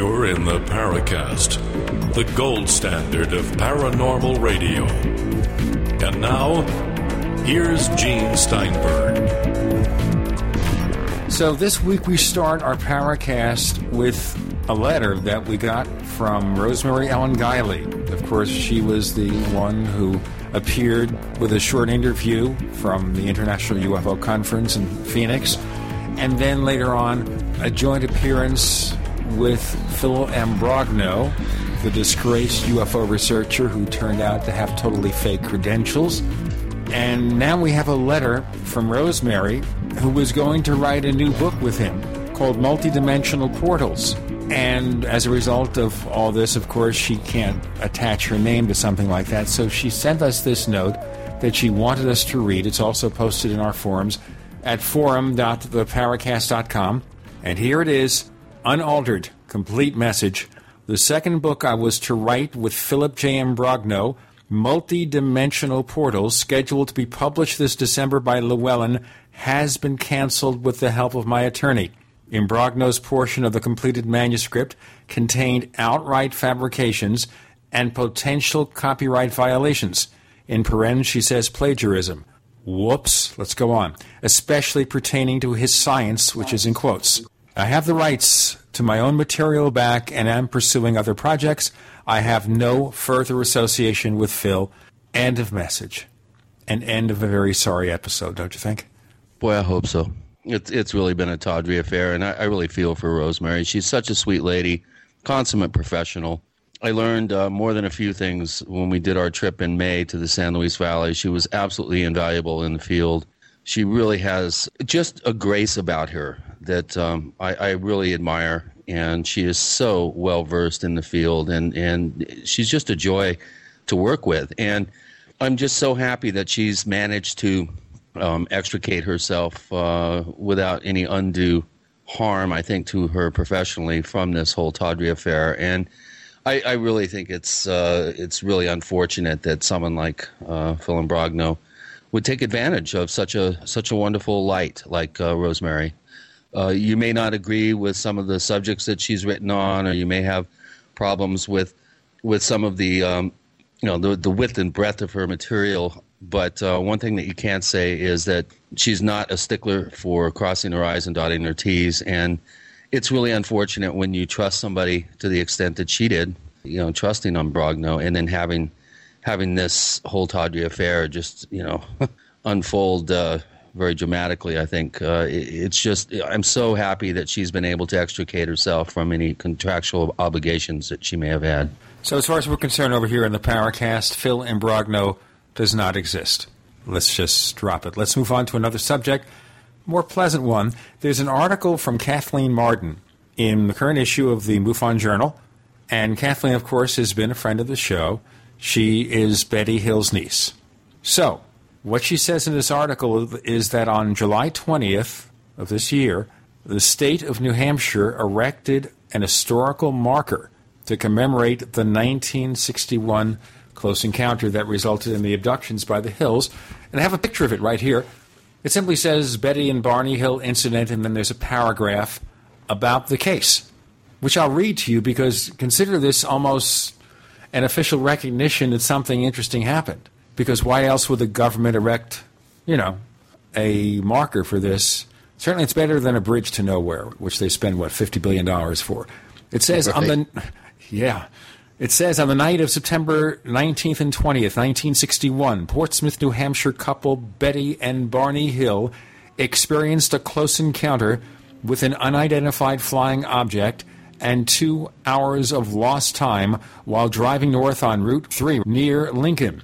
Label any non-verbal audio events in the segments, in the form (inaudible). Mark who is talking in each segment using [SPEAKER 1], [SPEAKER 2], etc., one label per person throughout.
[SPEAKER 1] You're in the Paracast, the gold standard of paranormal radio. And now, here's Gene Steinberg.
[SPEAKER 2] So this week we start our Paracast with a letter that we got from Rosemary Ellen Guiley. Of course, she was the one who appeared with a short interview from the International UFO Conference in Phoenix, and then later on a joint appearance with Phil Imbrogno, the disgraced UFO researcher who turned out to have totally fake credentials. And now we have a letter from Rosemary, who was going to write a new book with him called Multidimensional Portals. And as a result of all this, of course, she can't attach her name to something like that. So she sent us this note that she wanted us to read. It's also posted in our forums at forum.theparacast.com. And here it is, unaltered, complete message. The second book I was to write with Philip J. Imbrogno, Multi-Dimensional Portals, scheduled to be published this December by Llewellyn, has been canceled with the help of my attorney. Imbrogno's portion of the completed manuscript contained outright fabrications and potential copyright violations. In paren, she says plagiarism. Whoops. Let's go on. Especially pertaining to his science, which is in quotes. I have the rights to my own material back and am pursuing other projects. I have no further association with Phil. End of message. An end of a very sorry episode, don't you think?
[SPEAKER 3] Boy, I hope so it's it's really been a tawdry affair, and I, I, really feel for Rosemary. She's such a sweet lady, consummate professional. I learned uh, more than a few things when we did our trip in May to the San Luis Valley. She was absolutely invaluable in the field. She really has just a grace about her that um, I, I really admire, and she is so well versed in the field, and and she's just a joy to work with. And I'm just so happy that she's managed to um, extricate herself uh, without any undue harm, I think, to her professionally from this whole tawdry affair. And I, I really think it's uh, it's really unfortunate that someone like uh, Phil Imbrogno would take advantage of such a such a wonderful light like uh, Rosemary. Uh, you may not agree with some of the subjects that she's written on, or you may have problems with with some of the um, you know the the width and breadth of her material. But uh, one thing that you can't say is that she's not a stickler for crossing her I's and dotting her T's. And it's really unfortunate when you trust somebody to the extent that she did, you know, trusting Imbrogno and then having having this whole tawdry affair just, you know, (laughs) unfold uh, very dramatically. I think uh, it, it's just I'm so happy that she's been able to extricate herself from any contractual obligations that she may have had.
[SPEAKER 2] So, as far as we're concerned over here in the Paracast, Phil Imbrogno does not exist. Let's just drop it. Let's move on to another subject, more pleasant one. There's an article from Kathleen Martin in the current issue of the MUFON Journal, and Kathleen, of course, has been a friend of the show. She is Betty Hill's niece. So, what she says in this article is that on July 20th of this year, the state of New Hampshire erected an historical marker to commemorate the 1961 close encounter that resulted in the abductions by the Hills. And I have a picture of it right here. It simply says Betty and Barney Hill incident, and then there's a paragraph about the case, which I'll read to you because consider this almost an official recognition that something interesting happened. Because why else would the government erect, you know, a marker for this? Certainly, it's better than a bridge to nowhere, which they spend what fifty billion dollars for. It says right. on the, yeah, it says on the night of September 19th and 20th, 1961, Portsmouth, New Hampshire couple Betty and Barney Hill experienced a close encounter with an unidentified flying object and two hours of lost time while driving north on Route 3 near Lincoln.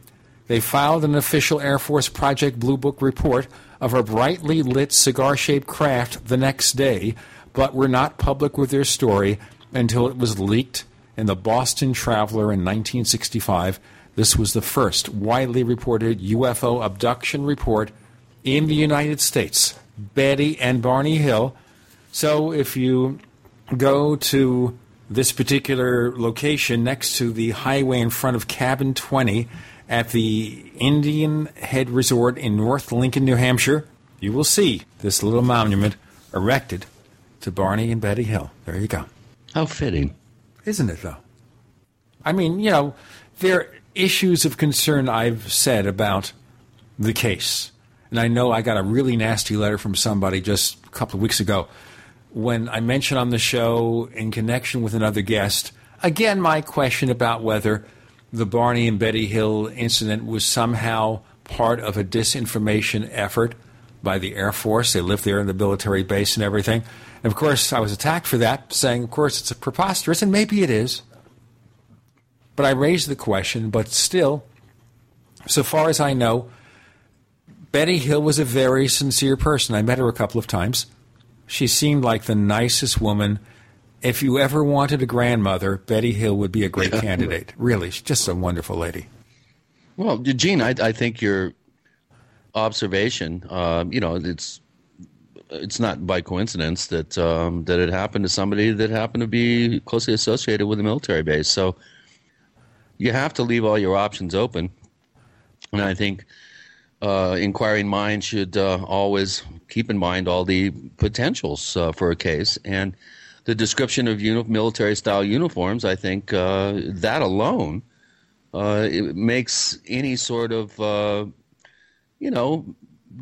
[SPEAKER 2] They filed an official Air Force Project Blue Book report of a brightly lit cigar shaped craft the next day, but were not public with their story until it was leaked in the Boston Traveler in 1965. This was the first widely reported UFO abduction report in the United States. Betty and Barney Hill. So if you go to this particular location next to the highway in front of Cabin 20 at the Indian Head Resort in North Lincoln, New Hampshire, you will see this little monument erected to Barney and Betty Hill. There you go.
[SPEAKER 3] How fitting.
[SPEAKER 2] Isn't it, though? I mean, you know, there are issues of concern I've said about the case. And I know I got a really nasty letter from somebody just a couple of weeks ago when I mentioned on the show in connection with another guest, again, my question about whether the Barney and Betty Hill incident was somehow part of a disinformation effort by the Air Force. They lived there in the military base and everything. And of course, I was attacked for that, saying, of course, it's preposterous, and maybe it is. But I raised the question, but still, so far as I know, Betty Hill was a very sincere person. I met her a couple of times. She seemed like the nicest woman. If you ever wanted a grandmother, Betty Hill would be a great candidate. Really, she's just a wonderful lady.
[SPEAKER 3] Well, Gene, I, I think your observation, uh, you know, it's it's not by coincidence that um, that it happened to somebody that happened to be closely associated with a military base. So you have to leave all your options open, and I think uh, inquiring mind should uh, always keep in mind all the potentials uh, for a case and the description of uni- military style uniforms. I think uh, that alone uh, makes any sort of uh, you know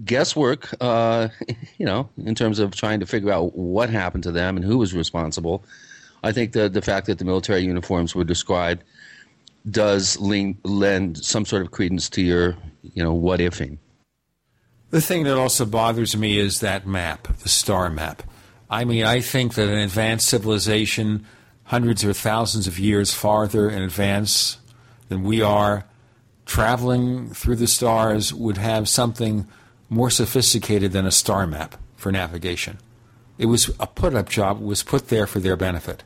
[SPEAKER 3] guesswork. (laughs) you know, in terms of trying to figure out what happened to them and who was responsible. I think the the fact that the military uniforms were described does lean, lend some sort of credence to your, you know, what ifing.
[SPEAKER 2] The thing that also bothers me is that map, the star map. I mean, I think that an advanced civilization, hundreds or thousands of years farther in advance than we are, traveling through the stars would have something more sophisticated than a star map for navigation. It was a put up job, it was put there for their benefit.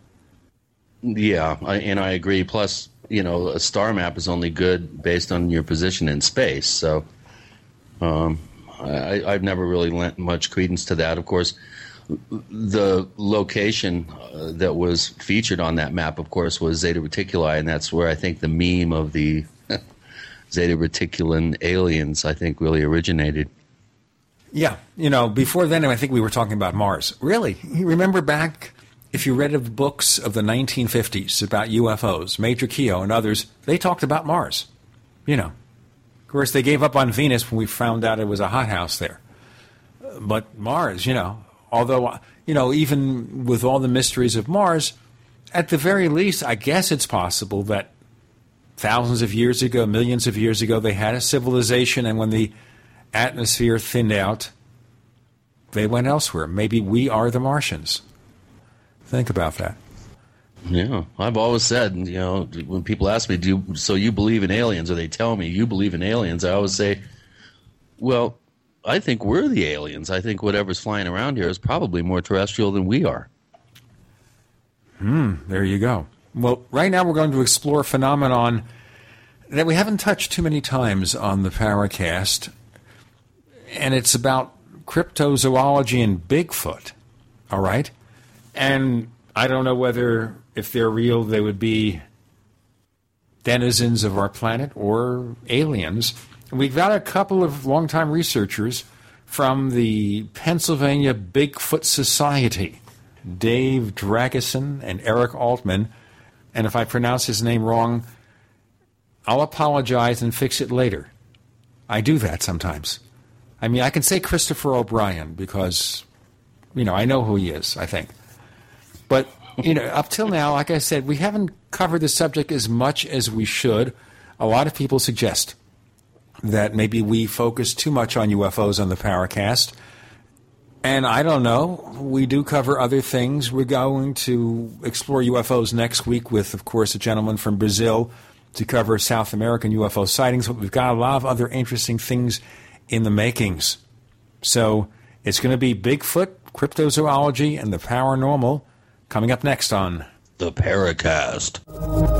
[SPEAKER 3] Yeah, I, and I agree. Plus, you know, a star map is only good based on your position in space. So um, I, I've never really lent much credence to that. Of course, the location uh, that was featured on that map, of course, was Zeta Reticuli, and that's where I think the meme of the (laughs) Zeta Reticulan aliens, I think, really originated.
[SPEAKER 2] Yeah, you know, before then, I think we were talking about Mars. Really, you remember back if you read of books of the 1950s about UFOs, Major Keyhoe and others, they talked about Mars. You know, of course, they gave up on Venus when we found out it was a hothouse there. But Mars, you know, although, you know, even with all the mysteries of Mars, at the very least, I guess it's possible that thousands of years ago, millions of years ago, they had a civilization, and when the atmosphere thinned out, they went elsewhere. Maybe we are the Martians. Think about that.
[SPEAKER 3] Yeah, I've always said, you know, when people ask me, "Do you, so you believe in aliens?" or they tell me you believe in aliens, I always say, "Well, I think we're the aliens. I think whatever's flying around here is probably more terrestrial than we are."
[SPEAKER 2] Hmm. There you go. Well, right now we're going to explore a phenomenon that we haven't touched too many times on the Paracast, and it's about cryptozoology and Bigfoot. All right. And I don't know whether, if they're real, they would be denizens of our planet or aliens. We've got a couple of longtime researchers from the Pennsylvania Bigfoot Society, Dave Dragosin and Eric Altman. And if I pronounce his name wrong, I'll apologize and fix it later. I do that sometimes. I mean, I can say Christopher O'Brien because, you know, I know who he is, I think. But you know, up till now, like I said, we haven't covered the subject as much as we should. A lot of people suggest that maybe we focus too much on UFOs on the Paracast. And I don't know. We do cover other things. We're going to explore UFOs next week with, of course, a gentleman from Brazil to cover South American UFO sightings. But we've got a lot of other interesting things in the makings. So it's going to be Bigfoot, cryptozoology, and the paranormal Coming up next on
[SPEAKER 3] The Paracast.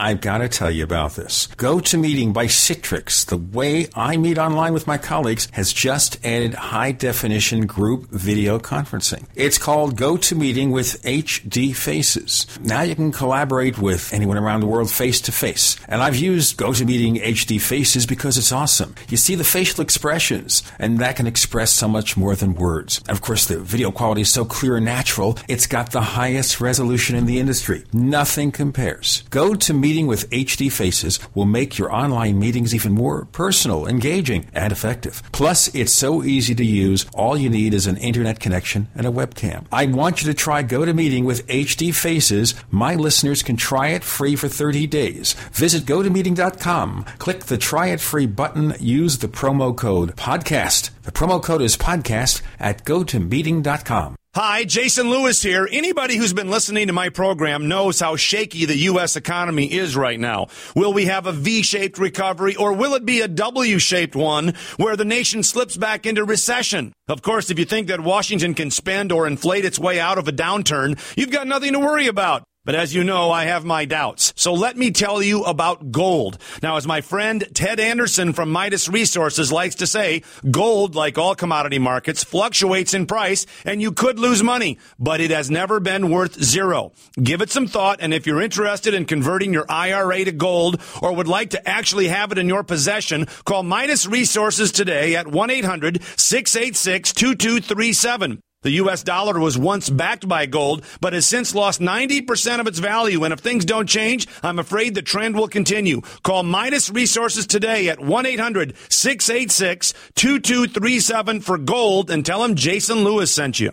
[SPEAKER 2] I've got to tell you about this. GoToMeeting by Citrix, the way I meet online with my colleagues, has just added high definition group video conferencing. It's called GoToMeeting with HD Faces. Now you can collaborate with anyone around the world face to face. And I've used GoToMeeting HD Faces because it's awesome. You see the facial expressions, and that can express so much more than words. And of course, the video quality is so clear and natural, it's got the highest resolution in the industry. Nothing compares. GoToMeeting with HD Faces will make your online meetings even more personal, engaging, and effective. Plus, it's so easy to use. All you need is an internet connection and a webcam. I want you to try GoToMeeting with HD Faces. My listeners can try it free for 30 days. Visit gotomeeting.com. Click the try it free button. Use the promo code podcast. The promo code is podcast at gotomeeting.com.
[SPEAKER 4] Hi, Jason Lewis here. Anybody who's been listening to my program knows how shaky the U.S. economy is right now. Will we have a V-shaped recovery or will it be a W-shaped one where the nation slips back into recession? Of course, if you think that Washington can spend or inflate its way out of a downturn, you've got nothing to worry about. But as you know, I have my doubts. So let me tell you about gold. Now, as my friend Ted Anderson from Midas Resources likes to say, gold, like all commodity markets, fluctuates in price and you could lose money, but it has never been worth zero. Give it some thought. And if you're interested in converting your IRA to gold or would like to actually have it in your possession, call Midas Resources today at 1-800-686-2237. The US dollar was once backed by gold, but has since lost 90% of its value. And if things don't change, I'm afraid the trend will continue. Call Midas Resources today at 1-800-686-2237 for gold and tell them Jason Lewis sent you.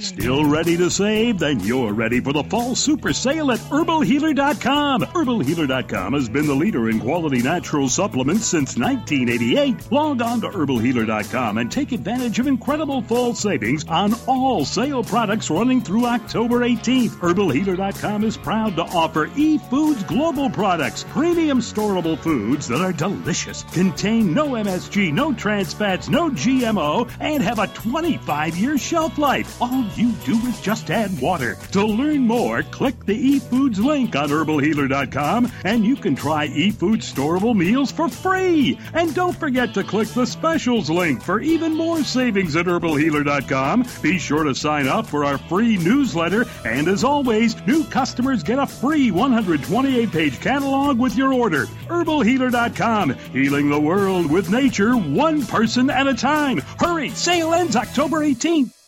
[SPEAKER 5] Still ready to save? Then you're ready for the fall super sale at HerbalHealer.com. HerbalHealer.com has been the leader in quality natural supplements since 1988. Log on to HerbalHealer.com and take advantage of incredible fall savings on all sale products running through October 18th. HerbalHealer.com is proud to offer eFoods Global products, premium storable foods that are delicious, contain no MSG, no trans fats, no GMO, and have a 25 year shelf life. All you do is just add water. To learn more, click the eFoods link on herbalhealer.com and you can try eFoods storable meals for free. And don't forget to click the specials link for even more savings at herbalhealer.com. Be sure to sign up for our free newsletter. And as always, new customers get a free 128 page catalog with your order. Herbalhealer.com, healing the world with nature one person at a time. Hurry, sale ends October 18th.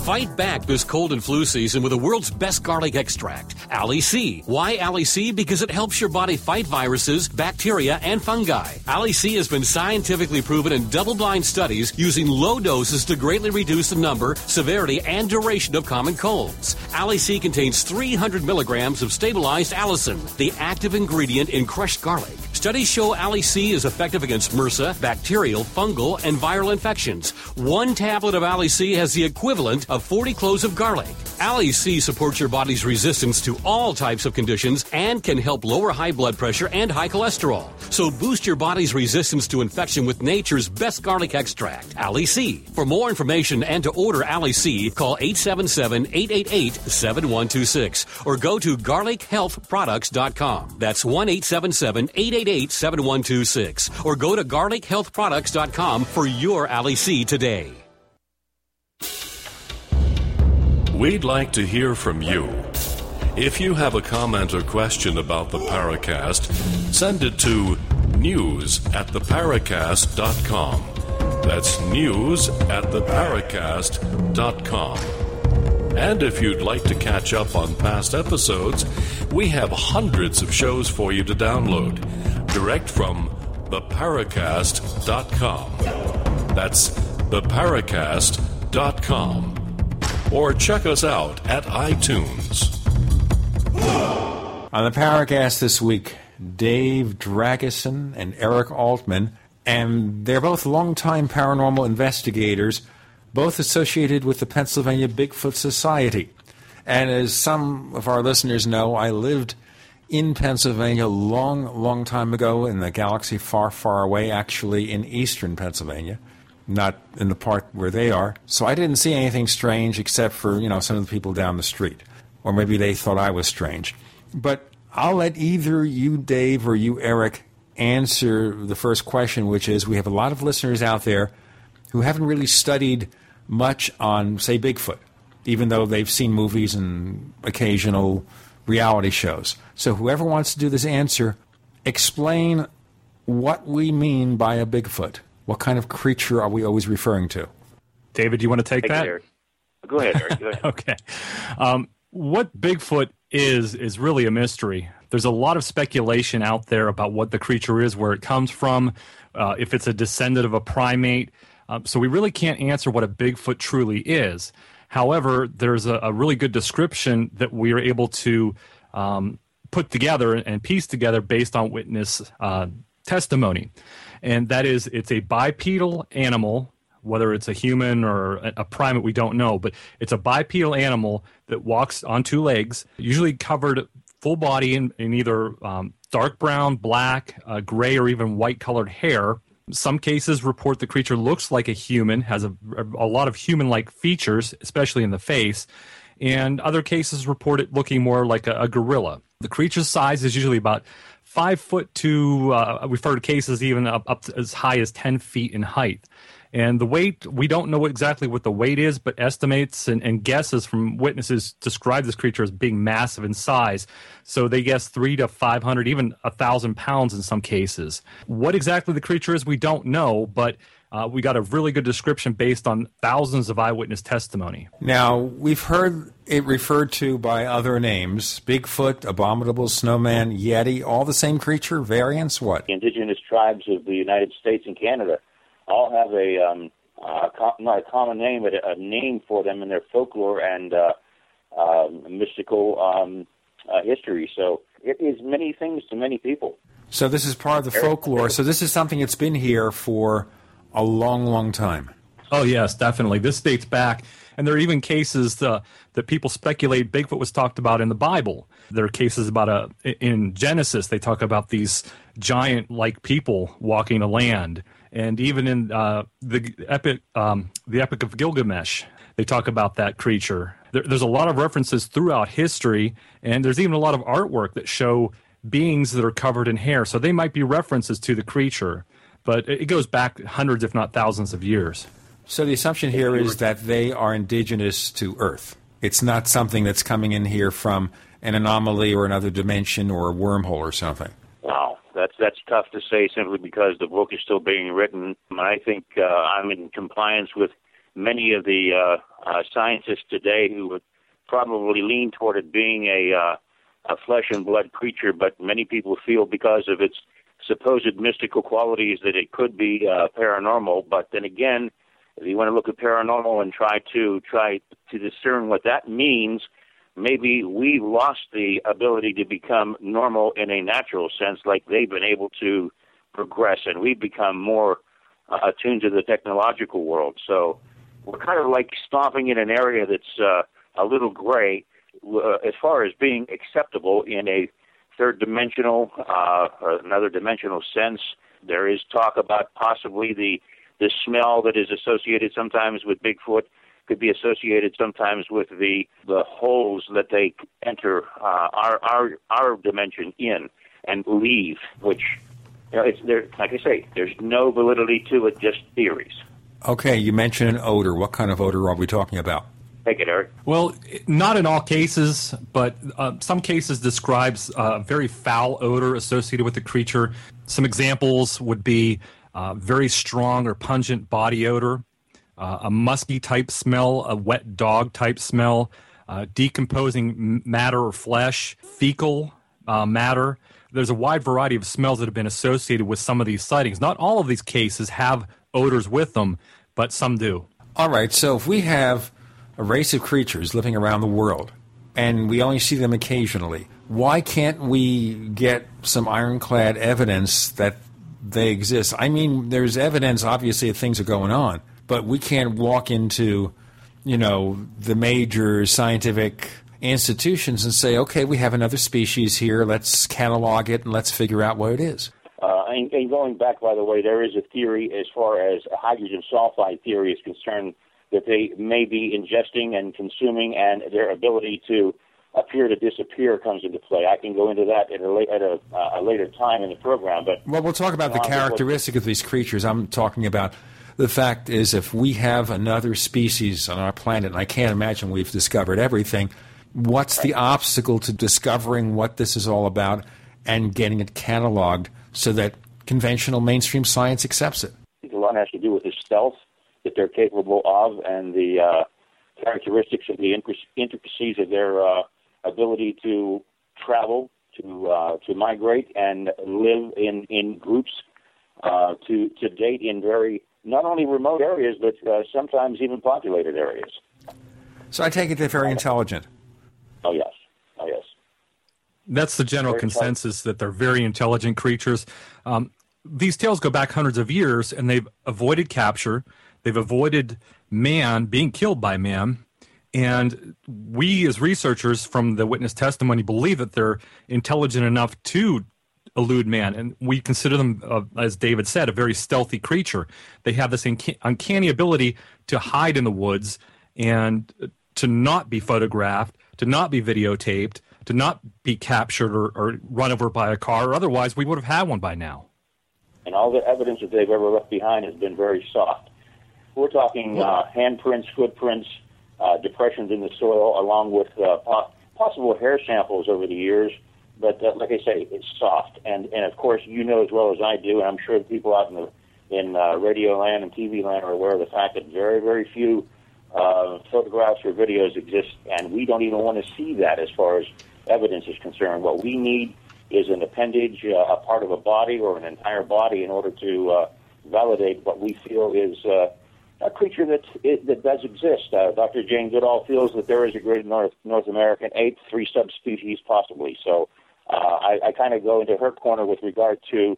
[SPEAKER 6] Fight back this cold and flu season with the world's best garlic extract, Ali C. Why Ali C? Because it helps your body fight viruses, bacteria, and fungi. Ali C has been scientifically proven in double blind studies using low doses to greatly reduce the number, severity, and duration of common colds. Ali C contains 300 milligrams of stabilized allicin, the active ingredient in crushed garlic. Studies show Ali C is effective against MRSA, bacterial, fungal, and viral infections. One tablet of Ali C has the equivalent of 40 cloves of garlic. Ali C supports your body's resistance to all types of conditions and can help lower high blood pressure and high cholesterol. So boost your body's resistance to infection with nature's best garlic extract, Ali C. For more information and to order Ali C, call 877-888-7126 or go to garlichealthproducts.com. That's 1-877-888-7126 or go to garlichealthproducts.com for your Ali C today.
[SPEAKER 1] We'd like to hear from you. If you have a comment or question about the Paracast, send it to news at theparacast.com. That's news at theparacast.com. And if you'd like to catch up on past episodes, we have hundreds of shows for you to download direct from theparacast.com. That's theparacast.com or check us out at iTunes.
[SPEAKER 2] On the Paracast this week, Dave Dragosin and Eric Altman, and they're both longtime paranormal investigators, both associated with the Pennsylvania Bigfoot Society. And as some of our listeners know, I lived in Pennsylvania long, long time ago in the galaxy far, far away, actually in eastern Pennsylvania not in the part where they are. So I didn't see anything strange except for, you know, some of the people down the street. or maybe they thought I was strange. But I'll let either you, Dave, or you, Eric, answer the first question, which is we have a lot of listeners out there who haven't really studied much on, say, Bigfoot, even though they've seen movies and occasional reality shows. So whoever wants to do this answer, explain what we mean by a Bigfoot. What kind of creature are we always referring to?
[SPEAKER 7] David, do you want to take
[SPEAKER 8] Thank
[SPEAKER 7] that?
[SPEAKER 8] You, Go ahead, Eric. Go ahead. (laughs)
[SPEAKER 7] okay. Um, what Bigfoot is is really a mystery. There's a lot of speculation out there about what the creature is, where it comes from, uh, if it's a descendant of a primate. Um, so we really can't answer what a Bigfoot truly is. However, there's a, a really good description that we are able to um, put together and piece together based on witness uh, testimony. And that is, it's a bipedal animal whether it's a human or a primate, we don't know, but it's a bipedal animal that walks on two legs, usually covered full body in, in either um, dark brown, black, uh, gray, or even white colored hair. Some cases report the creature looks like a human, has a, a lot of human like features, especially in the face, and other cases report it looking more like a, a gorilla. The creature's size is usually about five foot to, uh, we've heard cases even up, up as high as 10 feet in height. And the weight, we don't know exactly what the weight is, but estimates and, and, guesses from witnesses describe this creature as being massive in size. So they guess three to 500, even a thousand pounds in some cases. What exactly the creature is, we don't know, but uh, we got a really good description based on thousands of eyewitness testimony.
[SPEAKER 2] Now, we've heard it referred to by other names Bigfoot, Abominable Snowman, Yeti, all the same creature, variants, what?
[SPEAKER 8] The Indigenous tribes of the United States and Canada all have a um, uh, not a common name, but a, name for them in their folklore and uh, uh, mystical um, uh, history. So it is many things to many people.
[SPEAKER 2] So this is part of the folklore. So this is something that's been here for a long, long time.
[SPEAKER 7] Oh yes, definitely. This dates back, and there are even cases uh, that people speculate Bigfoot was talked about in the Bible. There are cases about a in Genesis they talk about these giant-like people walking the land and even in uh, the epic, um, the Epic of Gilgamesh, they talk about that creature. There, there's a lot of references throughout history, and there's even a lot of artwork that show beings that are covered in hair. So they might be references to the creature, but it goes back hundreds, if not thousands, of years.
[SPEAKER 2] So the assumption here is that they are indigenous to Earth. It's not something that's coming in here from an anomaly or another dimension or a wormhole or something.
[SPEAKER 8] Wow that's that's tough to say simply because the book is still being written. I think uh, I'm in compliance with many of the uh, uh, scientists today who would probably lean toward it being a uh, a flesh and blood creature, but many people feel because of its supposed mystical qualities that it could be uh, paranormal. But then again, if you want to look at paranormal and try to try to discern what that means, maybe we've lost the ability to become normal in a natural sense, like they've been able to progress, and we've become more uh, attuned to the technological world. So we're kind of like stomping in an area that's uh, a little gray uh, as far as being acceptable in a third dimensional uh, another dimensional sense. There is talk about possibly the the smell that is associated sometimes with Bigfoot could be associated sometimes with the the holes that they enter uh, our our our dimension in and leave, which you know, it's there. Like I say, there's no validity to it, just theories.
[SPEAKER 2] Okay, you mentioned an odor. What kind of odor are we talking about?
[SPEAKER 8] Take it, Eric.
[SPEAKER 7] Well, not in all cases, but uh, some cases describes a uh, very foul odor associated with the creature. Some examples would be uh, very strong or pungent body odor, uh, a musky type smell, a wet dog type smell, uh, decomposing matter or flesh, fecal uh, matter. There's a wide variety of smells that have been associated with some of these sightings. Not all of these cases have odors with them, but some do.
[SPEAKER 2] All right, so if we have a race of creatures living around the world and we only see them occasionally, why can't we get some ironclad evidence that they exist? I mean, there's evidence, obviously, that things are going on, but we can't walk into, you know, the major scientific institutions and say, okay, we have another species here. Let's catalog it and let's figure out what it is.
[SPEAKER 8] Uh, and, and, going back, by the way, there is a theory as far as hydrogen sulfide theory is concerned that they may be ingesting and consuming, and their ability to appear to disappear comes into play. I can go into that at a, la- at a, uh, a later time in the program. But
[SPEAKER 2] well, we'll talk about the characteristic of these creatures. I'm talking about the fact is if we have another species on our planet, and I can't imagine we've discovered everything, what's the obstacle to discovering what this is all about and getting it cataloged so that conventional mainstream science accepts it?
[SPEAKER 8] A lot has to do with the stealth that they're capable of and the uh, characteristics of the intricacies of their uh, ability to travel, to uh, to migrate, and live in in groups. Uh, to to date in very not only remote areas but uh, sometimes even populated areas.
[SPEAKER 2] So I take it they're very intelligent.
[SPEAKER 8] Oh yes, oh yes.
[SPEAKER 7] That's the general very consensus that they're very intelligent creatures. Um, these tales go back hundreds of years, and they've avoided capture. They've avoided man being killed by man. And we, as researchers from the witness testimony, believe that they're intelligent enough to elude man. And we consider them, uh, as David said, a very stealthy creature. They have this uncanny ability to hide in the woods and to not be photographed, to not be videotaped, to not be captured or, or run over by a car, or otherwise we would have had one by now.
[SPEAKER 8] And all the evidence that they've ever left behind has been very soft. We're talking uh, handprints, footprints, uh, depressions in the soil, along with uh, po- possible hair samples over the years. But uh, like I say, it's soft, and and of course you know as well as I do, and I'm sure the people out in the in uh, radio land and TV land are aware of the fact that very very few uh, photographs or videos exist, and we don't even want to see that as far as evidence is concerned. What we need is an appendage, uh, a part of a body or an entire body, in order to uh, validate what we feel is uh, a creature that it, that does exist. Uh, Dr. Jane Goodall feels that there is a great North North American ape, three subspecies possibly. So uh, I, I kind of go into her corner with regard to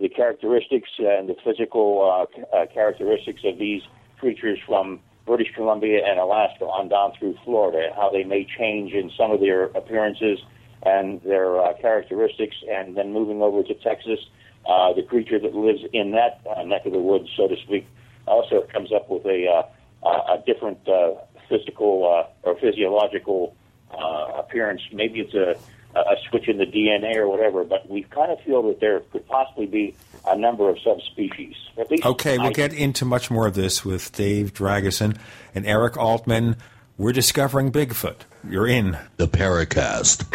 [SPEAKER 8] the characteristics and the physical uh, uh, characteristics of these creatures from British Columbia and Alaska on down through Florida, and how they may change in some of their appearances and their uh, characteristics, and then moving over to Texas, uh, the creature that lives in that uh, neck of the woods, so to speak, also comes up with a, uh, a different uh, physical uh, or physiological uh, appearance. Maybe it's a, Uh, a switch in the DNA or whatever, but we kind of feel that there could possibly be a number of subspecies. At least
[SPEAKER 2] okay, we'll get into much more of this with Dave Dragosin and Eric Altman. We're discovering Bigfoot. You're in
[SPEAKER 1] the Paracast.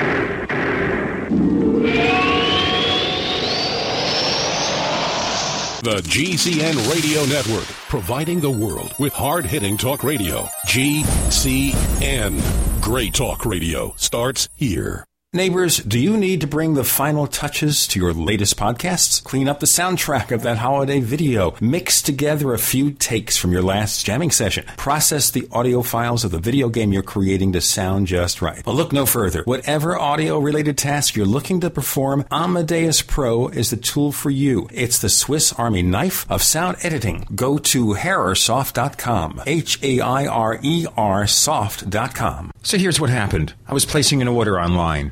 [SPEAKER 1] The GCN Radio Network, providing the world with hard hitting talk radio. GCN. Great talk radio starts here.
[SPEAKER 2] Neighbors, do you need to bring the final touches to your latest podcasts? Clean up the soundtrack of that holiday video. Mix together a few takes from your last jamming session. Process the audio files of the video game you're creating to sound just right. But look no further. Whatever audio related task you're looking to perform, Amadeus Pro is the tool for you. It's the Swiss Army knife of sound editing. Go to hairersoft.com. H A I R E R soft.com. So here's what happened. I was placing an order online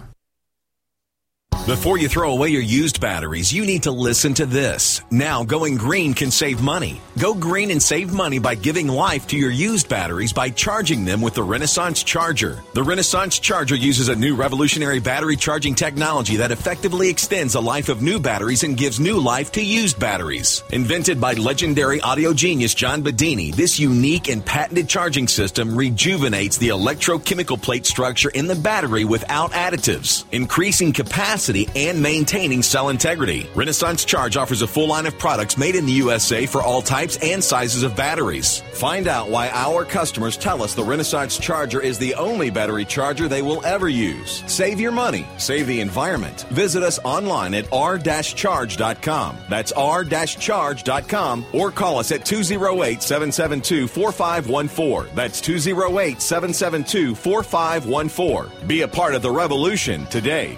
[SPEAKER 9] Before you throw away your used batteries, you need to listen to this. Now, going green can save money. Go green and save money by giving life to your used batteries by charging them with the Renaissance Charger. The Renaissance Charger uses a new revolutionary battery charging technology that effectively extends the life of new batteries and gives new life to used batteries. Invented by legendary audio genius John Bedini, this unique and patented charging system rejuvenates the electrochemical plate structure in the battery without additives, increasing capacity and maintaining cell integrity. Renaissance Charge offers a full line of products made in the USA for all types and sizes of batteries. Find out why our customers tell us the Renaissance Charger is the only battery charger they will ever use. Save your money, save the environment. Visit us online at r-charge.com. That's r-charge.com or call us at 208-772-4514. That's 208-772-4514. Be a part of the revolution today.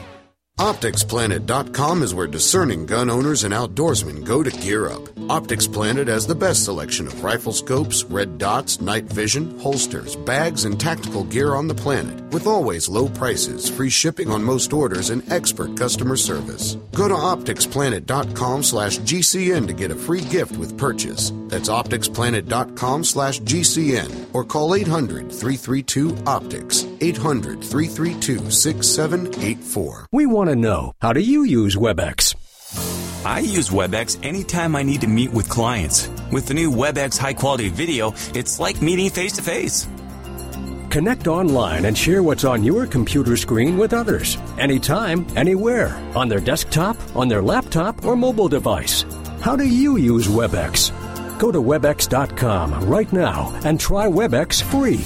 [SPEAKER 10] OpticsPlanet.com is where discerning gun owners and outdoorsmen go to gear up. Optics Planet has the best selection of rifle scopes, red dots, night vision, holsters, bags, and tactical gear on the planet, with always low prices, free shipping on most orders, and expert customer service. Go to OpticsPlanet.com slash GCN to get a free gift with purchase. That's OpticsPlanet.com slash GCN or call 800 332 Optics. 800 332 6784.
[SPEAKER 11] We want to know how do you use WebEx?
[SPEAKER 12] I use WebEx anytime I need to meet with clients. With the new WebEx high quality video, it's like meeting face to face.
[SPEAKER 11] Connect online and share what's on your computer screen with others, anytime, anywhere, on their desktop, on their laptop, or mobile device. How do you use WebEx? Go to WebEx.com right now and try WebEx free.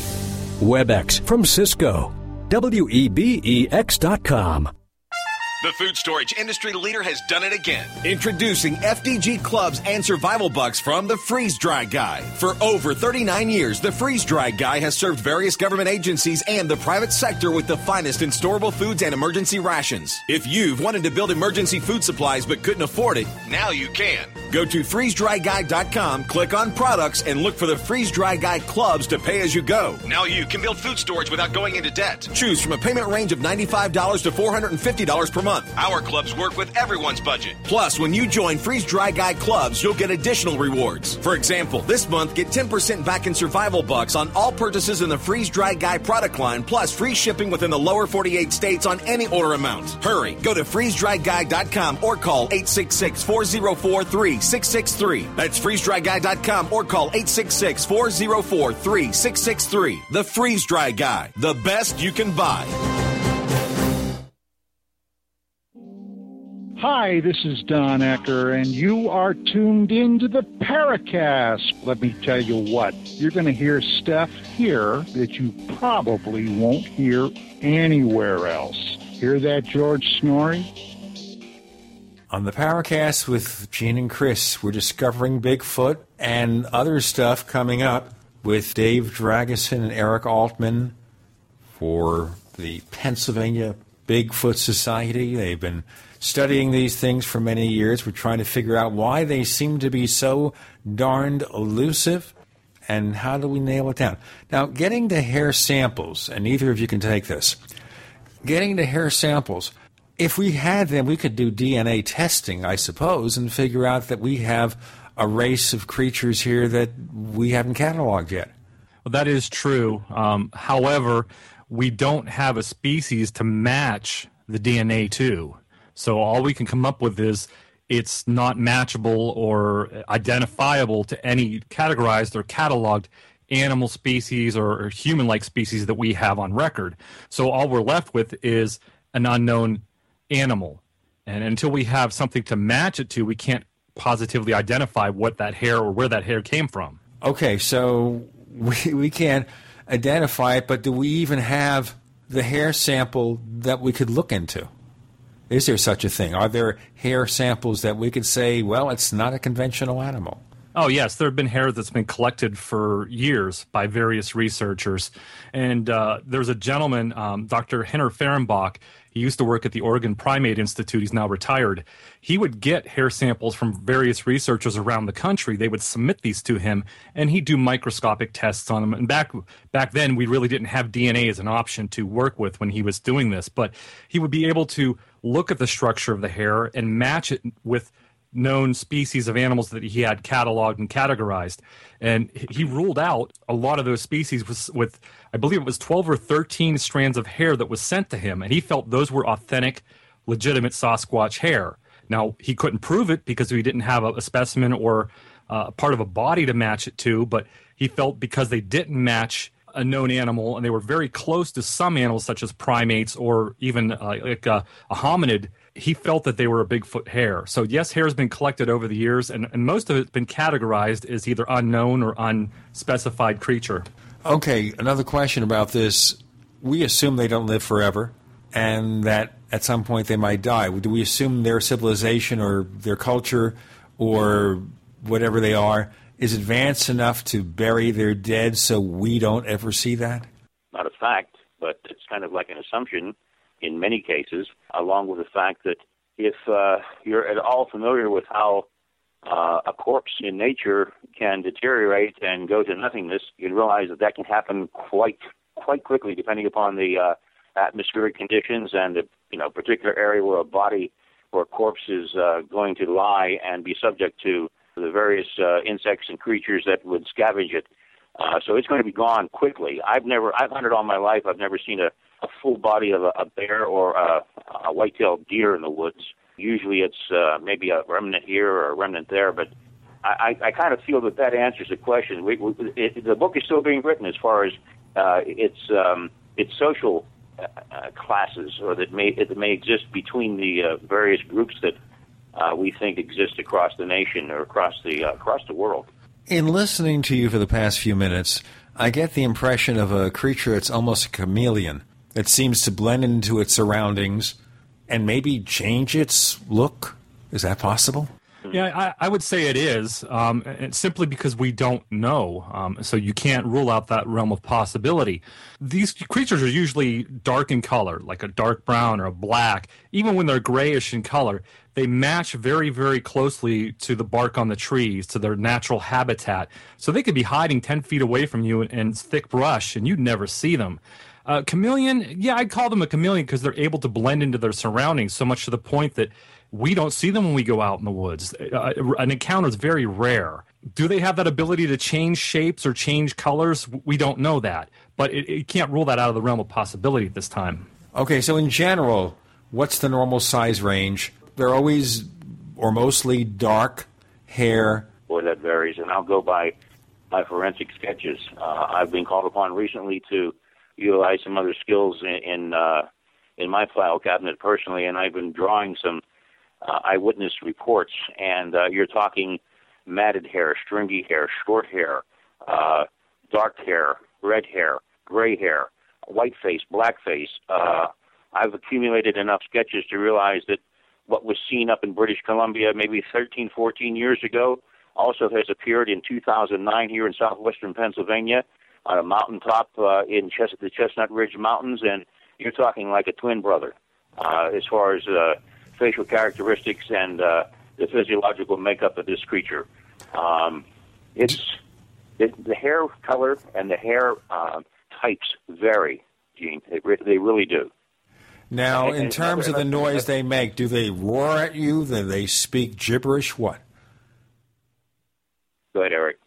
[SPEAKER 11] WebEx from Cisco. W E B E X.com.
[SPEAKER 9] The food storage industry leader has done it again. Introducing FDG clubs and survival bucks from the Freeze Dry Guy. For over 39 years, the Freeze Dry Guy has served various government agencies and the private sector with the finest in storable foods and emergency rations. If you've wanted to build emergency food supplies but couldn't afford it, now you can. Go to freezedryguy.com, click on products, and look for the Freeze Dry Guy clubs to pay as you go. Now you can build food storage without going into debt. Choose from a payment range of $95 to $450 per month. Our clubs work with everyone's budget. Plus, when you join Freeze Dry Guy clubs, you'll get additional rewards. For example, this month, get 10% back in survival bucks on all purchases in the Freeze Dry Guy product line, plus free shipping within the lower 48 states on any order amount. Hurry, go to freezedryguy.com or call 866 404 3663. That's freezedryguy.com or call 866 404 3663. The Freeze Dry Guy, the best you can buy.
[SPEAKER 13] Hi, this is Don Ecker, and you are tuned into the Paracast. Let me tell you what, you're going to hear stuff here that you probably won't hear anywhere else. Hear that, George Noory?
[SPEAKER 2] On the Paracast with Gene and Chris, we're discovering Bigfoot and other stuff coming up with Dave Dragosin and Eric Altman for the Pennsylvania Bigfoot Society. They've been studying these things for many years. We're trying to figure out why they seem to be so darned elusive and how do we nail it down. Now, getting to hair samples, and either of you can take this, getting to hair samples, if we had them, we could do DNA testing, I suppose, and figure out that we have a race of creatures here that we haven't cataloged yet.
[SPEAKER 7] Well, that is true. Um, however, we don't have a species to match the DNA to. So all we can come up with is it's not matchable or identifiable to any categorized or cataloged animal species or, or human like species that we have on record. So all we're left with is an unknown animal. And until we have something to match it to, we can't positively identify what that hair or where that hair came from.
[SPEAKER 2] Okay, so we, we can't identify it, but do we even have the hair sample that we could look into? Is there such a thing? Are there hair samples that we could say, well, it's not a conventional animal?
[SPEAKER 7] Oh, yes. There have been hair that's been collected for years by various researchers. And uh, there's a gentleman, um, Dr. Henner Fahrenbach. He used to work at the Oregon Primate Institute. He's now retired. He would get hair samples from various researchers around the country. They would submit these to him, and he'd do microscopic tests on them. And back back then, we really didn't have DNA as an option to work with when he was doing this. But he would be able to look at the structure of the hair and match it with known species of animals that he had cataloged and categorized. And he ruled out a lot of those species with, with, I believe it was 12 or 13 strands of hair that was sent to him. And he felt those were authentic, legitimate Sasquatch hair. Now, he couldn't prove it because he didn't have a, a specimen or uh, part of a body to match it to, but he felt because they didn't match a known animal and they were very close to some animals such as primates or even uh, like a, a, hominid he felt that they were a bigfoot hair so yes hair has been collected over the years and, and most of it's been categorized as either unknown or unspecified creature.
[SPEAKER 2] Okay another question about this. We assume they don't live forever and that at some point they might die. Do we assume their civilization or their culture or whatever they are is advanced enough to bury their dead so we don't ever see that?
[SPEAKER 8] Not a fact, but it's kind of like an assumption. in many cases, along with the fact that if uh, you're at all familiar with how uh, a corpse in nature can deteriorate and go to nothingness, you realize that that can happen quite quite quickly, depending upon the uh, atmospheric conditions and the you know particular area where a body or a corpse is uh, going to lie and be subject to the various uh, insects and creatures that would scavenge it. Uh, so it's going to be gone quickly. I've never, I've hunted all my life. I've never seen a, a full body of a, a bear or a, a white-tailed deer in the woods. Usually, it's uh, maybe a remnant here or a remnant there, but I, I, I kind of feel that that answers the question. We, we, it, the book is still being written as far as uh, its um, its social uh, uh, classes, or that may that may exist between the uh, various groups that uh, we think exist across the nation or across the uh, across the world.
[SPEAKER 2] In listening to you for the past few minutes, I get the impression of a creature that's almost a chameleon. It seems to blend into its surroundings and maybe change its look. Is that possible?
[SPEAKER 7] Yeah, I, I, would say it is, um, simply because we don't know. Um, so you can't rule out that realm of possibility. These creatures are usually dark in color, like a dark brown or a black. Even when they're grayish in color, they match very, very closely to the bark on the trees, to their natural habitat. So they could be hiding 10 feet away from you in, in thick brush, and you'd never see them. Uh, chameleon, yeah, I'd call them a chameleon because they're able to blend into their surroundings so much to the point that we don't see them when we go out in the woods. Uh, an encounter is very rare. Do they have that ability to change shapes or change colors? We don't know that, but it, it can't rule that out of the realm of possibility at this time.
[SPEAKER 2] Okay, so in general, what's the normal size range? They're always or mostly dark hair.
[SPEAKER 8] Boy, that varies, and I'll go by my forensic sketches. Uh, I've been called upon recently to utilize some other skills in in, uh, in my file cabinet personally, and I've been drawing some uh, eyewitness reports, and uh, you're talking matted hair, stringy hair, short hair, uh, dark hair, red hair, gray hair, white face, black face. Uh, I've accumulated enough sketches to realize that what was seen up in British Columbia maybe 13, 14 years ago also has appeared in 2009 here in southwestern Pennsylvania on a mountaintop uh, in Chest- the Chestnut Ridge Mountains, and you're talking like a twin brother uh, as far as uh, facial characteristics and uh, the physiological makeup of this creature. Um, it's it, the hair color and the hair uh, types vary, Gene. They, re- they really do.
[SPEAKER 2] Now, in terms of the noise they make, do they roar at you? Do they speak gibberish? What?
[SPEAKER 8] Go ahead, Eric.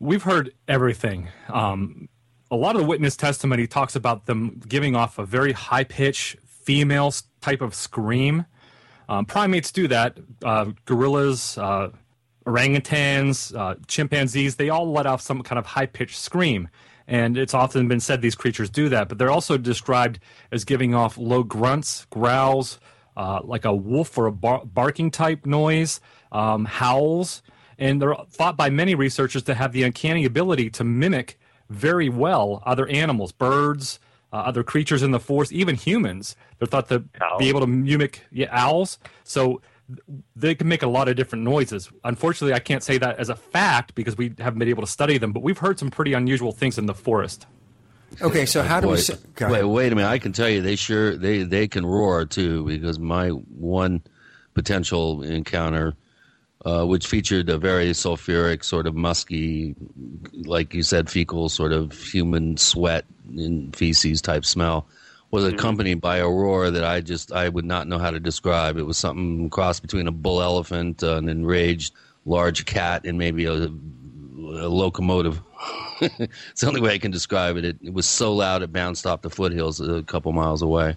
[SPEAKER 7] We've heard everything. Um, a lot of the witness testimony talks about them giving off a very high pitch female type of scream. Um, primates do that. Uh, gorillas, uh, orangutans, uh, chimpanzees, they all let off some kind of high pitched scream. And it's often been said these creatures do that, but they're also described as giving off low grunts, growls, uh, like a wolf or a bar- barking type noise, um, howls. And they're thought by many researchers to have the uncanny ability to mimic very well other animals, birds, uh, other creatures in the forest, even humans. They're thought to owls. be able to mimic yeah, owls. So they can make a lot of different noises. Unfortunately, I can't say that as a fact because we haven't been able to study them, but we've heard some pretty unusual things in the forest.
[SPEAKER 2] Okay, so how do
[SPEAKER 3] wait,
[SPEAKER 2] we?
[SPEAKER 3] Wait, wait a minute. I can tell you, they sure they they can roar too because my one potential encounter uh, which featured a very sulfuric, sort of musky, like you said, fecal, sort of human sweat and feces type smell, was mm-hmm. accompanied by a roar that I just I would not know how to describe. It was something cross between a bull elephant, uh, an enraged large cat, and maybe a, a locomotive. (laughs) it's the only way I can describe it. it. It was so loud it bounced off the foothills a couple miles away.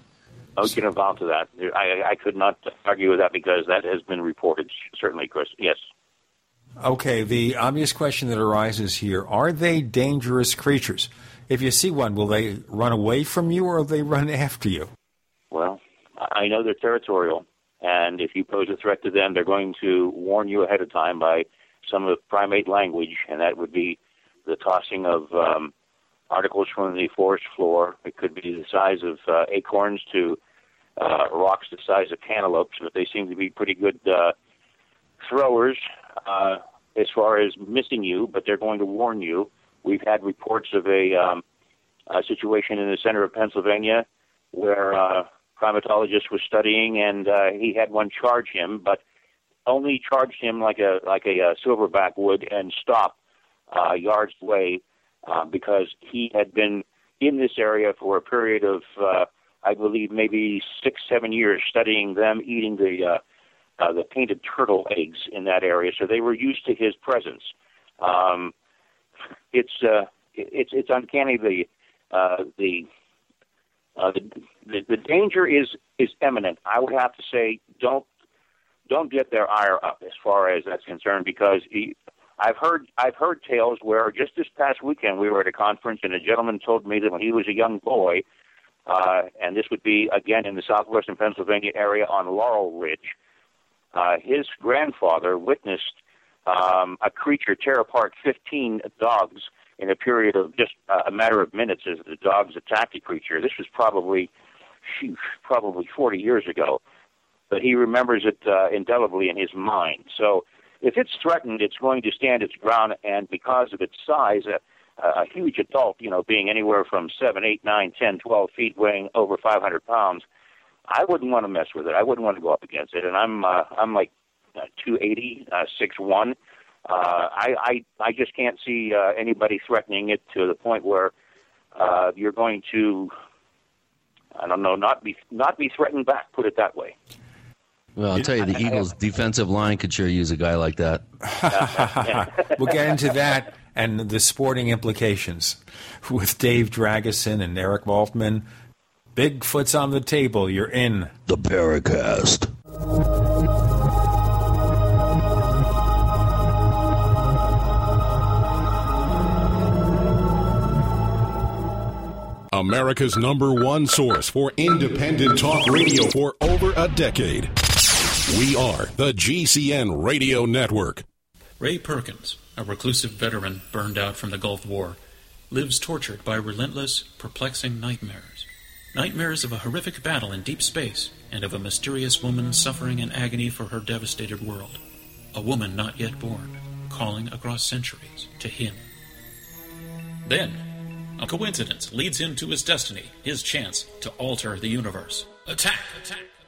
[SPEAKER 8] I can vouch to that. I, I could not argue with that because that has been reported. Certainly, Chris. Yes.
[SPEAKER 2] Okay. The obvious question that arises here: Are they dangerous creatures? If you see one, will they run away from you or will they run (laughs) after you?
[SPEAKER 8] Well, I know they're territorial, and if you pose a threat to them, they're going to warn you ahead of time by some of the primate language, and that would be the tossing of um, articles from the forest floor. It could be the size of uh, acorns to uh, rocks the size of cantaloupes, but they seem to be pretty good uh, throwers uh, as far as missing you, but they're going to warn you. We've had reports of a, um, a situation in the center of Pennsylvania where uh, primatologist was studying, and uh, he had one charge him, but only charged him like a like a, a silverback would, and stop uh, yards away uh, because he had been in this area for a period of, uh, I believe, maybe six seven years, studying them eating the uh, uh, the painted turtle eggs in that area, so they were used to his presence. Um, it's uh, it's it's uncanny the uh, the uh, the, the danger is is imminent. I would have to say, don't don't get their ire up as far as that's concerned, because he, I've heard I've heard tales where just this past weekend we were at a conference and a gentleman told me that when he was a young boy, uh, and this would be again in the southwestern Pennsylvania area on Laurel Ridge, uh, his grandfather witnessed um, a creature tear apart 15 dogs in a period of just uh, a matter of minutes as the dogs attacked the creature. This was probably, sheesh, probably 40 years ago, but he remembers it uh, indelibly in his mind. So if it's threatened, it's going to stand its ground, and because of its size, a, a huge adult, you know, being anywhere from 7, 8, 9, 10, 12 feet, weighing over 500 pounds, I wouldn't want to mess with it. I wouldn't want to go up against it. And I'm uh, I'm like uh, 280, uh, 6'1". Uh, I, I I just can't see uh, anybody threatening it to the point where uh, you're going to, I don't know, not be not be threatened back. Put it that way.
[SPEAKER 3] Well, I'll tell you, the Eagles' defensive line could sure use a guy like that. (laughs)
[SPEAKER 2] we'll get into that and the sporting implications with Dave Dragosin and Eric Altman. Bigfoot's on the table. You're in
[SPEAKER 3] the Paracast.
[SPEAKER 1] America's number one source for independent talk radio for over a decade. We are the GCN Radio Network.
[SPEAKER 14] Ray Perkins, a reclusive veteran burned out from the Gulf War, lives tortured by relentless, perplexing nightmares. Nightmares of a horrific battle in deep space and of a mysterious woman suffering in agony for her devastated world. A woman not yet born, calling across centuries to him. Then, a coincidence leads him to his destiny, his chance to alter the universe. Attack! Attack!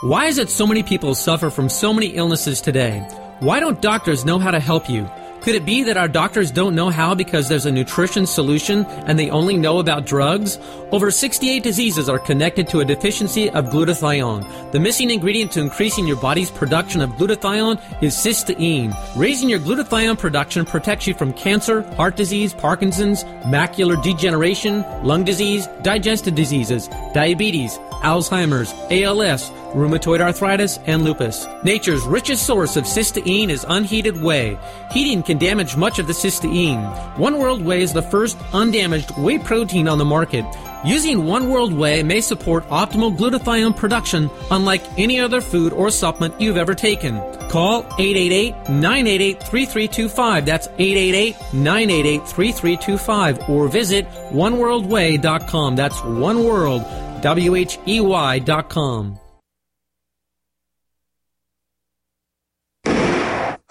[SPEAKER 15] Why is it so many people suffer from so many illnesses today? Why don't doctors know how to help you? Could it be that our doctors don't know how because there's a nutrition solution and they only know about drugs? Over 68 diseases are connected to a deficiency of glutathione. The missing ingredient to increasing your body's production of glutathione is cysteine. Raising your glutathione production protects you from cancer, heart disease, Parkinson's, macular degeneration, lung disease, digestive diseases, diabetes, Alzheimer's, ALS, rheumatoid arthritis, and lupus. Nature's richest source of cysteine is unheated whey. Heating can damage much of the cysteine. One World Whey is the first undamaged whey protein on the market. Using One World Whey may support optimal glutathione production unlike any other food or supplement you've ever taken. Call 888-988-3325. That's 888-988-3325 or visit oneworldwhey.com. That's one world W-H-E-Y dot com.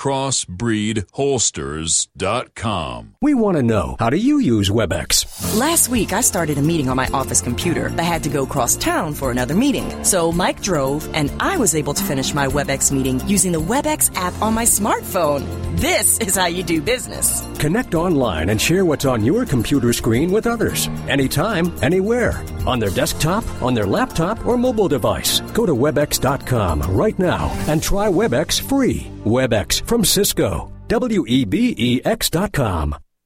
[SPEAKER 1] crossbreedholsters.com.
[SPEAKER 11] We want to know how do you use WebEx?
[SPEAKER 16] Last week, I started a meeting on my office computer. I had to go cross town for another meeting. So Mike drove, and I was able to finish my WebEx meeting using the WebEx app on my smartphone. This is how you do business.
[SPEAKER 11] Connect online and share what's on your computer screen with others. Anytime, anywhere. On their desktop, on their laptop, or mobile device. Go to WebEx.com right now and try WebEx free. WebEx from Cisco. W E B E X.com.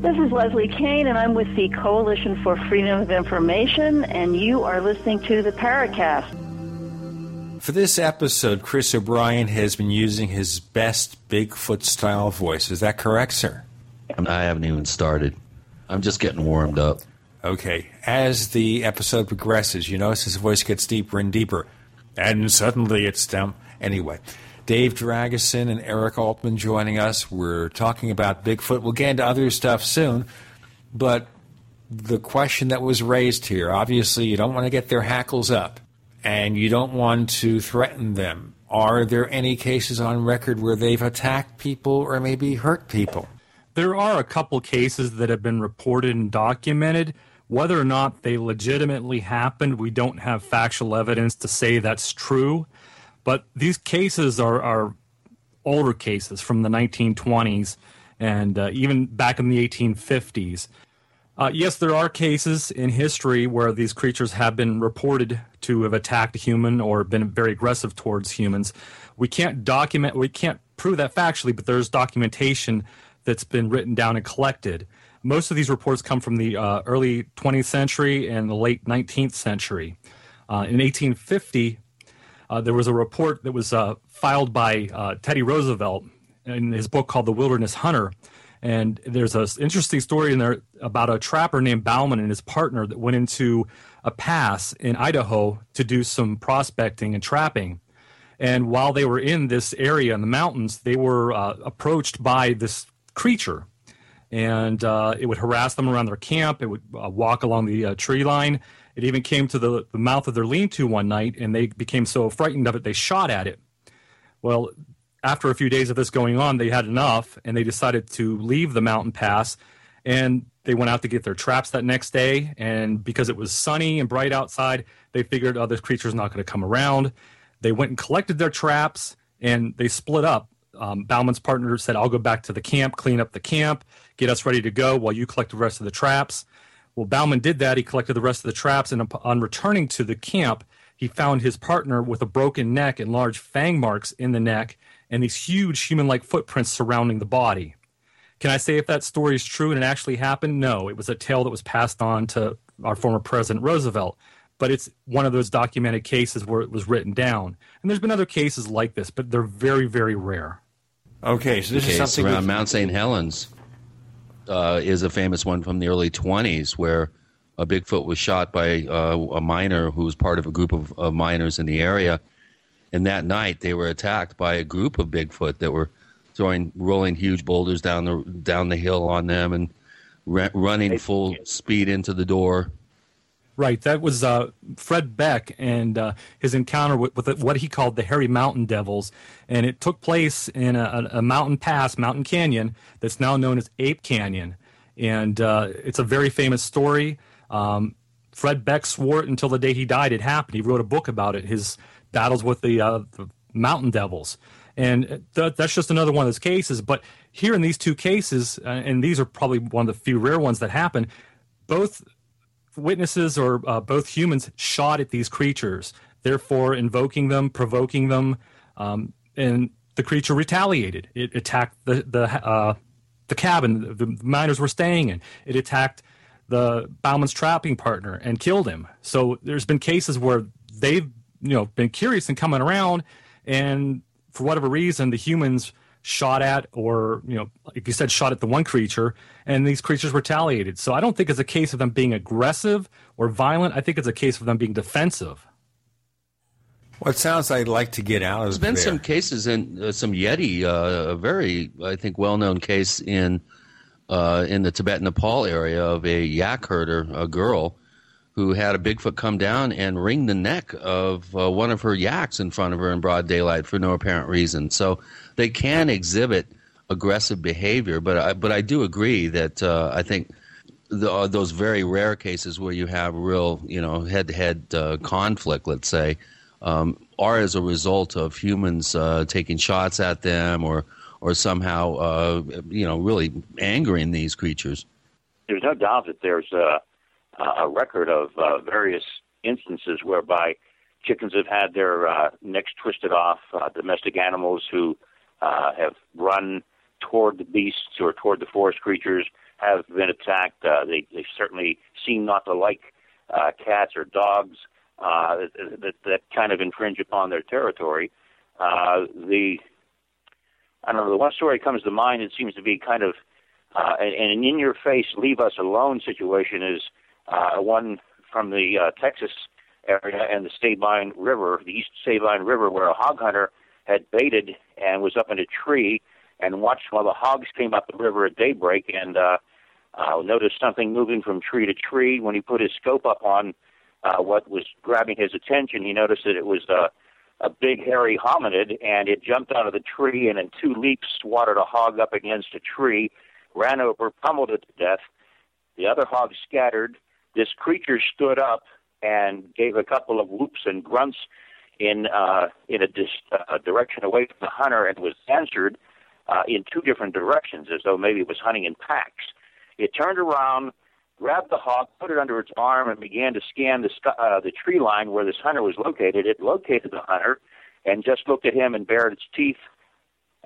[SPEAKER 17] This is Leslie Kean, and I'm with the Coalition for Freedom of Information, and you are listening to the Paracast.
[SPEAKER 2] For this episode, Chris O'Brien has been using his best Bigfoot style voice. Is that correct, sir?
[SPEAKER 3] I haven't even started. I'm just getting warmed up.
[SPEAKER 2] Okay. As the episode progresses, you notice his voice gets deeper and deeper. And suddenly it's down. Anyway, Dave Dragosin and Eric Altman joining us. We're talking about Bigfoot. We'll get into other stuff soon. But the question that was raised here obviously, you don't want to get their hackles up and you don't want to threaten them. Are there any cases on record where they've attacked people or maybe hurt people?
[SPEAKER 7] There are a couple cases that have been reported and documented. Whether or not they legitimately happened, we don't have factual evidence to say that's true. But these cases are, are older cases from the 1920s and uh, even back in the 1850s. Uh, yes, there are cases in history where these creatures have been reported to have attacked a human or been very aggressive towards humans. We can't document, we can't prove that factually, but there's documentation that's been written down and collected. Most of these reports come from the uh, early 20th century and the late 19th century. Uh, in 1850, uh, there was a report that was uh, filed by uh, Teddy Roosevelt in his book called The Wilderness Hunter. And there's an interesting story in there about a trapper named Bauman and his partner that went into a pass in Idaho to do some prospecting and trapping. And while they were in this area in the mountains, they were uh, approached by this creature. And uh, it would harass them around their camp. It would walk along the tree line it even came to the, the mouth of their lean to one night, and they became so frightened of it, they shot at it. Well, after a few days of this going on, they had enough, and they decided to leave the mountain pass. And they went out to get their traps that next day. And because it was sunny and bright outside, they figured, oh, this creature's not going to come around. They went and collected their traps, and they split up. Um, Bauman's partner said, I'll go back to the camp, clean up the camp, get us ready to go while you collect the rest of the traps. Well, Bauman did that. He collected the rest of the traps, and on returning to the camp, he found his partner with a broken neck and large fang marks in the neck and these huge human like footprints surrounding the body. Can I say if that story is true and it actually happened? No, it was a tale that was passed on to our former President Roosevelt. But it's one of those documented cases where it was written down. And there's been other cases like this, but they're very, very rare.
[SPEAKER 2] Okay, so this
[SPEAKER 3] okay,
[SPEAKER 2] is something
[SPEAKER 3] around Mount St. Helens uh, is a famous one from the early 20s where a Bigfoot was shot by uh, a miner who was part of a group of, of, miners in the area. And that night, they were attacked by a group of Bigfoot that were throwing, rolling huge boulders down the down the hill on them and ra- running full speed into the door.
[SPEAKER 7] Right, that was uh, Fred Beck and uh, his encounter with, with, what he called the Hairy Mountain Devils, and it took place in a, a mountain pass, Mountain Canyon, that's now known as Ape Canyon, and uh, it's a very famous story. Um, Fred Beck swore it until the day he died. It happened. He wrote a book about it. His battles with the, uh, the Mountain Devils, and th- that's just another one of those cases. But here in these two cases, uh, and these are probably one of the few rare ones that happen, both witnesses or uh, both humans shot at these creatures, therefore invoking them, provoking them, um, and the creature retaliated. It attacked the the uh, the cabin the miners were staying in. It attacked the Bauman's trapping partner and killed him. So there's been cases where they've you know been curious and coming around, and for whatever reason, the humans shot at or you know like you said shot at the one creature and these creatures retaliated so i don't think it's a case of them being aggressive or violent i think it's a case of them being defensive
[SPEAKER 2] what sounds I'd like to get out of
[SPEAKER 3] There's been
[SPEAKER 2] there.
[SPEAKER 3] some cases in uh, some Yeti, uh, a very I think well known case in uh, in the Tibet Nepal area of a yak herder, a girl who had a Bigfoot come down and wring the neck of uh, one of her yaks in front of her in broad daylight for no apparent reason. So they can exhibit aggressive behavior, but I, but I do agree that uh, I think the, uh, those very rare cases where you have real you know head to head conflict, let's say um, are as a result of humans uh, taking shots at them or or somehow uh, you know really angering these creatures.
[SPEAKER 8] There's no doubt that there's a, a record of uh, various instances whereby chickens have had their uh, necks twisted off. Uh, domestic animals who uh, have run toward the beasts or toward the forest creatures have been attacked. Uh, they, they certainly seem not to like uh, cats or dogs uh, that, that kind of infringe upon their territory. Uh, the I don't know. The one story comes to mind. It seems to be kind of uh, an, an in-your-face, leave us alone situation. Is uh, one from the uh, Texas area and the Sabine River, the East Sabine River, where a hog hunter had baited and was up in a tree and watched while the hogs came up the river at daybreak and uh, uh, noticed something moving from tree to tree. When he put his scope up on uh, what was grabbing his attention, he noticed that it was uh, a big hairy hominid, and it jumped out of the tree and in two leaps swatted a hog up against a tree, ran over, pummeled it to death. The other hogs scattered. This creature stood up and gave a couple of whoops and grunts in uh, in a dis- uh, direction away from the hunter, and was answered uh, in two different directions, as though maybe it was hunting in packs. It turned around grabbed the hawk, put it under its arm, and began to scan the uh, the tree line where this hunter was located. It located the hunter and just looked at him and bared its teeth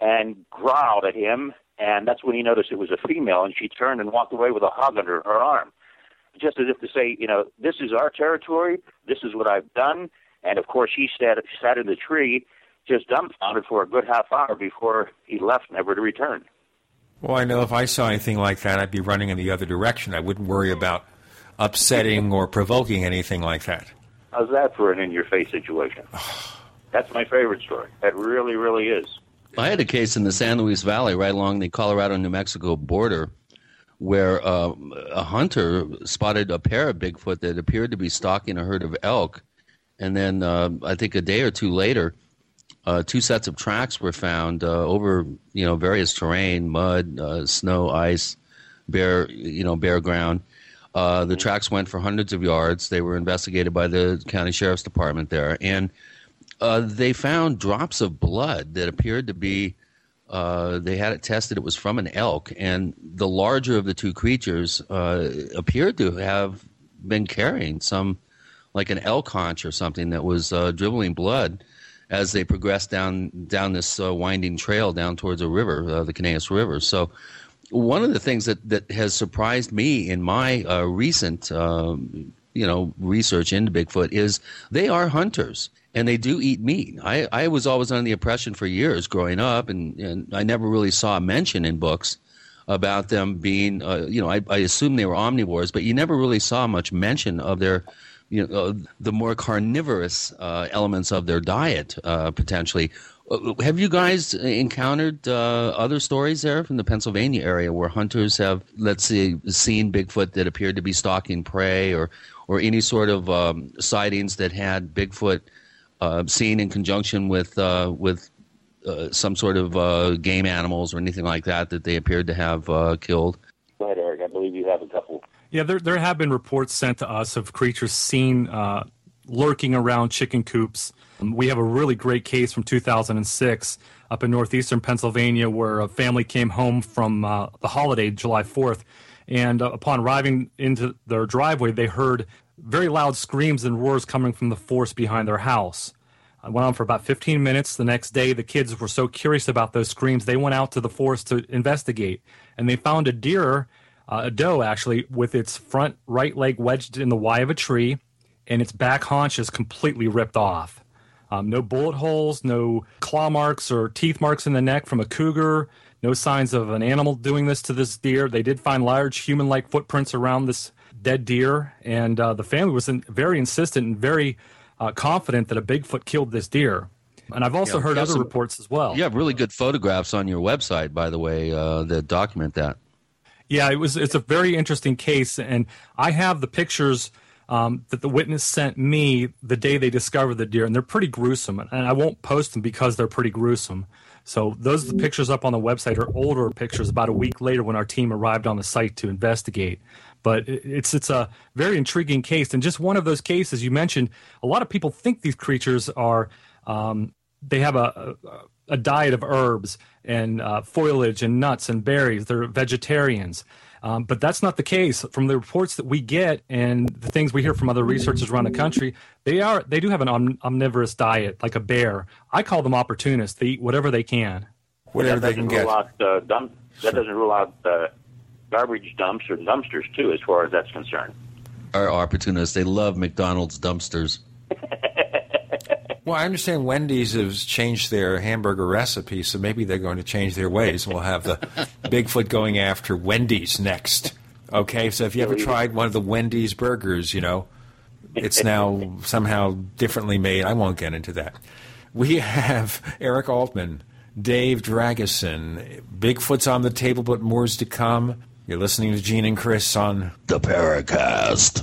[SPEAKER 8] and growled at him. And that's when he noticed it was a female, and she turned and walked away with a hog under her arm, just as if to say, you know, this is our territory. This is what I've done. And of course, he sat sat in the tree, just dumbfounded for a good half hour before he left, never to return.
[SPEAKER 2] Well, I know if I saw anything like that, I'd be running in the other direction. I wouldn't worry about upsetting or provoking anything like that.
[SPEAKER 8] How's that for an in your face situation? (sighs) That's my favorite story. That really, really is.
[SPEAKER 3] I had a case in the San Luis Valley, right along the Colorado New Mexico border, where uh, a hunter spotted a pair of Bigfoot that appeared to be stalking a herd of elk. And then uh, I think a day or two later, uh, two sets of tracks were found uh, over you know various terrain, mud, uh, snow, ice, bare you know bare ground. Uh, the tracks went for hundreds of yards. They were investigated by the county sheriff's department there, and uh, they found drops of blood that appeared to be. Uh, they had it tested. It was from an elk, and the larger of the two creatures appeared to have been carrying some, like an elk haunch or something that was dribbling blood as they progressed down down this uh, winding trail down towards a river, uh, the Conejos River. So, one of the things that, that has surprised me in my uh, recent um, you know research into Bigfoot is they are hunters and they do eat meat. I, I was always under the impression for years growing up, and, and I never really saw a mention in books about them being, uh, you know, I, I assume they were omnivores, but you never really saw much mention of their you know, uh, the more carnivorous uh, elements of their diet uh, potentially. Uh, have you guys encountered uh, other stories there from the Pennsylvania area where hunters have, let's say, seen Bigfoot that appeared to be stalking prey, or or any sort of um, sightings that had Bigfoot uh, seen in conjunction with with some sort of game animals or anything like that that they appeared to have killed?
[SPEAKER 8] Go ahead, Eric. I believe you have a couple
[SPEAKER 7] yeah, there there have been reports sent to us of creatures seen uh, lurking around chicken coops. We have a really great case from 2006 up in northeastern Pennsylvania where a family came home from uh, the holiday, July 4th, and uh, upon arriving into their driveway, they heard very loud screams and roars coming from the forest behind their house. It went on for about 15 minutes. The next day, the kids were so curious about those screams, they went out to the forest to investigate, and they found a deer uh, a doe actually, with its front right leg wedged in the Y of a tree, and its back haunch is completely ripped off. Um, no bullet holes, no claw marks or teeth marks in the neck from a cougar. No signs of an animal doing this to this deer. They did find large human-like footprints around this dead deer, and uh, the family was in, very insistent and very uh, confident that a Bigfoot killed this deer. And I've also
[SPEAKER 3] Yeah,
[SPEAKER 7] heard other
[SPEAKER 3] some-
[SPEAKER 7] reports as well.
[SPEAKER 3] You have really good photographs on your website, by the way, uh, that document that.
[SPEAKER 7] Yeah, it was. It's a very interesting case, and I have the pictures um, that the witness sent me the day they discovered the deer, and they're pretty gruesome. And I won't post them because they're pretty gruesome. So those the pictures up on the website are older pictures, about a week later when our team arrived on the site to investigate. But it's it's a very intriguing case, and just one of those cases you mentioned. A lot of people think these creatures are um, they have a, a a diet of herbs and uh, foliage and nuts and berries. They're vegetarians. Um, but that's not the case. From the reports that we get and the things we hear from other researchers around the country, they are they do have an om- omnivorous diet, like a bear. I call them opportunists. They eat whatever they can.
[SPEAKER 8] that doesn't rule Out, uh, dump, That doesn't rule out uh, garbage dumps or dumpsters too, as far as that's concerned.
[SPEAKER 3] Are opportunists. They love McDonald's dumpsters. (laughs)
[SPEAKER 2] Well, I understand Wendy's has changed their hamburger recipe, so maybe they're going to change their ways. We'll have the (laughs) Bigfoot going after Wendy's next. Okay, so if you ever tried one of the Wendy's burgers, you know, it's (laughs) now somehow differently made. I won't get into that. We have Eric Altman, Dave Dragosin. Bigfoot's on the table, but more's to come. You're listening to Gene and Chris on
[SPEAKER 3] The Paracast.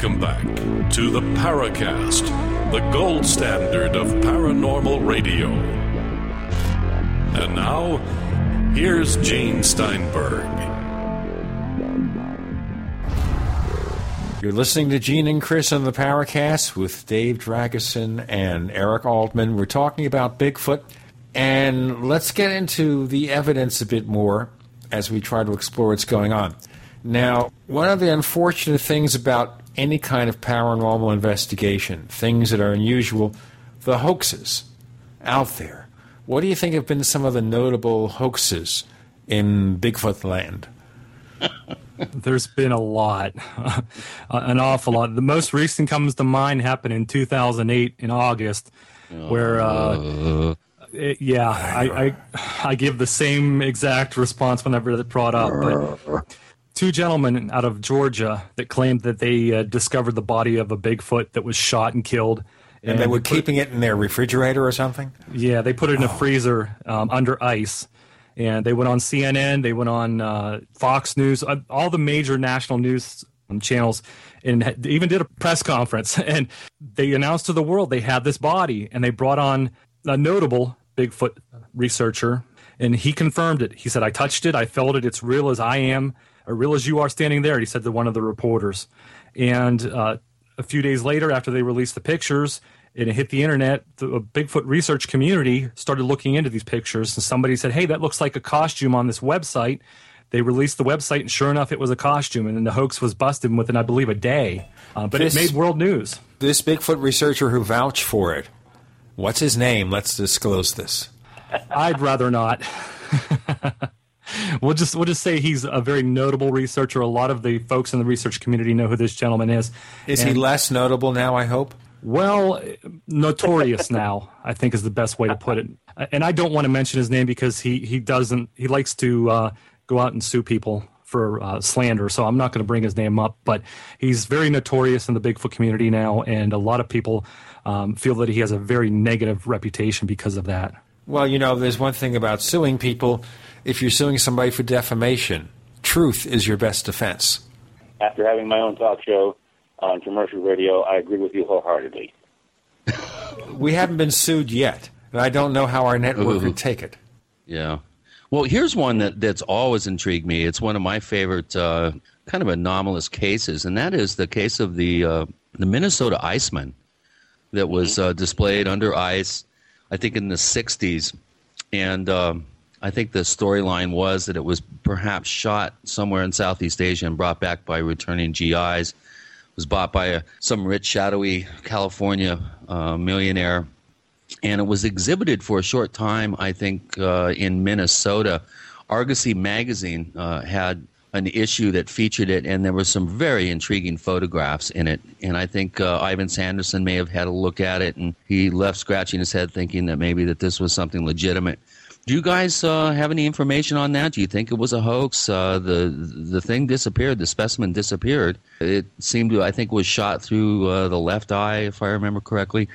[SPEAKER 1] Welcome back to the Paracast, the gold standard of paranormal radio. And now, here's Gene Steinberg.
[SPEAKER 2] You're listening to Gene and Chris on the Paracast with Dave Dragosin and Eric Altman. We're talking about Bigfoot, and let's get into the evidence a bit more as we try to explore what's going on. Now, one of the unfortunate things about any kind of paranormal investigation, things that are unusual, the hoaxes out there. What do you think have been some of the notable hoaxes in Bigfoot land? (laughs)
[SPEAKER 7] There's been a lot, (laughs) an awful lot. The most recent comes to mind happened in 2008 in August, where, uh, it- yeah, I, I I give the same exact response whenever it's brought up. But two gentlemen out of Georgia that claimed that they uh, discovered the body of a Bigfoot that was shot and killed.
[SPEAKER 2] And, they were keeping it in their refrigerator or something?
[SPEAKER 7] yeah, they put it in a freezer um, under ice. And they went on CNN, they went on uh, Fox News, uh, all the major national news um, channels, and even did a press conference. (laughs) And they announced to the world they had this body. And they brought on a notable Bigfoot researcher, and he confirmed it. He said, I touched it, I felt it, it's real as I am, or real as you are standing there, he said to one of the reporters. And uh, a few days later, after they released the pictures and it hit the internet, the Bigfoot research community started looking into these pictures. And somebody said, Hey, that looks like a costume on this website. They released the website, and sure enough, it was a costume. And then the hoax was busted within, I believe, a day. Uh, but
[SPEAKER 2] This-
[SPEAKER 7] it made world news.
[SPEAKER 2] This Bigfoot researcher who vouched for it, What's his name? Let's disclose this.
[SPEAKER 7] I'd rather not. (laughs) (laughs) we'll just we'll just say he's a very notable researcher. A lot of the folks in the research community know who this gentleman is.
[SPEAKER 2] Is and, he less notable now? I hope.
[SPEAKER 7] Well, notorious (laughs) now, I think is the best way to put it. And I don't want to mention his name because he he doesn't he likes to uh, go out and sue people for uh, slander. So I'm not going to bring his name up, but he's very notorious in the Bigfoot community now, and a lot of people um, feel that he has a very negative reputation because of that.
[SPEAKER 2] Well, you know, there's one thing about suing people. If you're suing somebody for defamation, truth is your best defense.
[SPEAKER 8] After having my own talk show on commercial radio, I agree with you wholeheartedly. (laughs)
[SPEAKER 2] we haven't been sued yet, and I don't know how our network Ooh. would take it.
[SPEAKER 3] Yeah. Well, here's one that, that's always intrigued me. It's one of my favorite uh, kind of anomalous cases, and that is the case of the uh, the Minnesota Iceman that was mm-hmm. uh, displayed under ice I think in the 60s. And um, I think the storyline was that it was perhaps shot somewhere in Southeast Asia and brought back by returning GIs. It was bought by a, some rich, shadowy California uh, millionaire. And it was exhibited for a short time, I think, uh, in Minnesota. Argosy magazine uh, had an issue that featured it, and there were some very intriguing photographs in it. And I think uh, Ivan Sanderson may have had a look at it, and he left scratching his head, thinking that maybe that this was something legitimate. Do you guys uh, have any information on that? Do you think it was a hoax? Uh, the the thing disappeared. The specimen disappeared. It seemed to, I think, was shot through uh, the left eye, if I remember correctly.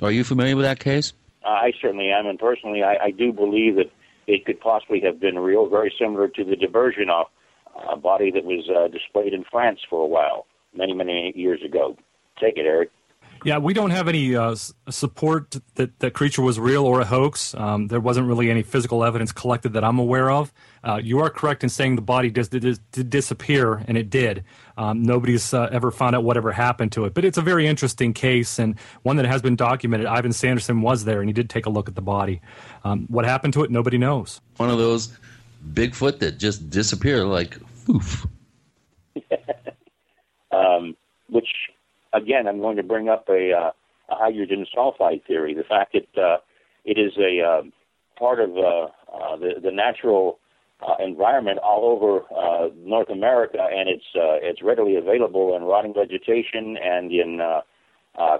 [SPEAKER 3] Are you familiar with that case?
[SPEAKER 8] I certainly am, and personally, I, I do believe that it could possibly have been real, very similar to the diversion off a body that was uh, displayed in France for a while, many, many years ago. Take it, Eric.
[SPEAKER 7] Yeah, we don't have any uh, support that that creature was real or a hoax. Um, there wasn't really any physical evidence collected that I'm aware of. Uh, you are correct in saying the body did, did, did disappear, and it did. Um, nobody's uh, ever found out whatever happened to it. But it's a very interesting case and one that has been documented. Ivan Sanderson was there, and he did take a look at the body. Um, what happened to it, nobody knows.
[SPEAKER 3] One of those Bigfoot that just disappeared like poof. (laughs)
[SPEAKER 8] um, which, again, I'm going to bring up a, uh, a hydrogen sulfide theory. The fact that uh, it is a uh, part of uh, uh, the, the natural uh, environment all over North America, and it's it's readily available in rotting vegetation and in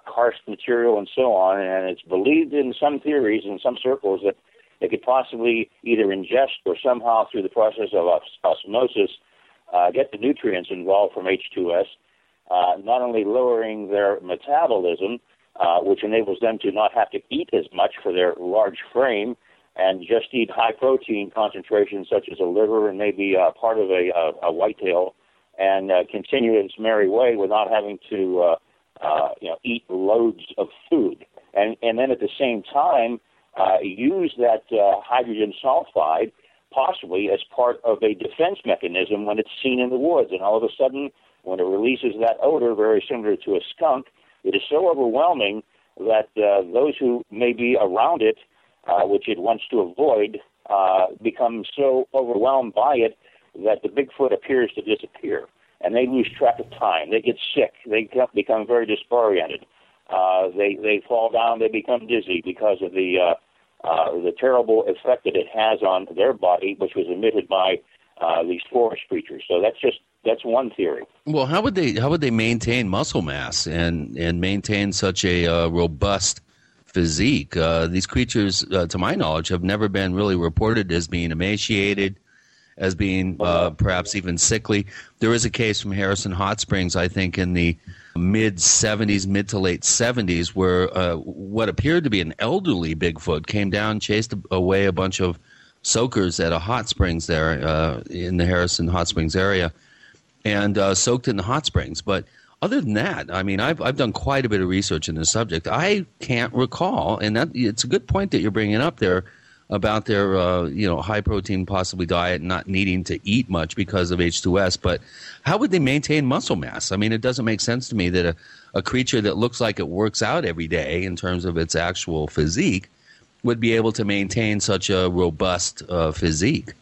[SPEAKER 8] karst material and so on. And it's believed in some theories in some circles that they could possibly either ingest or somehow through the process of osmosis uh, get the nutrients involved from H2S, uh, not only lowering their metabolism, uh, which enables them to not have to eat as much for their large frame and just eat high protein concentrations such as a liver and maybe uh, part of a, a, a whitetail and uh, continue its merry way without having to uh, uh, you know eat loads of food and and then at the same time uh, use that uh, hydrogen sulfide possibly as part of a defense mechanism when it's seen in the woods. And all of a sudden, when it releases that odor, very similar to a skunk, it is so overwhelming that uh, those who may be around it, uh, which it wants to avoid, uh, become so overwhelmed by it that the Bigfoot appears to disappear. And they lose track of time. They get sick. They become very disoriented. Uh, they they fall down. They become dizzy because of the uh, uh, the terrible effect that it has on their body, which was emitted by uh, these forest creatures. So that's just that's one theory.
[SPEAKER 3] Well, how would they how would they maintain muscle mass and and maintain such a uh, robust physique? Uh, these creatures, uh, to my knowledge, have never been really reported as being emaciated, as being uh, perhaps even sickly. There is a case from Harrison Hot Springs, I think, in the mid 70s, mid to late 70s, where uh, what appeared to be an elderly Bigfoot came down, chased away a bunch of soakers at a hot springs there uh, in the Harrison Hot Springs area, and uh, soaked in the hot springs. But other than that, I mean, I've I've done quite a bit of research in this subject. I can't recall, and that it's a good point that you're bringing up there about their uh, you know high protein possibly diet not needing to eat much because of H2S but how would they maintain muscle mass I mean it doesn't make sense to me that a, a creature that looks like it works out every day in terms of its actual physique would be able to maintain such a robust uh, physique.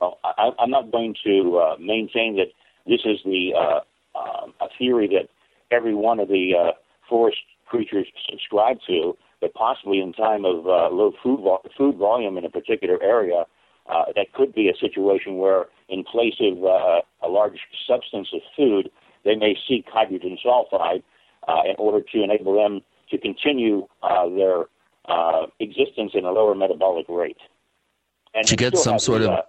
[SPEAKER 8] Well, I, am not going to uh, maintain that this is the uh, um, a theory that every one of the uh, forest creatures subscribe to but possibly in time of uh, low food vo- food volume in a particular area, uh, that could be a situation where, in place of uh, a large substance of food, they may seek hydrogen sulfide uh, in order to enable them to continue uh, their uh, existence in a lower metabolic rate. And
[SPEAKER 3] to get some sort of
[SPEAKER 8] uh,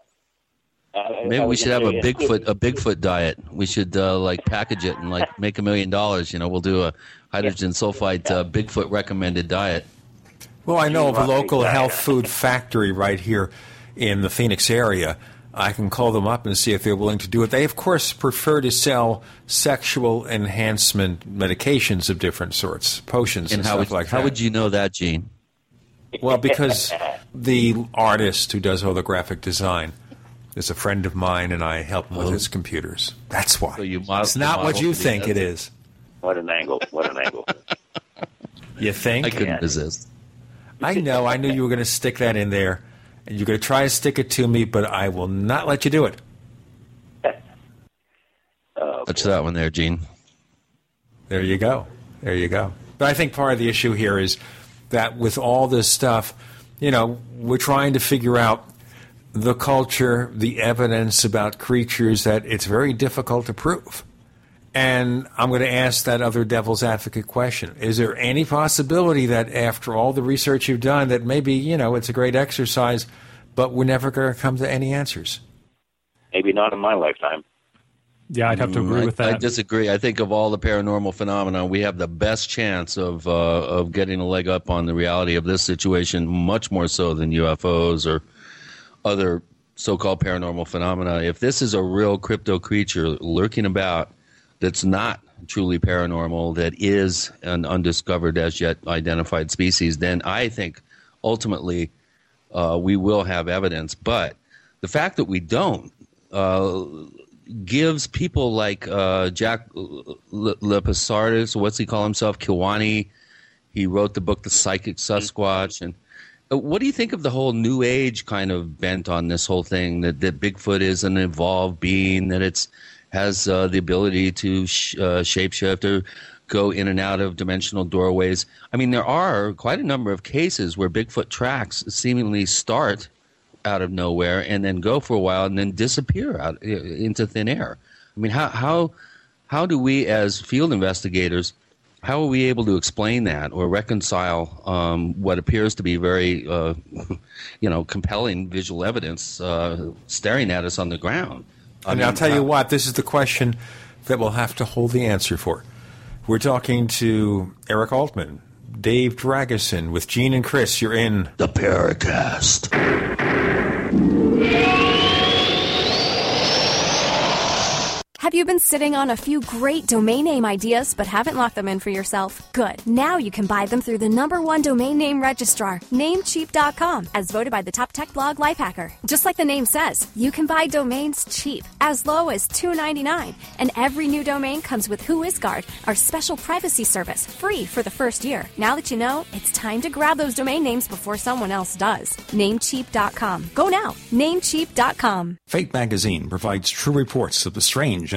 [SPEAKER 8] uh,
[SPEAKER 3] maybe we should have a
[SPEAKER 8] say,
[SPEAKER 3] Bigfoot a Bigfoot diet. We should uh, like package it and like make a million dollars. You know, we'll do a hydrogen sulfide uh, Bigfoot recommended diet.
[SPEAKER 2] Well, I know of a local health food factory right here in the Phoenix area. I can call them up and see if they're willing to do it. They, of course, prefer to sell sexual enhancement medications of different sorts, potions and,
[SPEAKER 3] And how
[SPEAKER 2] stuff
[SPEAKER 3] would
[SPEAKER 2] like
[SPEAKER 3] how
[SPEAKER 2] that.
[SPEAKER 3] would you know that, Gene?
[SPEAKER 2] Well, because the artist who does all the graphic design is a friend of mine, and I help him with oh. his computers. That's why.
[SPEAKER 3] Oh. So you model-
[SPEAKER 2] it's not what you think it is.
[SPEAKER 8] What an angle! What an angle!
[SPEAKER 2] You think?
[SPEAKER 3] I couldn't resist.
[SPEAKER 2] I know. I knew you were going to stick that in there, and you're going to try to stick it to me, but I will not let you do it. (laughs)
[SPEAKER 3] Oh, Touch that one there, Gene.
[SPEAKER 2] There you go. There you go. But I think part of the issue here is that with all this stuff, you know, we're trying to figure out the culture, the evidence about creatures that it's very difficult to prove. And I'm going to ask that other devil's advocate question. Is there any possibility that after all the research you've done that maybe, you know, it's a great exercise, but we're never going to come to any answers?
[SPEAKER 8] Maybe not in my lifetime.
[SPEAKER 7] Yeah, I'd have to agree
[SPEAKER 3] Mm,
[SPEAKER 7] with that.
[SPEAKER 3] I disagree. I think of all the paranormal phenomena, we have the best chance of uh, of getting a leg up on the reality of this situation, much more so than UFOs or other so-called paranormal phenomena. If this is a real crypto creature lurking about that's not truly paranormal, that is an undiscovered as yet identified species, then I think ultimately uh, we will have evidence. But the fact that we don't uh, gives people like uh, Jack Lapseritis, what's he call himself, Kewaunee. He wrote the book The Psychic Sasquatch, and uh, what do you think of the whole New Age kind of bent on this whole thing that that Bigfoot is an evolved being, that it's has uh, the ability to sh- uh, shapeshift or go in and out of dimensional doorways. I mean, there are quite a number of cases where Bigfoot tracks seemingly start out of nowhere and then go for a while and then disappear out into thin air. I mean, how how how do we as field investigators how are we able to explain that or reconcile um, what appears to be very uh, (laughs) you know compelling visual evidence uh, staring at us on the ground? I
[SPEAKER 2] and I'll tell you what, this is the question that we'll have to hold the answer for. We're talking to Eric Altman, Dave Dragosin with Gene and Chris. You're in
[SPEAKER 3] the Paracast.
[SPEAKER 18] Have you been sitting on a few great domain name ideas but haven't locked them in for yourself? Good. Now you can buy them through the number one domain name registrar, Namecheap.com, as voted by the top tech blog Lifehacker. Just like the name says, you can buy domains cheap, as low as $2.99. And every new domain comes with WhoisGuard, our special privacy service, free for the first year. Now that you know, it's time to grab those domain names before someone else does. Namecheap.com. Go now. Namecheap.com.
[SPEAKER 19] Fate magazine provides true reports of the strange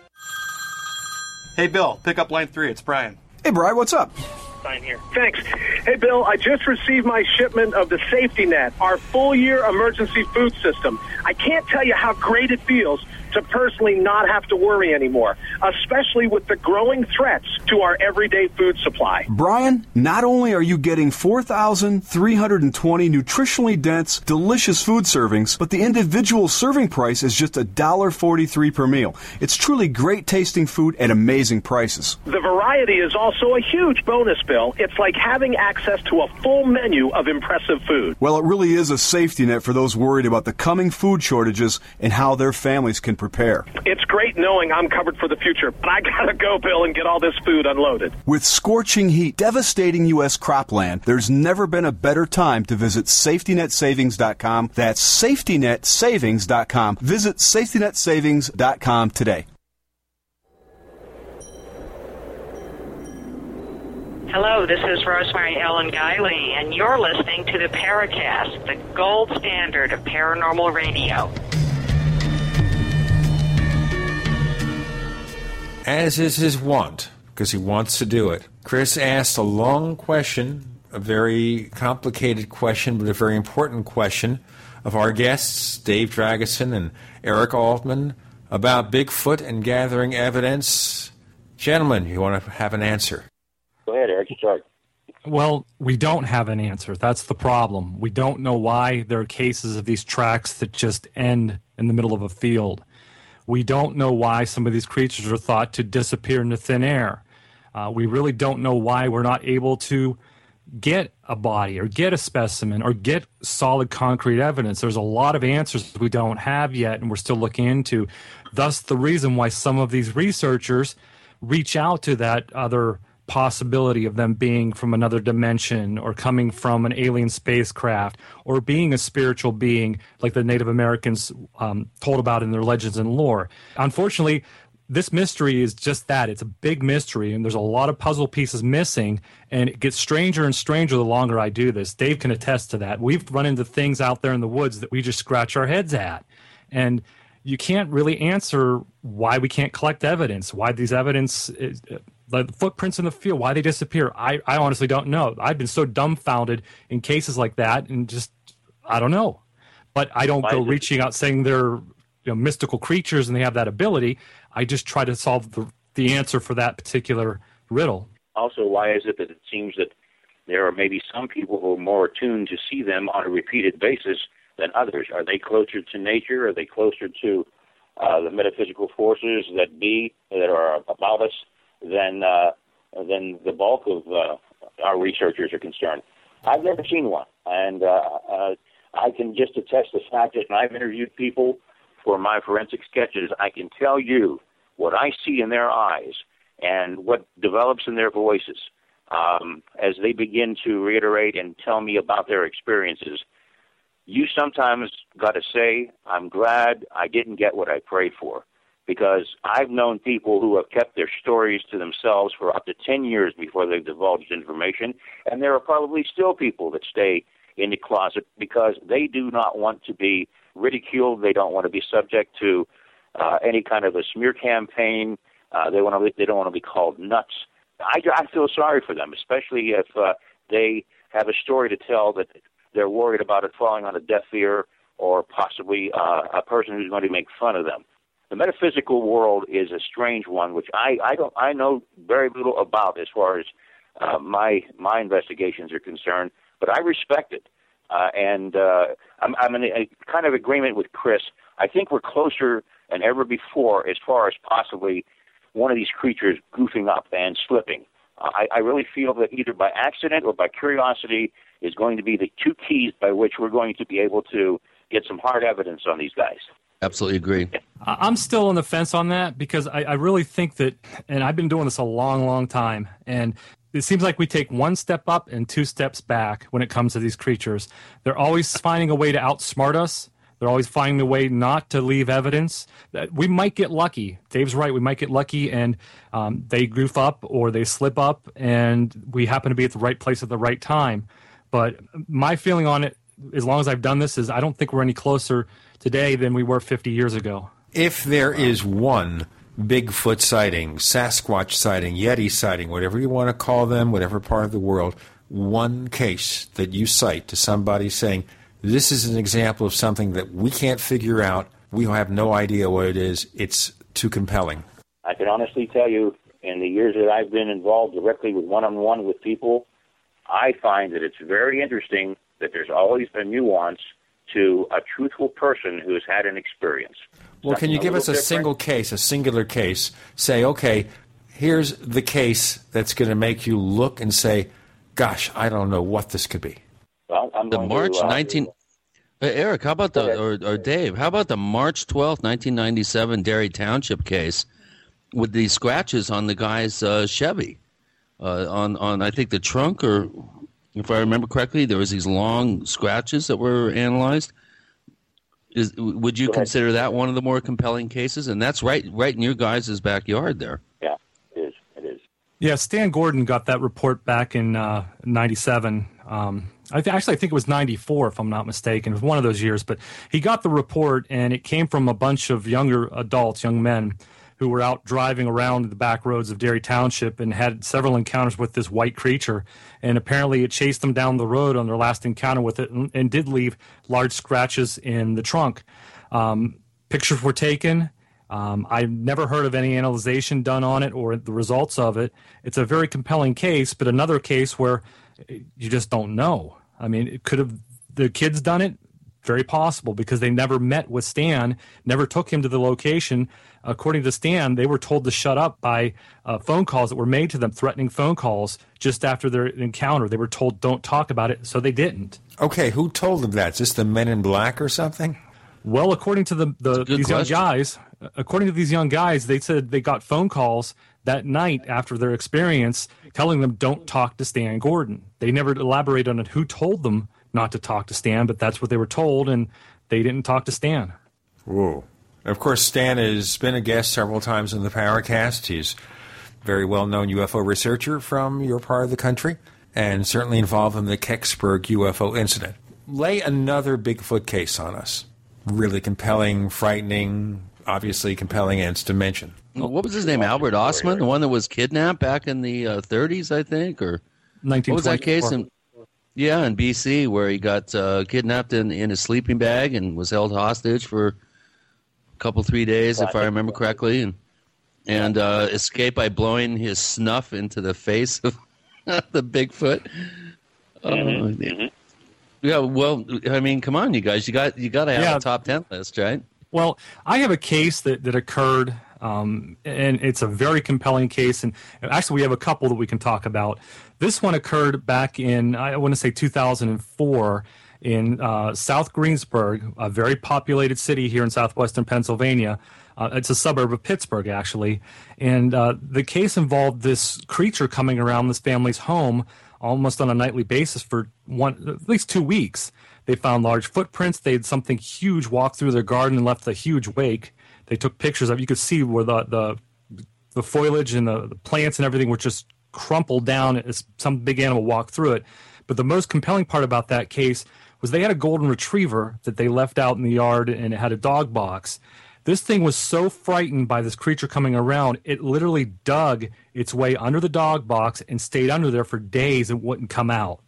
[SPEAKER 20] Hey, Bill, pick up line three. It's Brian.
[SPEAKER 21] Hey, Brian, what's up?
[SPEAKER 22] Sign here. Thanks. Hey, Bill, I just received my shipment of the Safety Net, our full year emergency food system. I can't tell you how great it feels to personally not have to worry anymore, especially with the growing threats to our everyday food supply.
[SPEAKER 21] Brian, not only are you getting 4,320 nutritionally dense, delicious food servings, but the individual serving price is just $1.43 per meal. It's truly great tasting food at amazing prices.
[SPEAKER 22] The variety is also a huge bonus, Bill. It's like having access to a full menu of impressive food.
[SPEAKER 21] Well, it really is a safety net for those worried about the coming food shortages and how their families can prepare.
[SPEAKER 22] It's great knowing I'm covered for the future, but I gotta go, Bill, and get all this food unloaded.
[SPEAKER 21] With scorching heat devastating U.S. cropland, there's never been a better time to visit SafetyNetSavings.com. That's SafetyNetSavings.com. Visit SafetyNetSavings.com today.
[SPEAKER 23] Hello, this is Rosemary Ellen Guiley, and you're listening to the Paracast, the gold standard of paranormal radio.
[SPEAKER 2] As is his wont, because he wants to do it, Chris asked a long question, a very complicated question, but a very important question of our guests, Dave Dragosin and Eric Altman, about Bigfoot and gathering evidence. Gentlemen, you want to have an answer?
[SPEAKER 8] Go ahead, Eric. You start.
[SPEAKER 7] Well, we don't have an answer. That's the problem. We don't know why there are cases of these tracks that just end in the middle of a field. We don't know why some of these creatures are thought to disappear into thin air. Uh, we really don't know why we're not able to get a body or get a specimen or get solid concrete evidence. There's a lot of answers we don't have yet and we're still looking into. Thus, the reason why some of these researchers reach out to that other possibility of them being from another dimension or coming from an alien spacecraft or being a spiritual being like the Native Americans um, told about in their legends and lore. Unfortunately, this mystery is just that. It's a big mystery and there's a lot of puzzle pieces missing and it gets stranger and stranger the longer i do this. Dave can attest to that. We've run into things out there in the woods that we just scratch our heads at. And you can't really answer why we can't collect evidence why these evidence is, the footprints in the field why they disappear I, I honestly don't know. I've been so dumbfounded in cases like that and just i don't know. But i don't
[SPEAKER 8] Why
[SPEAKER 7] go reaching out saying they're you know, mystical creatures and they have that ability. I just try to solve the, the answer for that particular riddle.
[SPEAKER 8] Also, why is it that it seems that there are maybe some people who are more attuned to see them on a repeated basis than others? Are they closer to nature? Are they closer to uh, the metaphysical forces that be that are about us than uh, than the bulk of uh, our researchers are concerned? I've never seen one, and uh, uh, I can just attest the fact that I've interviewed people for my forensic sketches, I can tell you what I see in their eyes and what develops in their voices um, as they begin to reiterate and tell me about their experiences. You sometimes got to say, I'm glad I didn't get what I prayed for. Because I've known people who have kept their stories to themselves for up to 10 years before they've divulged information, and there are probably still people that stay in the closet because they do not want to be ridiculed. They don't want to be subject to uh, any kind of a smear campaign. Uh, they want to. They don't want to be called nuts. I, I feel sorry for them, especially if uh, they have a story to tell that they're worried about it falling on a deaf ear or possibly uh, a person who's going to make fun of them. The metaphysical world is a strange one, which I, I don't I know very little about as far as uh, my my investigations are concerned, but I respect it, uh, and uh, I'm, I'm in a, a kind of agreement with Chris. I think we're closer than ever before as far as possibly one of these creatures goofing up and slipping. Uh, I, I really feel that either by accident or by curiosity is going to be the two keys by which we're going to be able to get some hard evidence on these guys.
[SPEAKER 3] Absolutely agree.
[SPEAKER 7] I'm still on the fence on that because I, I really think that, and I've been doing this a long, long time, and it seems like we take one step up and two steps back when it comes to these creatures. They're always (laughs) finding a way to outsmart us. They're always finding a way not to leave evidence. That We might get lucky. Dave's right. We might get lucky and um, they goof up or they slip up, and we happen to be at the right place at the right time. But my feeling on it, as long as I've done this, is I don't think we're any closer today than we were 50 years ago.
[SPEAKER 2] If there is one Bigfoot sighting, Sasquatch sighting, Yeti sighting, whatever you want to call them, whatever part of the world, one case that you cite to somebody saying, this is an example of something that we can't figure out, we have no idea what it is, it's too compelling.
[SPEAKER 8] I can honestly tell you, in the years that I've been involved directly with one-on-one with people, I find that it's very interesting that there's always a nuance to a truthful person who's had an experience.
[SPEAKER 2] Well, can you give us a
[SPEAKER 8] different.
[SPEAKER 2] single case, a singular case? Say, okay, here's the case that's going to make you look and say, gosh, I don't know what this could be.
[SPEAKER 8] Well, I'm
[SPEAKER 3] the
[SPEAKER 8] going to,
[SPEAKER 3] March
[SPEAKER 8] uh,
[SPEAKER 3] 19 Uh, Eric, how about the or, or Dave? How about the March twelfth, nineteen ninety seven Derry Township case with the scratches on the guy's uh, Chevy uh, on on I think the trunk or if I remember correctly, there was these long scratches that were analyzed. Is, would you consider that one of the more compelling cases? And that's right, right in your guys' backyard there.
[SPEAKER 8] Yeah, it is. It is.
[SPEAKER 7] Yeah, Stan Gordon got that report back in uh, '97. Um, I th- actually I think it was '94, if I'm not mistaken. It was one of those years. But he got the report, and it came from a bunch of younger adults, young men, who were out driving around the back roads of Derry Township and had several encounters with this white creature. And apparently, it chased them down the road on their last encounter with it, and, and did leave large scratches in the trunk. Um, pictures were taken. Um, I've never heard of any analyzation done on it or the results of it. It's a very compelling case, but another case where you just don't know. I mean, it could have the kids done it. Very possible because they never met with Stan, never took him to the location. According to Stan, they were told to shut up by uh, phone calls that were made to them, threatening phone calls just after their encounter. They were told, don't talk about it, so they didn't.
[SPEAKER 2] Okay, who told them that? Is Just the Men in Black or something?
[SPEAKER 7] Well, according to the, the these
[SPEAKER 2] question.
[SPEAKER 7] young guys, according to these young guys, they said they got phone calls that night after their experience telling them don't talk to Stan Gordon. They never elaborated on who told them not to talk to Stan, but that's what they were told, and they didn't talk to Stan.
[SPEAKER 2] Whoa. Of course, Stan has been a guest several times in the Paracast. He's a very well known UFO researcher from your part of the country and certainly involved in the Kecksburg UFO incident. Lay another Bigfoot case on us. Really compelling, frightening, obviously compelling ends to mention.
[SPEAKER 3] What was his name? Albert Ostman, the one that was kidnapped back in the uh, 30s, I think, or what was that case? In, yeah, in BC, where he got uh, kidnapped in in a sleeping bag and was held hostage for couple three days, if I remember correctly, and and uh, escaped by blowing his snuff into the face of (laughs) the Bigfoot. Oh,
[SPEAKER 8] Mm-hmm.
[SPEAKER 3] Yeah, well, I mean, come on, you guys, you got you got to have
[SPEAKER 7] Yeah.
[SPEAKER 3] a top ten list, right?
[SPEAKER 7] Well, I have a case that, that occurred, um, and it's a very compelling case. And actually, we have a couple that we can talk about. This one occurred back in, I want to say 2004, in uh, South Greensburg, a very populated city here in southwestern Pennsylvania. Uh, it's a suburb of Pittsburgh, actually. And uh, the case involved this creature coming around this family's home almost on a nightly basis for one, at least two weeks. They found large footprints. They had something huge walk through their garden and left a huge wake. They took pictures of. You could see where the the, the foliage and the, the plants and everything were just crumpled down as some big animal walked through it. But the most compelling part about that case was they had a golden retriever that they left out in the yard and it had a dog box. This thing was so frightened by this creature coming around, it literally dug its way under the dog box and stayed under there for days and wouldn't come out.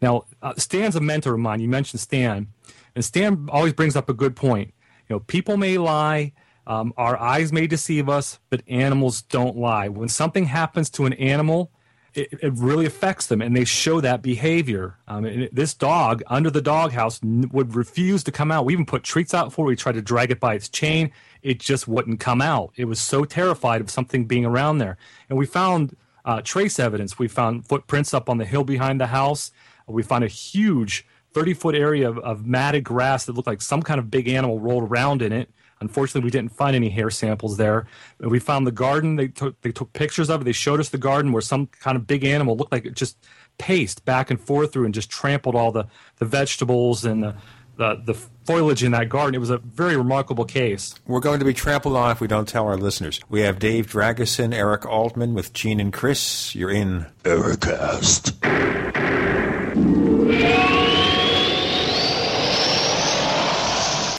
[SPEAKER 7] Now, uh, Stan's a mentor of mine. You mentioned Stan, and Stan always brings up a good point. You know, people may lie, um, our eyes may deceive us, but animals don't lie. When something happens to an animal, it, it really affects them, and they show that behavior. Um, and this dog under the doghouse n- would refuse to come out. We even put treats out for it. We tried to drag it by its chain. It just wouldn't come out. It was so terrified of something being around there. And we found uh, trace evidence. We found footprints up on the hill behind the house. We found a huge 30 foot area of, of matted grass that looked like some kind of big animal rolled around in it. Unfortunately, we didn't find any hair samples there. We found the garden. They took they took pictures of it. They showed us the garden where some kind of big animal looked like it just paced back and forth through and just trampled all the, the vegetables and the, the the foliage in that garden. It was a very remarkable case.
[SPEAKER 2] We're going to be trampled on if we don't tell our listeners. We have Dave Dragosin, Eric Altman with Gene and Chris. You're in Paracast.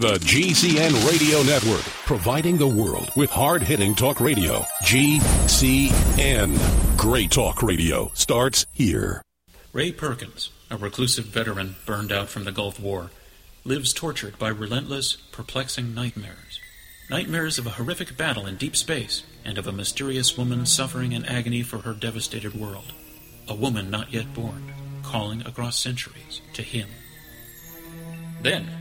[SPEAKER 24] The GCN Radio Network, providing the world with hard hitting talk radio. GCN. Great talk radio starts here.
[SPEAKER 14] Ray Perkins, a reclusive veteran burned out from the Gulf War, lives tortured by relentless, perplexing nightmares. Nightmares of a horrific battle in deep space and of a mysterious woman suffering in agony for her devastated world. A woman not yet born, calling across centuries to him. Then,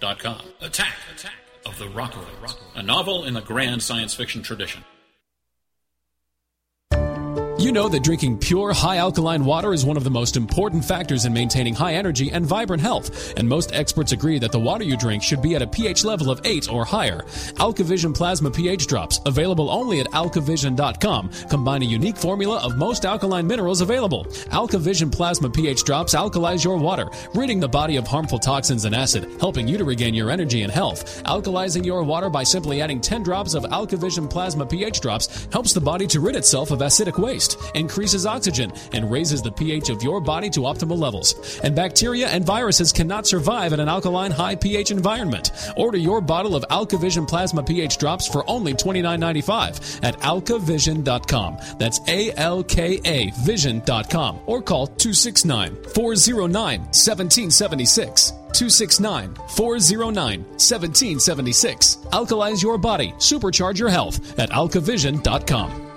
[SPEAKER 14] Attack! Attack! Of the Rockoids. A novel in the grand science fiction tradition.
[SPEAKER 25] You know that drinking pure, high alkaline water is one of the most important factors in maintaining high energy and vibrant health, and most experts agree that the water you drink should be at a pH level of 8 or higher. AlkaVision Plasma pH Drops, available only at alkavision.com, combine a unique formula of most alkaline minerals available. AlkaVision Plasma pH Drops alkalize your water, ridding the body of harmful toxins and acid, helping you to regain your energy and health. Alkalizing your water by simply adding 10 drops of AlkaVision Plasma pH Drops helps the body to rid itself of acidic waste, increases oxygen, and raises the pH of your body to optimal levels. And bacteria and viruses cannot survive in an alkaline high pH environment. Order your bottle of AlkaVision Plasma pH Drops for only $29.95 at alkavision.com. That's A L K A vision.com or call 269 409 1776. 269 409 1776. Alkalize your body, supercharge your health at alkavision.com.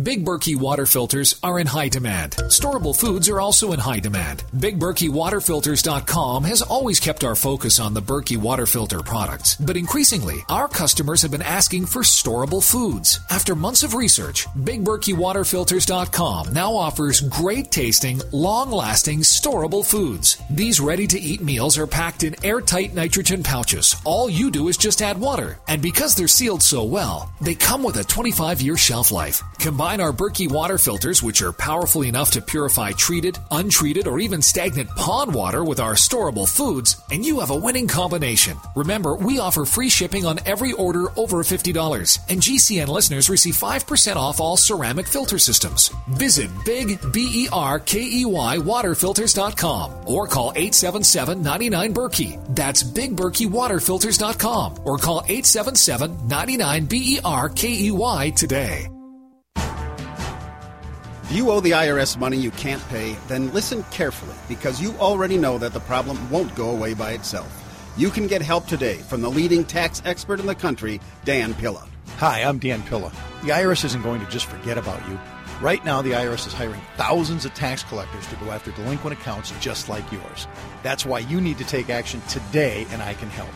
[SPEAKER 26] Big Berkey water filters are in high demand. Storable foods are also in high demand. BigBerkeyWaterFilters.com has always kept our focus on the Berkey water filter products, but increasingly, our customers have been asking for storable foods. After months of research, BigBerkeyWaterFilters.com now offers great tasting, long lasting, storable foods. These ready to eat meals are packed in airtight nitrogen pouches. All you do is just add water, and because they're sealed so well, they come with a 25 year shelf life. Combine our Berkey water filters, which are powerful enough to purify treated, untreated, or even stagnant pond water with our storable foods, and you have a winning combination. Remember, we offer free shipping on every order over $50, and GCN listeners receive 5% off all ceramic filter systems. Visit Big B E R K E Y waterfilters.com or call 877 99 Berkey. That's BigBerkeyWaterFilters.com or call 877 99 B E R K E Y today.
[SPEAKER 27] If you owe the IRS money you can't pay, then listen carefully because you already know that the problem won't go away by itself. You can get help today from the leading tax expert in the country, Dan Pilla.
[SPEAKER 28] Hi, I'm Dan Pilla. The IRS isn't going to just forget about you. Right now, the IRS is hiring thousands of tax collectors to go after delinquent accounts just like yours. That's why you need to take action today, and I can help.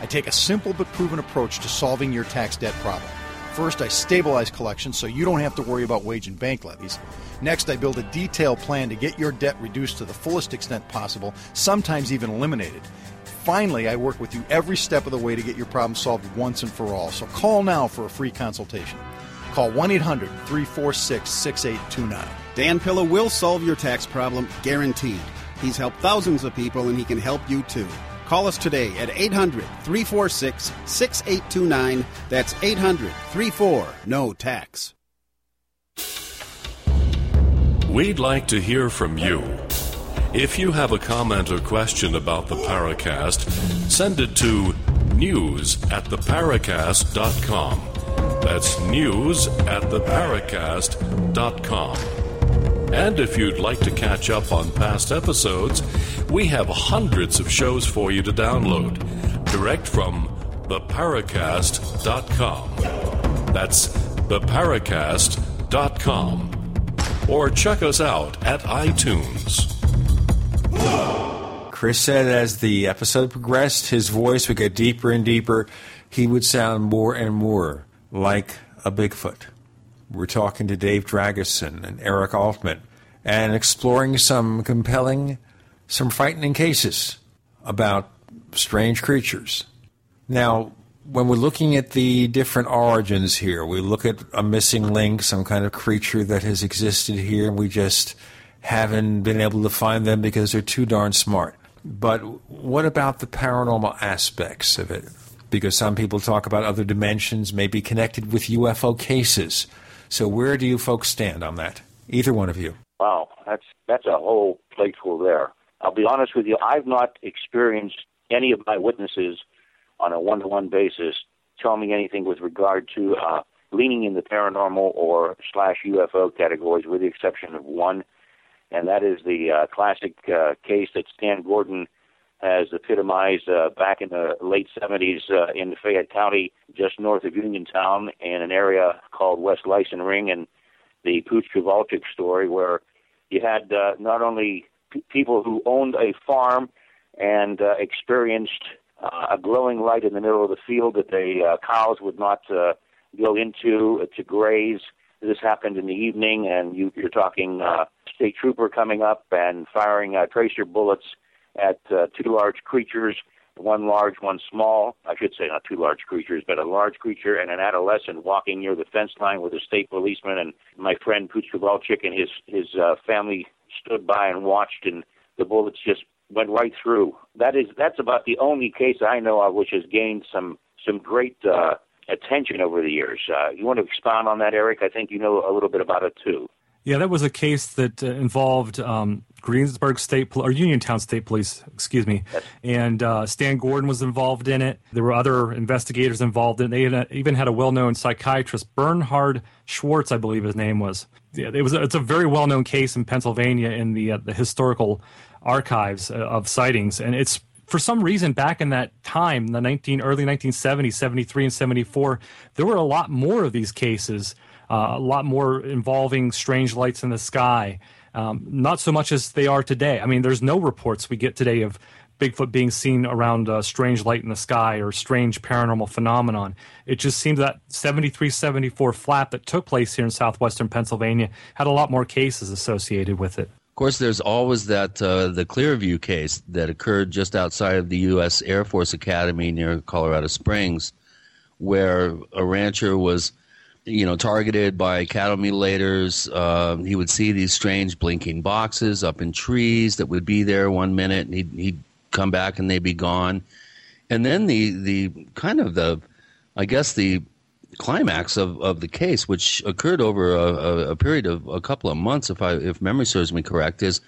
[SPEAKER 28] I take a simple but proven approach to solving your tax debt problem. First, I stabilize collections so you don't have to worry about wage and bank levies. Next, I build a detailed plan to get your debt reduced to the fullest extent possible, sometimes even eliminated. Finally, I work with you every step of the way to get your problem solved once and for all. So call now for a free consultation. Call 1 800 346 6829.
[SPEAKER 27] Dan Pilla will solve your tax problem, guaranteed. He's helped thousands of people and he can help you too. Call us today at 800 346 6829. That's 800 34 No Tax.
[SPEAKER 1] We'd like to hear from you. If you have a comment or question about the Paracast, send it to news at theparacast.com. That's news at theparacast.com. And if you'd like to catch up on past episodes, we have hundreds of shows for you to download direct from theparacast.com. That's theparacast.com. Or check us out at iTunes.
[SPEAKER 2] Chris said as the episode progressed, his voice would get deeper and deeper. He would sound more and more like a Bigfoot. We're talking to Dave Dragosin and Eric Altman and exploring some compelling, some frightening cases about strange creatures. Now, when we're looking at the different origins here, we look at a missing link, some kind of creature that has existed here, and we just haven't been able to find them because they're too darn smart. But what about the paranormal aspects of it? Because some people talk about other dimensions, maybe connected with UFO cases. So where do you folks stand on that? Either one of you.
[SPEAKER 8] Wow, that's that's a whole plateful there. I'll be honest with you, I've not experienced any of my witnesses on a one-to-one basis tell me anything with regard to uh, leaning in the paranormal or slash UFO categories, with the exception of one, and that is the uh, classic uh, case that Stan Gordon has epitomized uh, back in the late 70s uh, in Fayette County, just north of Uniontown, in an area called West Lyson Ring, and the Pooch Kowalczyk story, where you had uh, not only p- people who owned a farm and uh, experienced uh, a glowing light in the middle of the field that the uh, cows would not uh, go into uh, to graze. This happened in the evening, and you, you're talking uh, state trooper coming up and firing uh, tracer bullets at uh, two large creatures, one large, one small. I should say not two large creatures, but a large creature and an adolescent walking near the fence line with a state policeman. And my friend Pooch Kowalczyk and his his uh, family stood by and watched, and the bullets just went right through. That is that's about the only case I know of which has gained some some great uh, attention over the years. Uh, you want to expound on that, Eric? I think you know a little bit about it too.
[SPEAKER 7] Yeah, that was a case that uh, involved um, Greensburg State Pol- or Uniontown State Police, excuse me, and uh, Stan Gordon was involved in it. There were other investigators involved in. They even had a well-known psychiatrist, Bernhard Schwartz, I believe his name was. Yeah, it was. It's a very well-known case in Pennsylvania in the uh, the historical archives uh, of sightings, and it's for some reason back in that time, the 19 early 1970s, 73 and 74, there were a lot more of these cases uh, a lot more involving strange lights in the sky. Um, not so much as they are today. I mean, there's no reports we get today of Bigfoot being seen around a strange light in the sky or strange paranormal phenomenon. It just seems that 73 74 flap that took place here in southwestern Pennsylvania had a lot more cases associated with it.
[SPEAKER 3] Of course, there's always that uh, the Clearview case that occurred just outside of the U.S. Air Force Academy near Colorado Springs, where a rancher was you know, targeted by cattle mutilators. Uh, he would see these strange blinking boxes up in trees that would be there one minute, and he'd, he'd come back and they'd be gone. And then the the kind of the, I guess the climax of, of the case, which occurred over a, a, a period of a couple of months, if I if memory serves me correct, is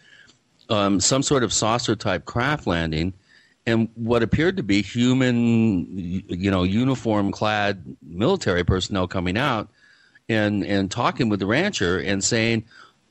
[SPEAKER 3] um, some sort of saucer type craft landing and what appeared to be human, you know, uniform clad military personnel coming out and and talking with the rancher and saying,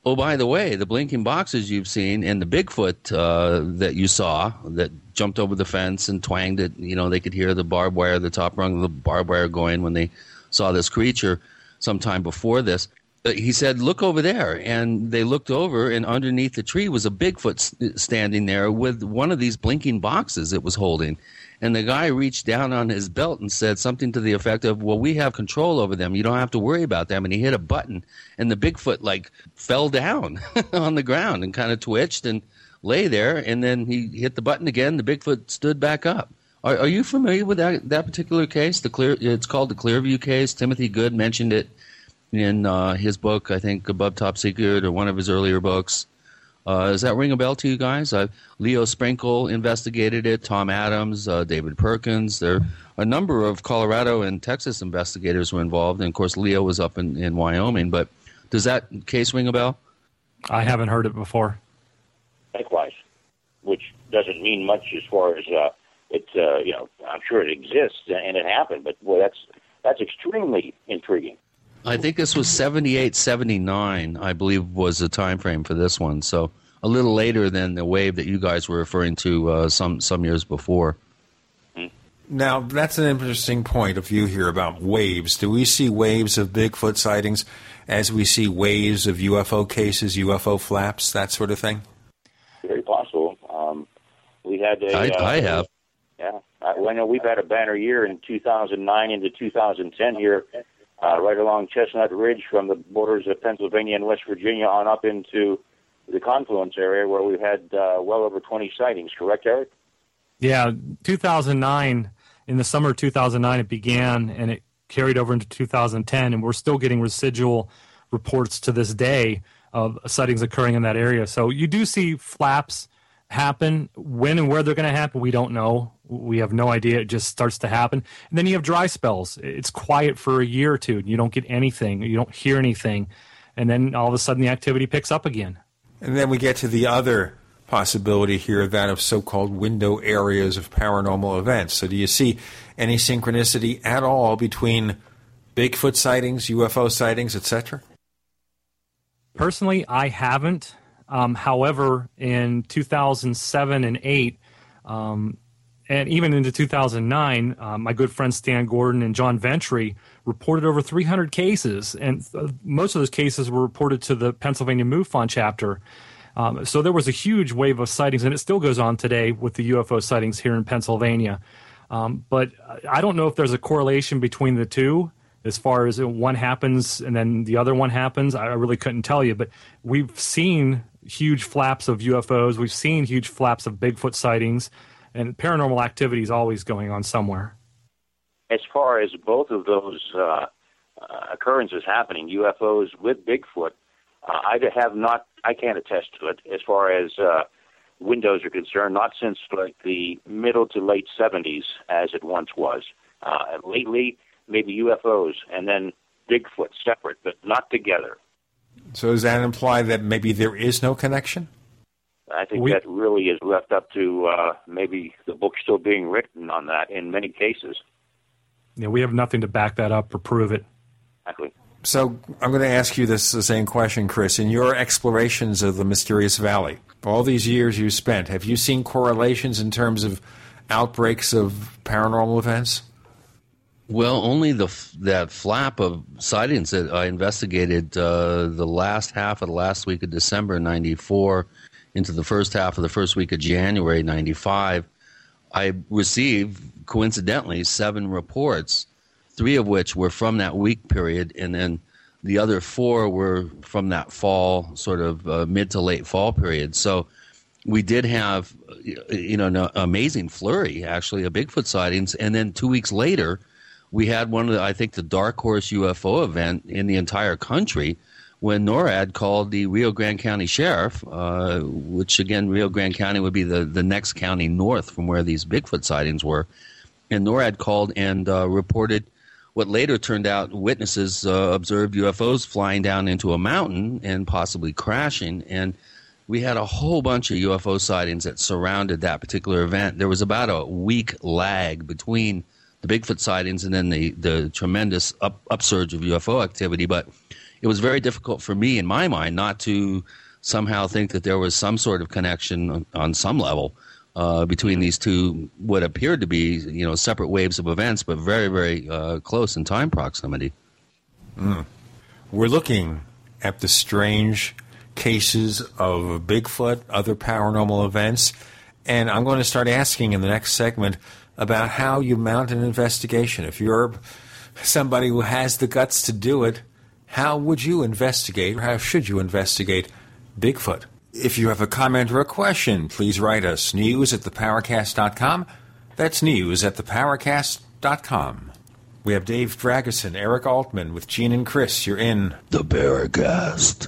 [SPEAKER 3] "Oh, by the way, the blinking boxes you've seen and the Bigfoot uh, that you saw that jumped over the fence and twanged it, you know, they could hear the barbed wire, the top rung of the barbed wire going when they saw this creature sometime before this." Uh, he said, "Look over there," and they looked over, and underneath the tree was a Bigfoot uh, standing there with one of these blinking boxes it was holding. And the guy reached down on his belt and said something to the effect of, "Well, we have control over them. You don't have to worry about them." And he hit a button, and the Bigfoot like fell down (laughs) on the ground and kind of twitched and lay there. And then he hit the button again. The Bigfoot stood back up. Are, are you familiar with that that particular case? The clear, it's called the Clearview case. Timothy Good mentioned it in uh, his book, I think Above Top Secret, or one of his earlier books. Uh, does that ring a bell to you guys? Uh, Leo Sprinkle investigated it. Tom Adams, uh, David Perkins. There a number of Colorado and Texas investigators were involved, and of course Leo was up in, in Wyoming. But does that case ring a bell?
[SPEAKER 7] I haven't heard it before.
[SPEAKER 8] Likewise, which doesn't mean much as far as uh, it. Uh, you know, I'm sure it exists and it happened, but boy, that's that's extremely intriguing.
[SPEAKER 3] I think this was 78, 79, I believe was the time frame for this one. So a little later than the wave that you guys were referring to uh, some some years before.
[SPEAKER 2] Now, that's an interesting point of view here about waves. Do we see waves of Bigfoot sightings as we see waves of UFO cases, UFO flaps, that sort of thing?
[SPEAKER 8] Very possible. Um, we had a.
[SPEAKER 3] I,
[SPEAKER 8] uh,
[SPEAKER 3] I have.
[SPEAKER 8] Yeah, I, well, I know we've had a banner year in 2009 into 2010 here, uh, right along Chestnut Ridge from the borders of Pennsylvania and West Virginia on up into the confluence area where we've had uh, well over 20 sightings. Correct, Eric?
[SPEAKER 7] Yeah, 2009 in the summer of 2009 it began and it carried over into 2010 and we're still getting residual reports to this day of sightings occurring in that area so you do see flaps happen when and where they're going to happen we don't know we have no idea it just starts to happen and then you have dry spells it's quiet for a year or two and you don't get anything you don't hear anything and then all of a sudden the activity picks up again
[SPEAKER 2] And then we get to the other possibility here, that of so called window areas of paranormal events. So, do you see any synchronicity at all between Bigfoot sightings, UFO sightings, etc.?
[SPEAKER 7] Personally, I haven't. Um, however, in 2007 and 8, um, and even into 2009, uh, my good friends Stan Gordon and John Ventre reported over 300 cases, and uh, most of those cases were reported to the Pennsylvania MUFON chapter. Um, so there was a huge wave of sightings, and it still goes on today with the UFO sightings here in Pennsylvania. Um, but I don't know if there's a correlation between the two as far as one happens and then the other one happens. I really couldn't tell you, but we've seen huge flaps of UFOs, we've seen huge flaps of Bigfoot sightings, and paranormal activity is always going on somewhere.
[SPEAKER 8] As far as both of those uh, uh, occurrences happening, UFOs with Bigfoot, uh, I have not, I can't attest to it as far as uh, windows are concerned, not since like the middle to late 70s as it once was. Uh, lately, maybe UFOs and then Bigfoot separate, but not together.
[SPEAKER 2] So, does that imply that maybe there is no connection?
[SPEAKER 8] I think
[SPEAKER 7] We-
[SPEAKER 8] that really is left up to uh, maybe the book still being written on that in many cases.
[SPEAKER 7] Yeah, we have nothing to back that up or prove it.
[SPEAKER 8] Exactly.
[SPEAKER 2] So, I'm going to ask you this the same question, Chris. In your explorations of the mysterious valley, all these years you spent, have you seen correlations in terms of outbreaks of paranormal events?
[SPEAKER 3] Well, only the that flap of sightings that I investigated uh, the last half of the last week of December '94 into the first half of the first week of January '95. I received coincidentally seven reports, three of which were from that week period, and then the other four were from that fall, sort of uh, mid to late fall period. So we did have, you know, an amazing flurry actually of Bigfoot sightings, and then two weeks later, we had one of the, I think, the dark horse UFO event in the entire country when NORAD called the Rio Grande County Sheriff, uh, which again, Rio Grande County would be the, the next county north from where these Bigfoot sightings were. And NORAD called and uh, reported what later turned out witnesses uh, observed UFOs flying down into a mountain and possibly crashing. And we had a whole bunch of UFO sightings that surrounded that particular event. There was about a week lag between the Bigfoot sightings and then the, the tremendous up, upsurge of UFO activity. But it was very difficult for me, in my mind, not to somehow think that there was some sort of connection on, on some level uh, between these two, what appeared to be, you know, separate waves of events, but very, very uh, close in time proximity.
[SPEAKER 2] Mm. We're looking at the strange cases of Bigfoot, other paranormal events, and I'm going to start asking in the next segment about how you mount an investigation. If you're somebody who has the guts to do it, how would you investigate, or how should you investigate Bigfoot? If you have a comment or a question, please write us news at theparacast.com. That's news at theparacast.com. We have Dave Dragosin, Eric Altman with Gene and Chris. You're in
[SPEAKER 3] The Paracast.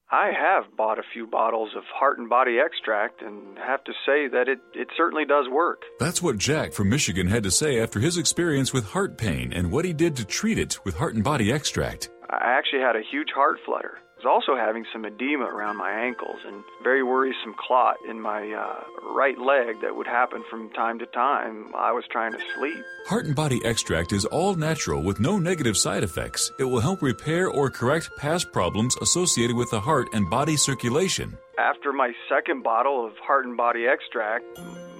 [SPEAKER 29] I have bought a few bottles of Heart and Body Extract and have to say that it, it certainly does work.
[SPEAKER 1] That's what Jack from Michigan had to say after his experience with heart pain and what he did to treat it with Heart and Body Extract.
[SPEAKER 29] I actually had a huge heart flutter. Was also having some edema around my ankles and very worrisome clot in my uh, right leg that would happen from time to time. I was trying to sleep.
[SPEAKER 1] Heart and Body Extract is all natural with no negative side effects. It will help repair or correct past problems associated with the heart and body circulation.
[SPEAKER 29] After my second bottle of Heart and Body Extract,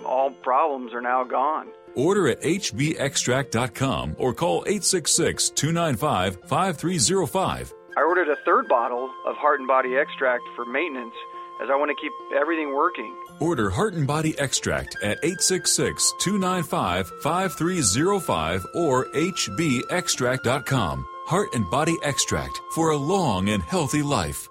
[SPEAKER 29] all problems are now gone.
[SPEAKER 1] Order at hbextract.com or call 866 295 5305.
[SPEAKER 29] I ordered a third bottle of Heart and Body Extract for maintenance as I want to keep everything working.
[SPEAKER 1] Order Heart and Body Extract at 866 295 5305 or hbextract.com. Heart and Body Extract for a long and healthy life.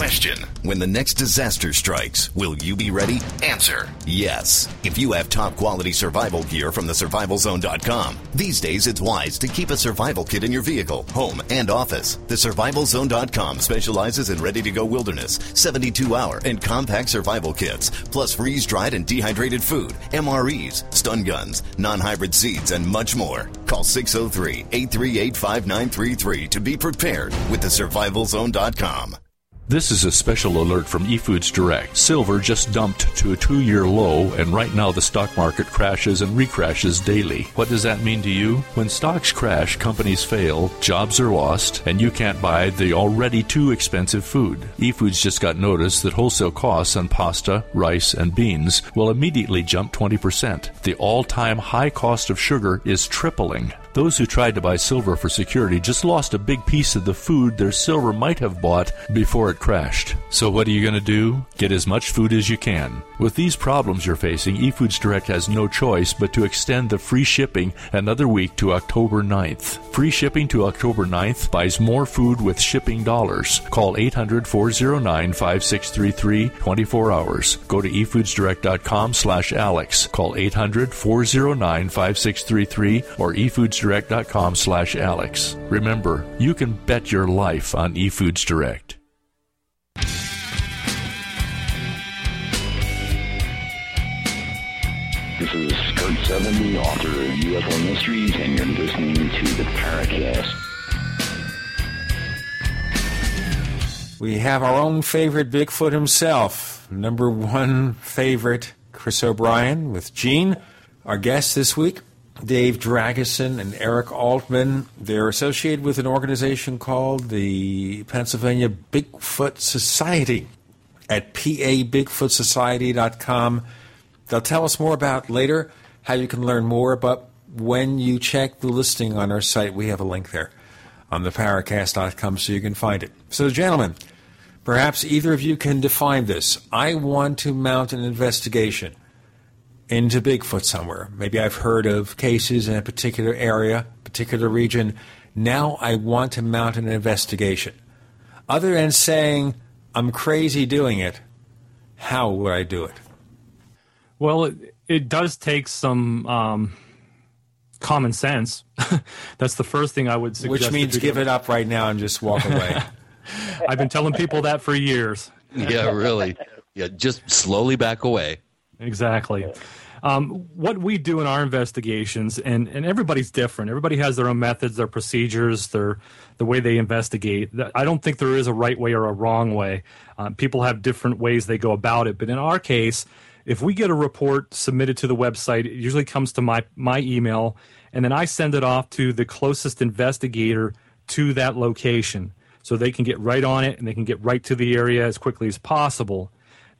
[SPEAKER 9] Question When the next disaster strikes, will you be ready? Answer Yes. If you have top quality survival gear from the survivalzone.com, these days it's wise to keep a survival kit in your vehicle, home, and office. The survivalzone.com specializes in ready to go wilderness, 72 hour, and compact survival kits, plus freeze dried and dehydrated food, MREs, stun guns, non hybrid seeds, and much more. Call 603 838 5933 to be prepared with the survivalzone.com.
[SPEAKER 30] This is a special alert from eFoods Direct. Silver just dumped to a two year low, and right now the stock market crashes and recrashes daily. What does that mean to you? When stocks crash, companies fail, jobs are lost, and you can't buy the already too expensive food. eFoods just got notice that wholesale costs on pasta, rice, and beans will immediately jump 20%. The all time high cost of sugar is tripling. Those who tried to buy silver for security just lost a big piece of the food their silver might have bought before it crashed. So what are you going to do? Get as much food as you can. With these problems you're facing, eFoods Direct has no choice but to extend the free shipping another week to October 9th. Free shipping to October 9th buys more food with shipping dollars. Call 800-409-5633 24 hours. Go to efoodsdirect.com slash Alex. Call 800-409-5633 or efoodsdirect.com slash Alex. Remember, you can bet your life on eFoods Direct.
[SPEAKER 31] This is Kurt Seven, author of UFO Mysteries, and you're listening to the Paracast.
[SPEAKER 32] We have our own favorite Bigfoot himself, number one favorite, Chris O'Brien, with Gene. Our guest this week, Dave Dragosin and Eric Altman. They're associated with an organization called the Pennsylvania Bigfoot Society at pabigfootsociety.com. They'll tell us more about later how you can learn more, but when you check the listing on our site, we have a link there on the paracast.com so you can find it. So, gentlemen, perhaps either of you can define this. I want to mount an investigation
[SPEAKER 2] into Bigfoot somewhere. Maybe I've heard of cases in a particular area, particular region. Now I want to mount an investigation. Other than saying, I'm crazy doing it, how would I do it?
[SPEAKER 7] Well, it, it does take some um, common sense. (laughs) That's the first thing I would suggest.
[SPEAKER 2] Which means give it up right now and just walk away. (laughs)
[SPEAKER 7] I've been telling people that for years.
[SPEAKER 3] Yeah, really. Yeah, just slowly back away.
[SPEAKER 7] Exactly. Um, what we do in our investigations, and, and everybody's different. Everybody has their own methods, their procedures, their the way they investigate. I don't think there is a right way or a wrong way. Uh, people have different ways they go about it. But in our case, if we get a report submitted to the website, it usually comes to my my email, and then I send it off to the closest investigator to that location, so they can get right on it and they can get right to the area as quickly as possible.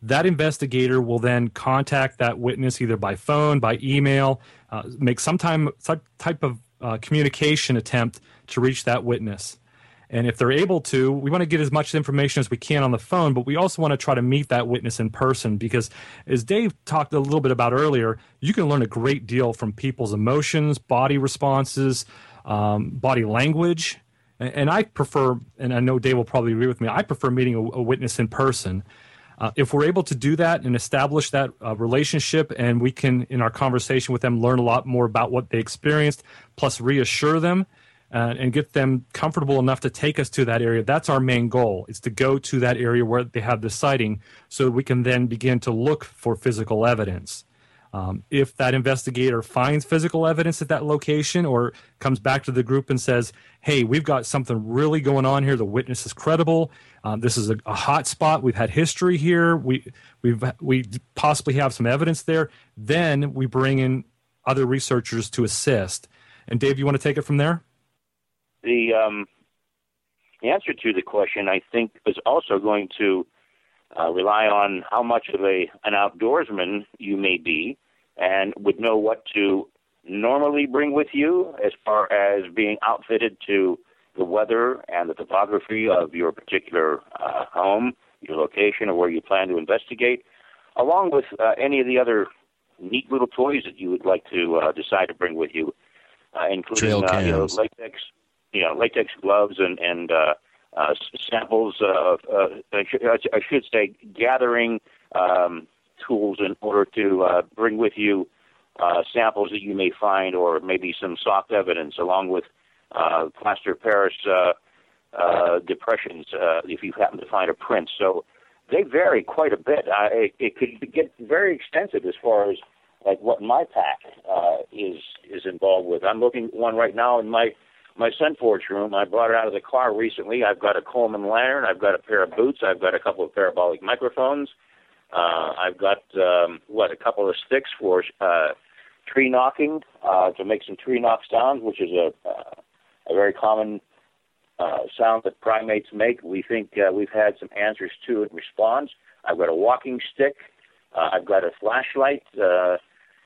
[SPEAKER 7] That investigator will then contact that witness either by phone, by email, uh, make some, time, some type of uh, communication attempt to reach that witness. And if they're able to, we want to get as much information as we can on the phone, but we also want to try to meet that witness in person because, as Dave talked a little bit about earlier, you can learn a great deal from people's emotions, body responses, um, body language. And, and, I prefer, and I know Dave will probably agree with me, I prefer meeting a, a witness in person uh, if we're able to do that and establish that uh, relationship, and we can, in our conversation with them, learn a lot more about what they experienced, plus reassure them uh, and get them comfortable enough to take us to that area. That's our main goal: is to go to that area where they have the sighting, so we can then begin to look for physical evidence. Um, if that investigator finds physical evidence at that location or comes back to the group and says, hey, we've got something really going on here, the witness is credible, um, this is a, a, hot spot, we've had history here, we, we've, we possibly have some evidence there, then we bring in other researchers to assist. And Dave, you want to take it from there?
[SPEAKER 8] The, um, the answer to the question, I think, is also going to uh, rely on how much of a an outdoorsman you may be, and would know what to normally bring with you as far as being outfitted to the weather and the topography of your particular uh, home, your location, or where you plan to investigate, along with uh, any of the other neat little toys that you would like to uh, decide to bring with you, uh, including uh, you know, latex, you know, latex gloves and and uh, uh, samples of, uh, I, should, I should say, gathering um, tools in order to uh, bring with you uh, samples that you may find or maybe some soft evidence along with uh, plaster Paris uh, uh, depressions uh, if you happen to find a print. So they vary quite a bit. Uh, it, it could get very extensive as far as like what my pack uh, is is involved with. I'm looking at one right now in my my SunForge room. I brought it out of the car recently. I've got a Coleman lantern. I've got a pair of boots. I've got a couple of parabolic microphones. Uh, I've got um, what a couple of sticks for uh, tree knocking uh, to make some tree knock sounds, which is a uh, a very common uh, sound that primates make. We think uh, we've had some answers to in response. I've got a walking stick. Uh, I've got a flashlight. Uh,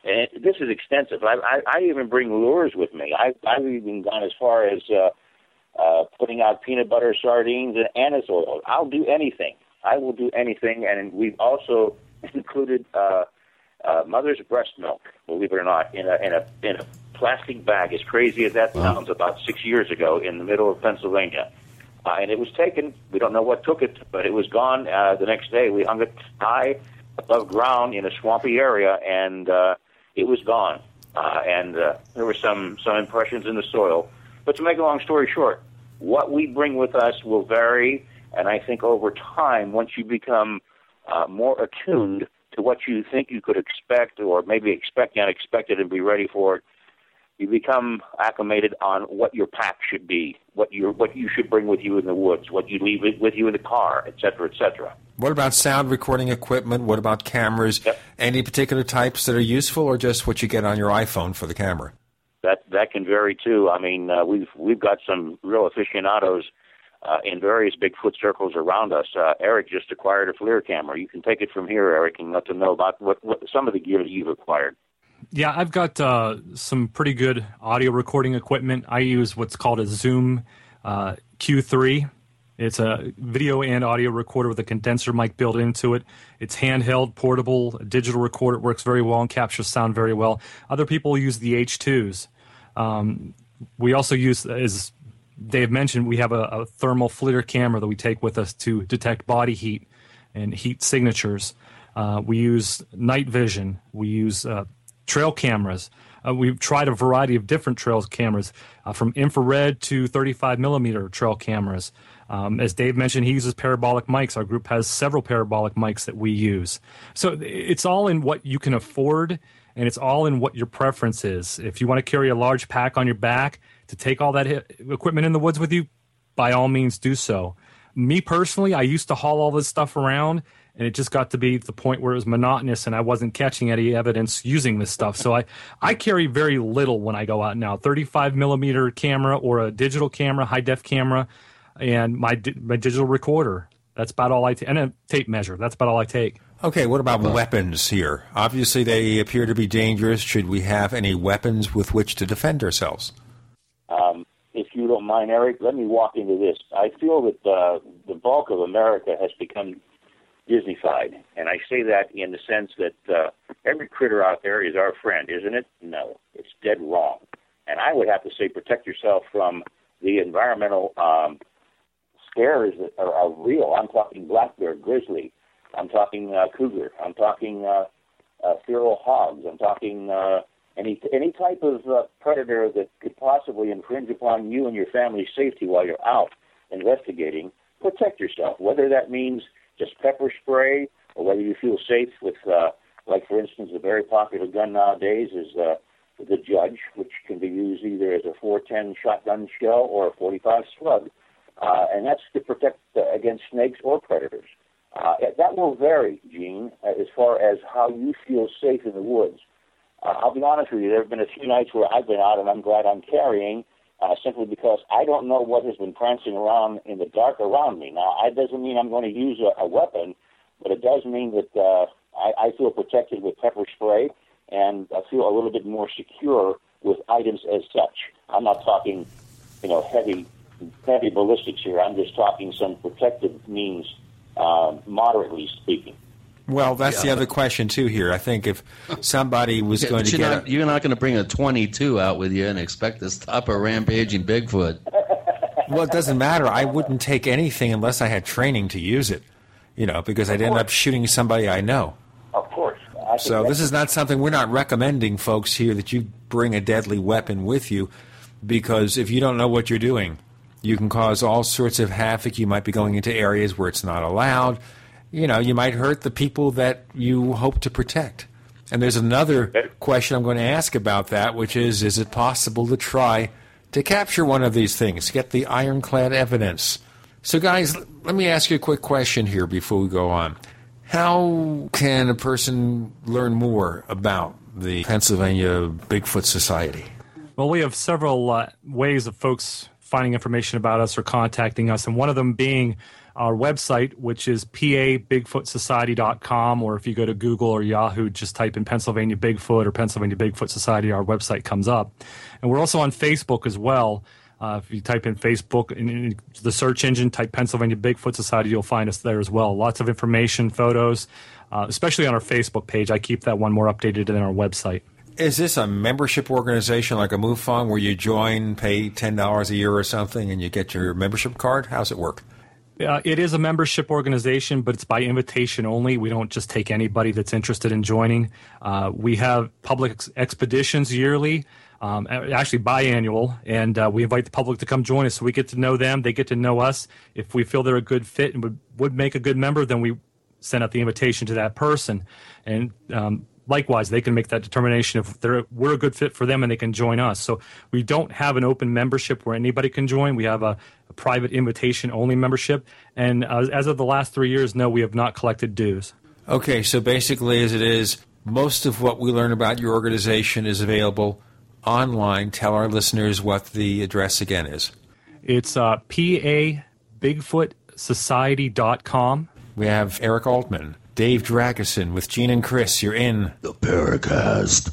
[SPEAKER 8] and this is extensive. I, I, I even bring lures with me. I, I've even gone as far as uh, uh, putting out peanut butter, sardines, and anise oil. I'll do anything. I will do anything, and we've also (laughs) included uh, uh, mother's breast milk. Believe it or not, in a in a in a plastic bag. As crazy as that wow. sounds, about six years ago in the middle of Pennsylvania, uh, and it was taken. We don't know what took it, but it was gone. Uh, the next day, we hung it high above ground in a swampy area, and uh, it was gone. Uh, and uh, there were some, some impressions in the soil. But to make a long story short, what we bring with us will vary. And I think over time, once you become uh, more attuned to what you think you could expect, or maybe expect the unexpected and be ready for it, you become acclimated on what your pack should be, what you what you should bring with you in the woods, what you leave with you in the car, et cetera, et cetera.
[SPEAKER 2] What about sound recording equipment? What about cameras?
[SPEAKER 8] Yep.
[SPEAKER 2] Any particular types that are useful, or just what you get on your iPhone for the camera?
[SPEAKER 8] That that can vary too. I mean, uh, we've we've got some real aficionados uh, in various Bigfoot circles around us. Uh, Eric just acquired a FLIR camera. You can take it from here, Eric, and let them know about what, what some of the gear that you've acquired.
[SPEAKER 7] Yeah, I've got uh, some pretty good audio recording equipment. I use what's called a Zoom uh, Q3 It's a video and audio recorder with a condenser mic built into it. It's handheld, portable, digital recorder. It works very well and captures sound very well. Other people use the H2s. Um, we also use, as Dave mentioned, we have a, a, thermal FLIR camera that we take with us to detect body heat and heat signatures. Uh, we use night vision. We use uh, trail cameras. Uh, we've tried a variety of different trail cameras, uh, from infrared to 35 millimeter trail cameras. Um, as Dave mentioned, he uses parabolic mics. Our group has several parabolic mics that we use. So it's all in what you can afford, and it's all in what your preference is. If you want to carry a large pack on your back to take all that equipment in the woods with you, by all means do so. Me personally, I used to haul all this stuff around and it just got to be the point where it was monotonous and I wasn't catching any evidence using this stuff. So I, I carry very little when I go out now 35 millimeter camera or a digital camera, high def camera, and my, my digital recorder. That's about all I take, and a tape measure. That's about all I take.
[SPEAKER 2] Okay, what about weapons here? Obviously, they appear to be dangerous. Should we have any weapons with which to defend ourselves?
[SPEAKER 8] Um, if you don't mind, Eric, let me walk into this. I feel that uh, the bulk of America has become Disneyfied. And I say that in the sense that uh, every critter out there is our friend, isn't it? No, it's dead wrong. And I would have to say protect yourself from the environmental um, scares that are, are real. I'm talking black bear, grizzly. I'm talking uh, cougar. I'm talking uh, uh, feral hogs. I'm talking uh, any any type of uh, predator that could possibly infringe upon you and your family's safety while you're out investigating. Protect yourself. Whether that means just pepper spray, or whether you feel safe with, uh, like for instance, a very popular gun nowadays is uh, the Judge, which can be used either as a 410 shotgun shell or a 45 slug, uh, and that's to protect uh, against snakes or predators. Uh, that will vary, Gene, as far as how you feel safe in the woods. Uh, I'll be honest with you, there have been a few nights where I've been out and I'm glad I'm carrying, uh, simply because I don't know what has been prancing around in the dark around me. Now, that doesn't mean I'm going to use a, a weapon, but it does mean that uh, I, I feel protected with pepper spray and I feel a little bit more secure with items as such. I'm not talking, you know, heavy, heavy ballistics here. I'm just talking some protective means, uh, moderately speaking.
[SPEAKER 2] Well, that's yeah. the other question too. Here, I think if somebody was yeah, going to
[SPEAKER 3] you're
[SPEAKER 2] get,
[SPEAKER 3] not, a, you're not going to bring a 22 out with you and expect to stop a rampaging Bigfoot.
[SPEAKER 2] well, it doesn't matter. I wouldn't take anything unless I had training to use it. You know, because I'd end up shooting somebody I know.
[SPEAKER 8] Of course.
[SPEAKER 2] So this is not something we're not recommending, folks, here that you bring a deadly weapon with you, because if you don't know what you're doing, you can cause all sorts of havoc. You might be going into areas where it's not allowed you know, you might hurt the people that you hope to protect. And there's another question I'm going to ask about that, which is is it possible to try to capture one of these things, get the ironclad evidence? So, guys, let me ask you a quick question here before we go on. How can a person learn more about the Pennsylvania Bigfoot Society?
[SPEAKER 7] Well, we have several uh, ways of folks finding information about us or contacting us, and one of them being our website, which is pabigfootsociety.com, or if you go to Google or Yahoo, just type in Pennsylvania Bigfoot or Pennsylvania Bigfoot Society, our website comes up. And we're also on Facebook as well. Uh, if you type in Facebook in, the search engine, type Pennsylvania Bigfoot Society, you'll find us there as well. Lots of information, photos, uh, especially on our Facebook page. I keep that one more updated than our website.
[SPEAKER 2] Is this a membership organization like a MUFON where you join, pay $10 a year or something, and you get your membership card? How's it work?
[SPEAKER 7] Uh, it is a membership organization, but it's by invitation only. We don't just take anybody that's interested in joining. Uh, we have public ex- expeditions yearly, um, actually biannual, and uh, we invite the public to come join us so we get to know them. They get to know us. If we feel they're a good fit and would, would make a good member, then we send out the invitation to that person. And um, likewise, they can make that determination if they're, we're a good fit for them and they can join us. So we don't have an open membership where anybody can join. We have a, a private invitation only membership. And uh, as of the last three years, no, we have not collected dues.
[SPEAKER 2] Okay, so basically, as it is, most of what we learn about your organization is available online. Tell our listeners what the address again is.
[SPEAKER 7] It's uh, pabigfootsociety.com.
[SPEAKER 2] We have Eric Altman Dave Dragosin with Gene and Chris. You're in
[SPEAKER 33] the Paracast.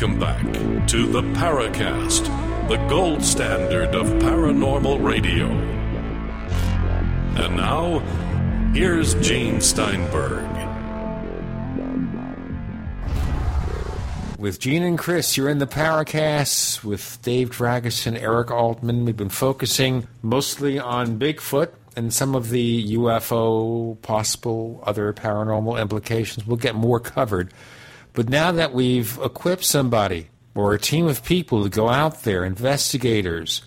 [SPEAKER 1] Welcome back to the Paracast, the gold standard of paranormal radio. And now, here's Gene Steinberg.
[SPEAKER 2] With Gene and Chris, you're in the Paracast with Dave Dragosin, Eric Altman. We've been focusing mostly on Bigfoot and some of the UFO, possible other paranormal implications. We'll get more covered. But now that we've equipped somebody or a team of people to go out there, investigators,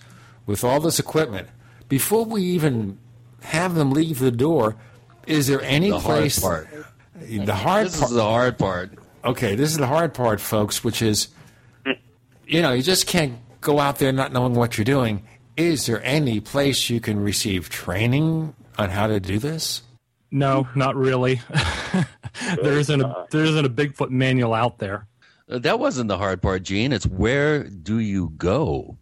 [SPEAKER 2] with all this equipment, before we even have them leave the door, is there any
[SPEAKER 3] The hard
[SPEAKER 2] place?
[SPEAKER 3] part.
[SPEAKER 2] The hard
[SPEAKER 3] This is
[SPEAKER 2] part.
[SPEAKER 3] the hard part.
[SPEAKER 2] Okay, this is the hard part, folks, which is, you know, you just can't go out there not knowing what you're doing. Is there any place you can receive training on how to do this?
[SPEAKER 7] No, not really. (laughs) there isn't a there isn't a Bigfoot manual out there.
[SPEAKER 3] Uh, That wasn't the hard part, Gene. It's where do you go?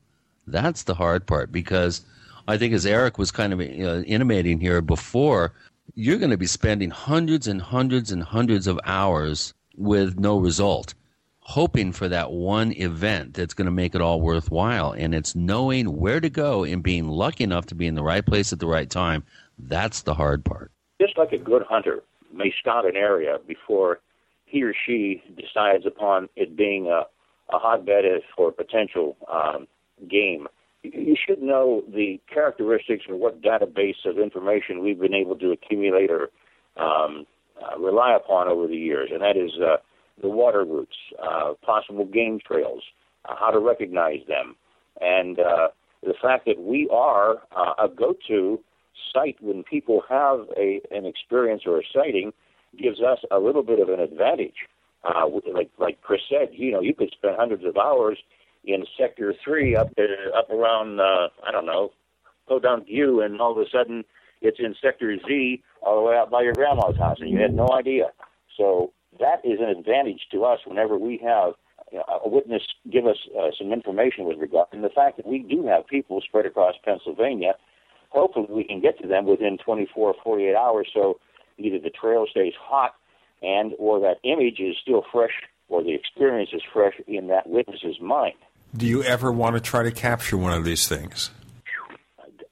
[SPEAKER 3] That's the hard part because I think, as Eric was kind of uh, intimating here before, you're going to be spending hundreds and hundreds and hundreds of hours with no result, hoping for that one event that's going to make it all worthwhile. And it's knowing where to go and being lucky enough to be in the right place at the right time. That's the hard part.
[SPEAKER 8] Just like a good hunter may scout an area before he or she decides upon it being a, a hotbed for potential um, game. You- should know the characteristics and what database of information we've been able to accumulate or um, uh, rely upon over the years, and that is uh, the water routes, uh, possible game trails, uh, how to recognize them, and uh, the fact that we are uh, a go-to site when people have a an experience or a sighting gives us a little bit of an advantage. Uh, like like Chris said, you know, you could spend hundreds of hours in Sector Three up there, up around uh, I don't know, down View, and all of a sudden it's in Sector Z all the way out by your grandma's house, and you had no idea. So that is an advantage to us whenever we have a witness give us uh, some information with regard, and the fact that we do have people spread across Pennsylvania hopefully we can get to them within 24 or 48 hours so either the trail stays hot and or that image is still fresh or the experience is fresh in that witness's mind.
[SPEAKER 2] Do you ever want to try to capture one of these things?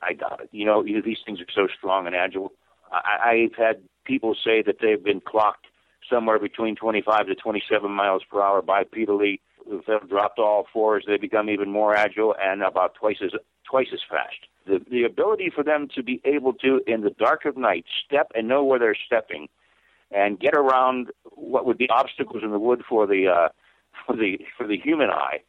[SPEAKER 8] i doubt it. You know you- these things are so strong and agile. I, i've had people say that they've been clocked somewhere between 25 to 27 miles per hour bipedally if they've dropped all fours. They become even more agile and about twice as twice as fast the the ability for them to be able to in the dark of night step and know where they're stepping and get around what would be obstacles in the wood for the uh (laughs) for the for the human eye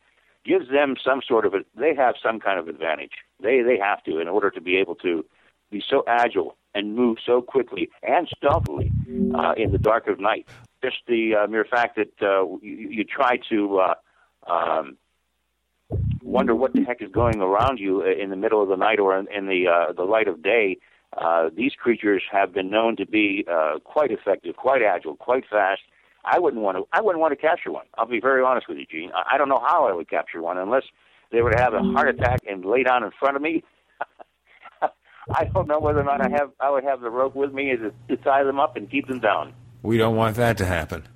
[SPEAKER 8] gives them some sort of a they have some kind of advantage. They they have to in order to be able to be so agile and move so quickly and stealthily uh, in the dark of night. Just the uh, mere fact that uh, you, you try to uh, um, wonder what the heck is going around you in the middle of the night or in, in the uh, the light of day. Uh, these creatures have been known to be uh, quite effective, quite agile, quite fast. I wouldn't want to. I wouldn't want to capture one. I'll be very honest with you, Gene. I, I don't know how I would capture one unless they were to have a heart attack and lay down in front of me. (laughs) I don't know whether or not I have. I would have the rope with me to, to tie them up and keep them down.
[SPEAKER 2] We don't want that to happen.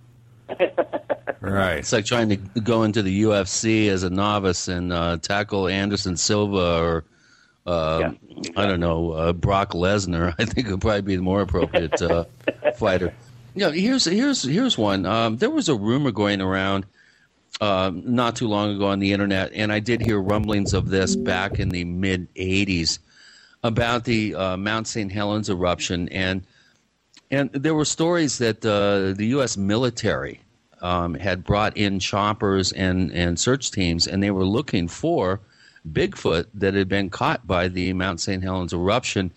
[SPEAKER 2] Right.
[SPEAKER 3] It's like trying to go into the UFC as a novice and uh, tackle Anderson Silva or uh, I don't know uh, Brock Lesnar. (laughs) I think would probably be the more appropriate uh, (laughs) fighter. You know, here's here's here's one. Um, there was a rumor going around um, not too long ago on the internet, and I did hear rumblings of this back in the mid '80s about the uh, Mount St. Helens eruption, and and there were stories that uh, the U.S. military um, had brought in choppers and and search teams, and they were looking for Bigfoot that had been caught by the Mount St. Helens eruption.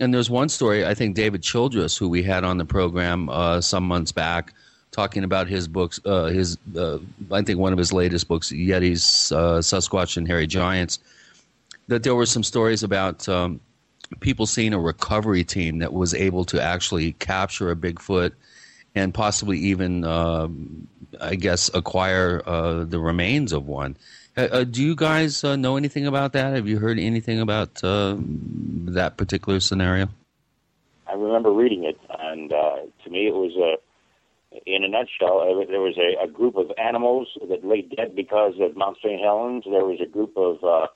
[SPEAKER 3] And there's one story, I think David Childress, who we had on the program uh, some months back, talking about his books, uh, his uh, I think one of his latest books, Yetis, uh, Sasquatch, and Hairy Giants, that there were some stories about um, people seeing a recovery team that was able to actually capture a Bigfoot and possibly even, um, I guess, acquire uh, the remains of one. Uh, uh, do you guys uh, know anything about that? Have you heard anything about uh, that particular scenario?
[SPEAKER 8] I remember reading it, and uh, to me, it was a. In a nutshell, uh, there was a, a group of animals that lay dead because of Mount St. Helens. There was a group of uh,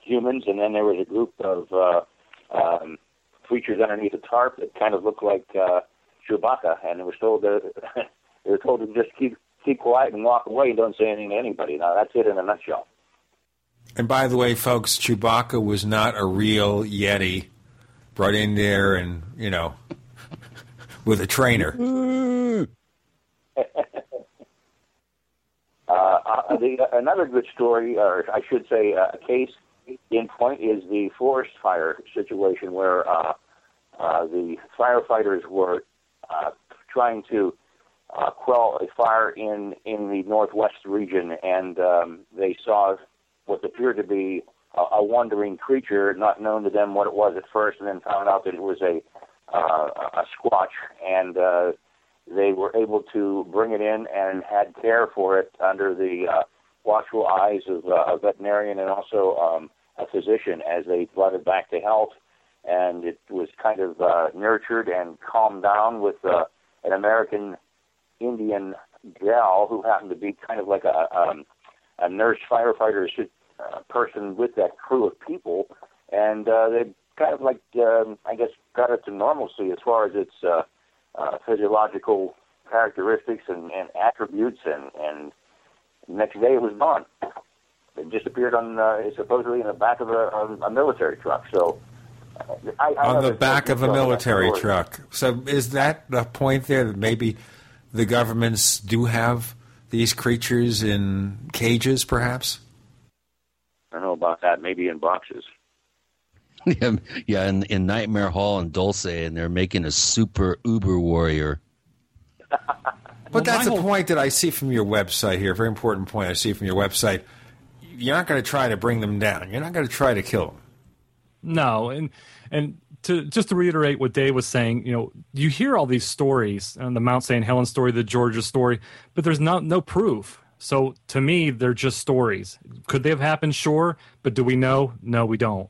[SPEAKER 8] humans, and then there was a group of uh, um, creatures underneath a tarp that kind of looked like uh, Chewbacca, and they were told to, they were told to just keep keep quiet and walk away and don't say anything to anybody. Now that's it in a nutshell.
[SPEAKER 2] And by the way, folks, Chewbacca was not a real Yeti brought in there and, you know, (laughs) with a trainer. (laughs)
[SPEAKER 8] uh, uh, the, another good story, or I should say, uh, a case in point, is the forest fire situation where uh, uh, the firefighters were uh, trying to uh, quell a fire in in the northwest region, and um, they saw what appeared to be a, a wandering creature, not known to them what it was at first, and then found out that it was a uh, a squatch, and uh, they were able to bring it in and had care for it under the uh, watchful eyes of uh, a veterinarian and also um, a physician as they brought it back to health. And it was kind of uh, nurtured and calmed down with uh, an American Indian gal who happened to be kind of like a um, a nurse firefighter uh, person with that crew of people, and uh, they kind of like um, I guess got it to normalcy as far as its uh, uh, physiological characteristics and, and attributes, and and next day it was gone. It disappeared on uh, supposedly in the back of a, a military truck. So. I, I
[SPEAKER 2] on the back of a military truck. So is that the point there that maybe the governments do have these creatures in cages, perhaps?
[SPEAKER 8] I don't know about that. Maybe in boxes. (laughs)
[SPEAKER 3] yeah, yeah, in, in Nightmare Hall and Dulce, and they're making a super uber warrior. (laughs)
[SPEAKER 2] But that's a point that I see from your website here. A very important point I see from your website. You're not going to try to bring them down. You're not going to try to kill them.
[SPEAKER 7] No, and and to just to reiterate what Dave was saying, you know, you hear all these stories, and the Mount St. Helens story, the Georgia story, but there's no no proof. So to me, they're just stories. Could they have happened? Sure, but do we know? No, we don't.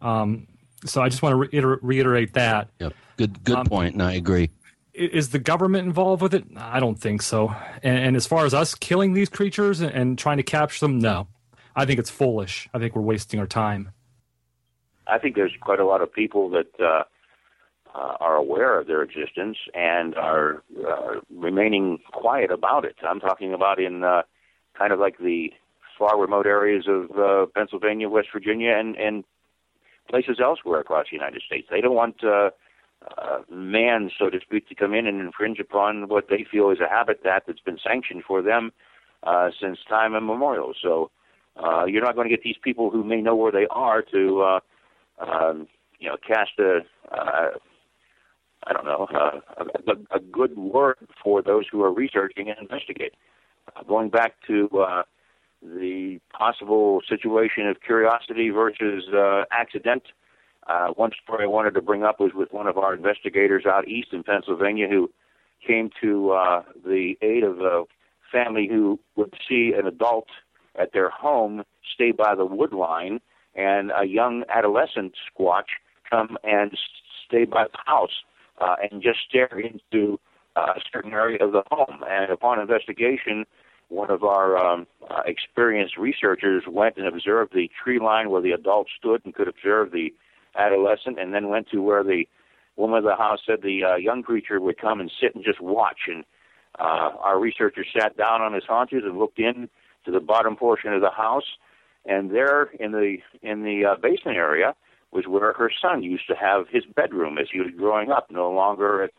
[SPEAKER 7] Um, so I just want to reiter- reiterate that.
[SPEAKER 3] Yep. Good good
[SPEAKER 7] Um,
[SPEAKER 3] point, and I agree.
[SPEAKER 7] Is the government involved with it? I don't think so. And, and as far as us killing these creatures and, and trying to capture them, no. I think it's foolish. I think we're wasting our time.
[SPEAKER 8] I think there's quite a lot of people that uh, uh, are aware of their existence and are uh, remaining quiet about it. I'm talking about in uh, kind of like the far remote areas of uh, Pennsylvania, West Virginia, and, and places elsewhere across the United States. They don't want uh, uh, man, so to speak, to come in and infringe upon what they feel is a habitat that's been sanctioned for them uh, since time immemorial. So uh, you're not going to get these people who may know where they are to, uh, um, you know, cast a, uh, I don't know, uh, a, a good word for those who are researching and investigating. Uh, going back to uh, the possible situation of curiosity versus uh, accident. Uh, one story I wanted to bring up was with one of our investigators out east in Pennsylvania who came to uh, the aid of a family who would see an adult at their home stay by the wood line and a young adolescent squatch come and stay by the house uh, and just stare into a certain area of the home. And upon investigation, one of our um, uh, experienced researchers went and observed the tree line where the adult stood and could observe the adolescent, and then went to where the woman of the house said the uh, young creature would come and sit and just watch. And uh, our researcher sat down on his haunches and looked in to the bottom portion of the house, and there in the in the uh, basement area was where her son used to have his bedroom as he was growing up. No longer,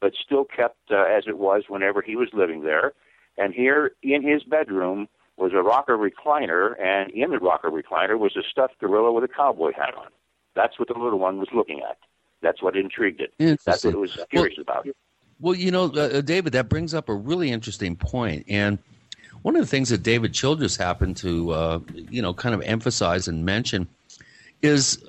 [SPEAKER 8] but still kept uh, as it was whenever he was living there. And here in his bedroom was a rocker recliner, and in the rocker recliner was a stuffed gorilla with a cowboy hat on. That's what the little one was looking at. That's what intrigued it. That's what it was curious
[SPEAKER 3] well,
[SPEAKER 8] about.
[SPEAKER 3] Well, you know, uh, uh, David, that brings up a really interesting point, and one of the things that David Childress happened to, uh, you know, kind of emphasize and mention is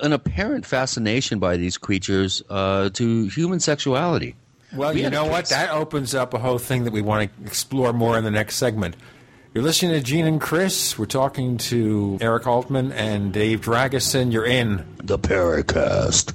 [SPEAKER 3] an apparent fascination by these creatures uh, to human sexuality.
[SPEAKER 34] Well,
[SPEAKER 3] We
[SPEAKER 34] you know what? That opens up a whole thing that we want to explore more in the next segment. You're listening to Gene and Chris. We're talking to Eric Altman and Dave Dragosin. You're in
[SPEAKER 9] the Paracast.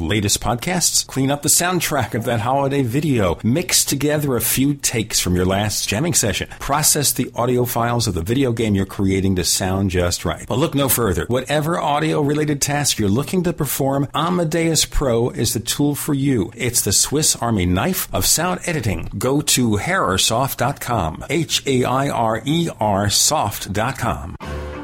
[SPEAKER 2] latest podcasts? Clean up the soundtrack of that holiday video. Mix together a few takes from your last jamming session. Process the audio files of the video game you're creating to sound just right. Well, look no further. Whatever audio related task you're looking to perform, Amadeus Pro is the tool for you. It's the Swiss Army knife of sound editing. Go to hairersoft.com. H A I R E R soft.com.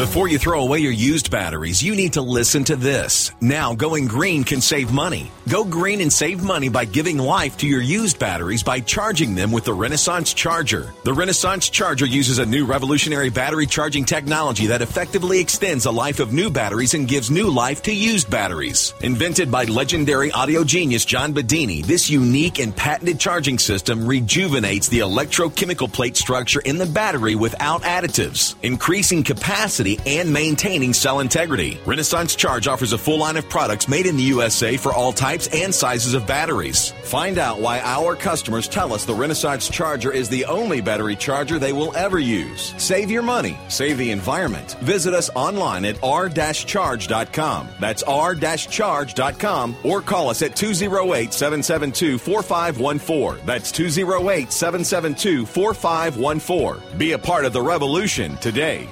[SPEAKER 9] Before you throw away your used batteries, you need to listen to this. Now, going green can save money. Go green and save money by giving life to your used batteries by charging them with the Renaissance Charger. The Renaissance Charger uses a new revolutionary battery charging technology that effectively extends the life of new batteries and gives new life to used batteries. Invented by legendary audio genius John Bedini, this unique and patented charging system rejuvenates the electrochemical plate structure in the battery without additives, increasing capacity and maintaining cell integrity. Renaissance Charge offers a full line of products made in the USA for all types and sizes of batteries. Find out why our customers tell us the Renaissance Charger is the only battery charger they will ever use. Save your money, save the environment. Visit us online at r-charge.com. That's r-charge.com or call us at 208-772-4514. That's 208-772-4514. Be a part of the revolution today.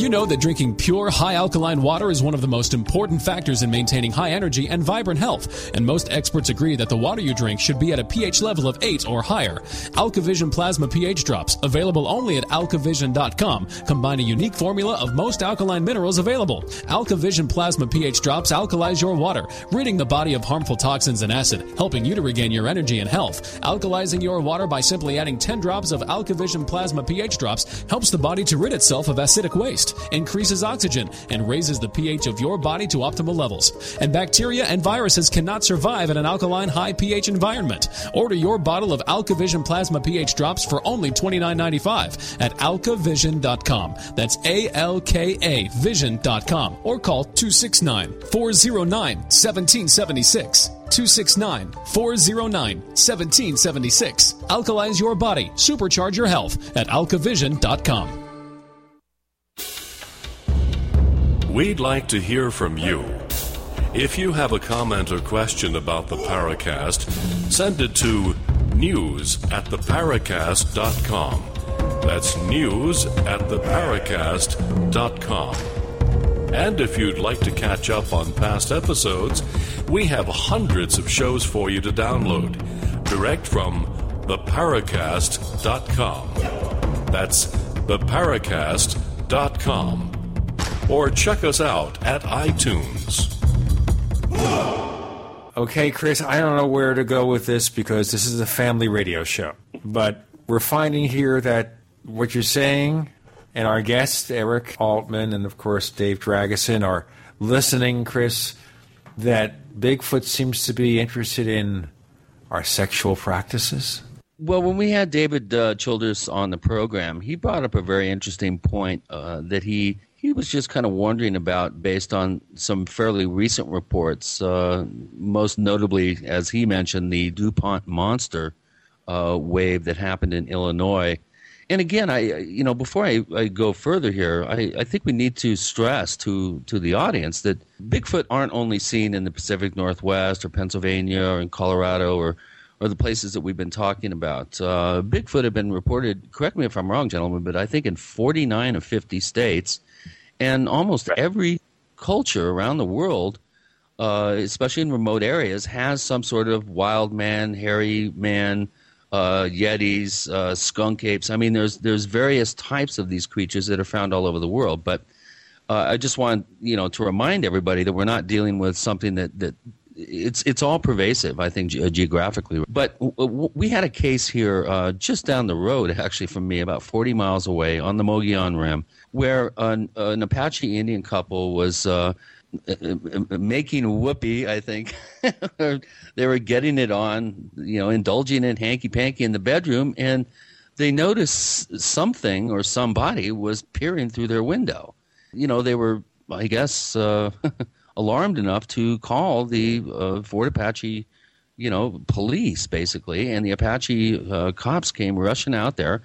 [SPEAKER 26] You know that drinking pure, high alkaline water is one of the most important factors in maintaining high energy and vibrant health, and most experts agree that the water you drink should be at a pH level of 8 or higher. AlkaVision Plasma pH drops, available only at alkavision.com, combine a unique formula of most alkaline minerals available. AlkaVision Plasma pH drops alkalize your water, ridding the body of harmful toxins and acid, helping you to regain your energy and health. Alkalizing your water by simply adding 10 drops of AlkaVision Plasma pH drops helps the body to rid itself of acidic waste.
[SPEAKER 25] Increases oxygen, and raises the pH of your body to optimal levels. And bacteria and viruses cannot survive in an alkaline high pH environment. Order your bottle of AlkaVision Plasma pH drops for only $29.95 at alkavision.com. That's A L K A vision.com or call 269 409 1776. 269 409 1776. Alkalize your body, supercharge your health at alkavision.com.
[SPEAKER 1] We'd like to hear from you. If you have a comment or question about the Paracast, send it to news at theparacast.com. That's news at theparacast.com. And if you'd like to catch up on past episodes, we have hundreds of shows for you to download direct from theparacast.com. That's theparacast.com. Or check us out at iTunes.
[SPEAKER 2] Okay, Chris, I don't know where to go with this because this is a family radio show. But we're finding here that what you're saying and our guests, Eric Altman and, of course, Dave Dragosin, are listening, Chris, that Bigfoot seems to be interested in our sexual practices.
[SPEAKER 3] Well, when we had David uh, Childress on the program, he brought up a very interesting point uh, that he he was just kind of wondering about based on some fairly recent reports, uh, most notably, as he mentioned, the DuPont monster uh, wave that happened in Illinois. And again, I you know before I, I go further here, I, I think we need to stress to to the audience that Bigfoot aren't only seen in the Pacific Northwest or Pennsylvania or in Colorado or or the places that we've been talking about. Uh, Bigfoot have been reported. Correct me if I'm wrong, gentlemen, but I think in 49 of 50 states, and almost every culture around the world, uh, especially in remote areas, has some sort of wild man, hairy man, uh, yetis, uh, skunk apes. I mean, there's there's various types of these creatures that are found all over the world. But uh, I just want you know to remind everybody that we're not dealing with something that that it's it's all pervasive. I think ge- geographically. But w- w- we had a case here uh, just down the road, actually from me, about 40 miles away on the Mogollon Rim, where an, an Apache Indian couple was. Uh, making whoopee, I think. (laughs) they were getting it on, you know, indulging in hanky panky in the bedroom, and they noticed something or somebody was peering through their window. You know, they were, I guess, uh, (laughs) alarmed enough to call the uh, Fort Apache, you know, police basically, and the Apache uh, cops came rushing out there,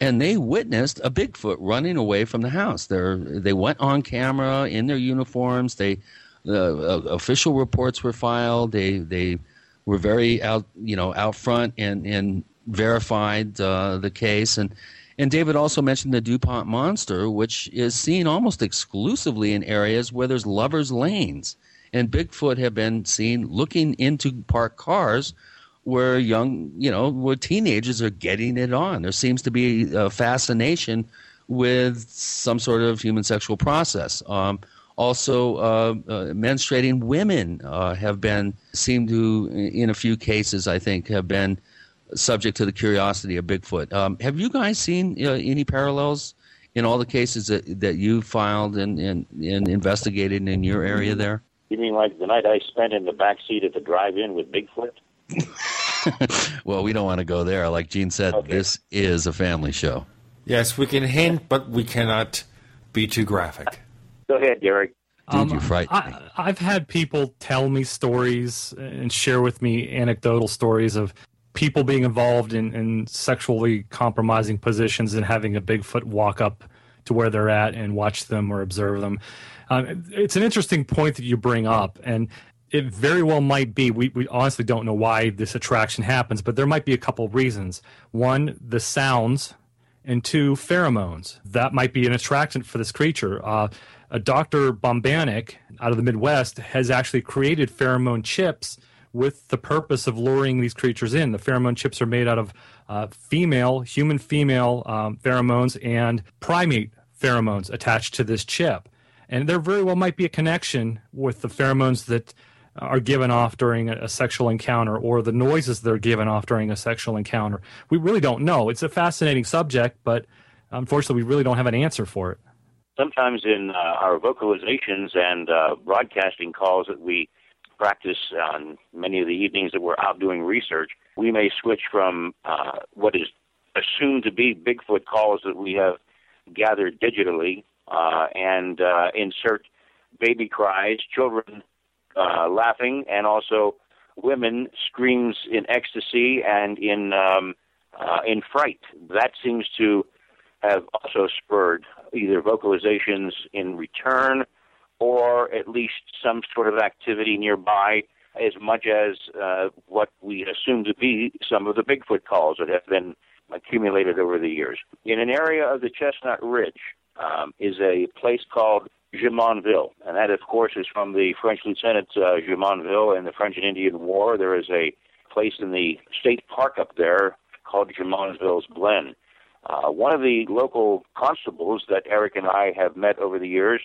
[SPEAKER 3] and they witnessed a Bigfoot running away from the house. They they went on camera in their uniforms. They uh, official reports were filed. They they were very out you know out front and and verified uh, the case and. And David also mentioned the DuPont monster, which is seen almost exclusively in areas where there's lovers' lanes. And Bigfoot have been seen looking into parked cars where young, you know, where teenagers are getting it on. There seems to be a fascination with some sort of human sexual process. Um, also, uh, uh, menstruating women uh, have been, seem to, in a few cases, I think, have been subject to the curiosity of Bigfoot. Um, have you guys seen uh, any parallels in all the cases that, that you filed and, and, and investigated in your area there?
[SPEAKER 8] You mean like the night I spent in the back seat at the drive-in with Bigfoot? (laughs)
[SPEAKER 3] well, we don't want to go there. Like Gene said, okay. this is a family show.
[SPEAKER 2] Yes, we can hint, but we cannot be too graphic.
[SPEAKER 8] Go ahead, Derek.
[SPEAKER 3] Dude, um, you're frightened.
[SPEAKER 7] I, I've had people tell me stories and share with me anecdotal stories of people being involved in, in sexually compromising positions and having a Bigfoot walk up to where they're at and watch them or observe them. Um, it's an interesting point that you bring up, and it very well might be. We, we honestly don't know why this attraction happens, but there might be a couple reasons. One, the sounds, and two, pheromones. That might be an attractant for this creature. Uh, a Dr. Bombanek out of the Midwest has actually created pheromone chips with the purpose of luring these creatures in. The pheromone chips are made out of uh, female, human female um, pheromones and primate pheromones attached to this chip. And there very well might be a connection with the pheromones that are given off during a, sexual encounter or the noises they're given off during a sexual encounter. We really don't know. It's a fascinating subject, but unfortunately, we really don't have an answer for it.
[SPEAKER 8] sometimes in uh, our vocalizations and uh, broadcasting calls that we practice on many of the evenings that we're out doing research, we may switch from uh, what is assumed to be Bigfoot calls that we have gathered digitally uh, and uh, insert baby cries, children uh, laughing, and also women screams in ecstasy and in um, uh, in fright. That seems to have also spurred either vocalizations in return or at least some sort of activity nearby as much as uh, what we assume to be some of the Bigfoot calls that have been accumulated over the years. In an area of the Chestnut Ridge um, is a place called Jumonville, and that, of course, is from the French Lieutenant uh, Jumonville in the French and Indian War. There is a place in the state park up there called Jumonville's Glen. Uh, one of the local constables that Eric and I have met over the years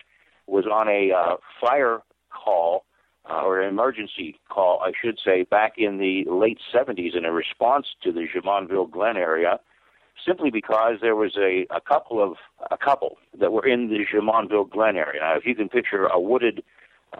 [SPEAKER 8] was on a uh, fire call uh, or an emergency call, I should say, back in the late 70s in a response to the Jumonville Glen area, simply because there was a, a couple of a couple that were in the Jumonville Glen area. Now, if you can picture a wooded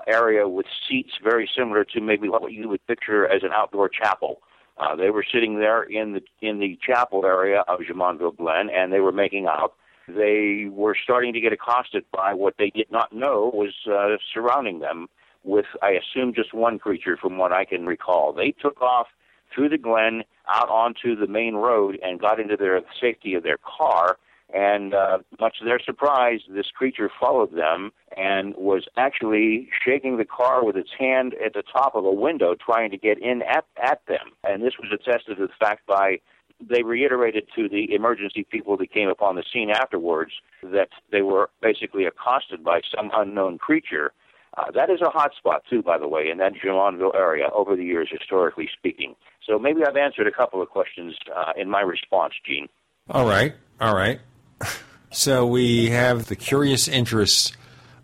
[SPEAKER 8] area with seats very similar to maybe what you would picture as an outdoor chapel. Uh, they were sitting there in the in the chapel area of Jumonville Glen, and they were making out they were starting to get accosted by what they did not know was uh, surrounding them with, I assume, just one creature from what I can recall. They took off through the glen out onto the main road and got into the safety of their car. And uh, much to their surprise, this creature followed them and was actually shaking the car with its hand at the top of a window, trying to get in at, at them. And this was attested to the fact by they reiterated to the emergency people that came upon the scene afterwards that they were basically accosted by some unknown creature. Uh, that is a hot spot too, by the way, in that Jumonville area over the years, historically speaking. So maybe I've answered a couple of questions uh, in my response, Gene.
[SPEAKER 2] All right, all right. (laughs) So we have the curious interests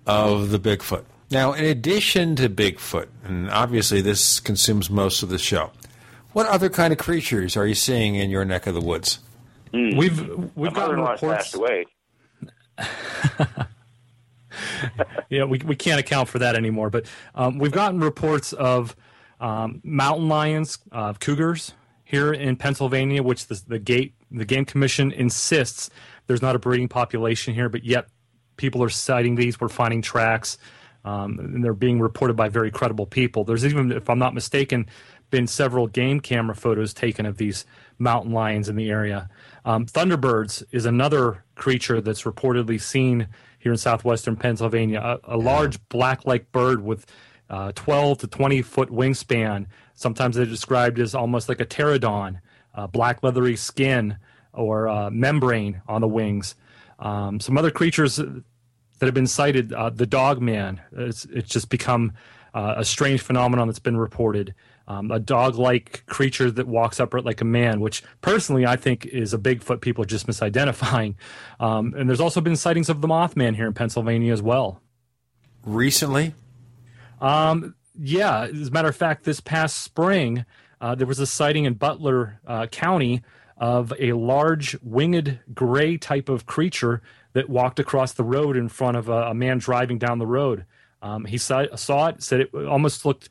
[SPEAKER 2] of the Bigfoot. Now, in addition to Bigfoot, and obviously this consumes most of the show, what other kind of creatures are you seeing in your neck of the woods?
[SPEAKER 7] Mm. We've we've
[SPEAKER 8] My
[SPEAKER 7] gotten
[SPEAKER 8] mother-in-law's
[SPEAKER 7] reports.
[SPEAKER 8] passed away. (laughs)
[SPEAKER 7] yeah, we we can't account for that anymore. But um, we've gotten reports of um, mountain lions, uh, cougars here in Pennsylvania, which the, the gate the game commission insists there's not a breeding population here, but yet people are citing these. We're finding tracks, um, and they're being reported by very credible people. There's even, if I'm not mistaken, been several game camera photos taken of these mountain lions in the area. Um, Thunderbirds is another creature that's reportedly seen here in southwestern Pennsylvania. A, a large black-like bird with uh, 12 to 20 foot wingspan. Sometimes they're described as almost like a pterodon, uh, black leathery skin or uh, membrane on the wings. Um, some other creatures that have been cited, uh, the dog man. It's, it's just become uh, a strange phenomenon that's been reported. Um, a dog-like creature that walks upright like a man, which personally I think is a Bigfoot. People are just misidentifying. Um, and there's also been sightings of the Mothman here in Pennsylvania as well.
[SPEAKER 2] Recently?
[SPEAKER 7] Um, yeah, as a matter of fact, this past spring, uh, there was a sighting in Butler uh, County of a large winged gray type of creature that walked across the road in front of a, a man driving down the road. Um, he saw, saw it, said it almost looked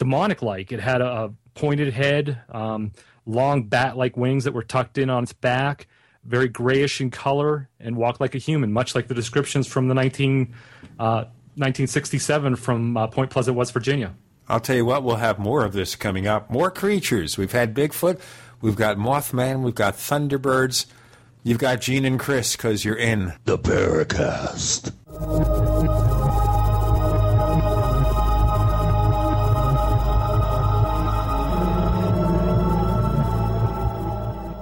[SPEAKER 7] demonic like. It had a, a pointed head, um, long bat like wings that were tucked in on its back, very grayish in color, and walked like a human, much like the descriptions from the 19, uh, 1967 from uh, Point Pleasant, West Virginia.
[SPEAKER 2] I'll tell you what, we'll have more of this coming up. More creatures. We've had Bigfoot, we've got Mothman, we've got Thunderbirds. You've got Gene and Chris because you're in
[SPEAKER 24] the Paracast. (laughs)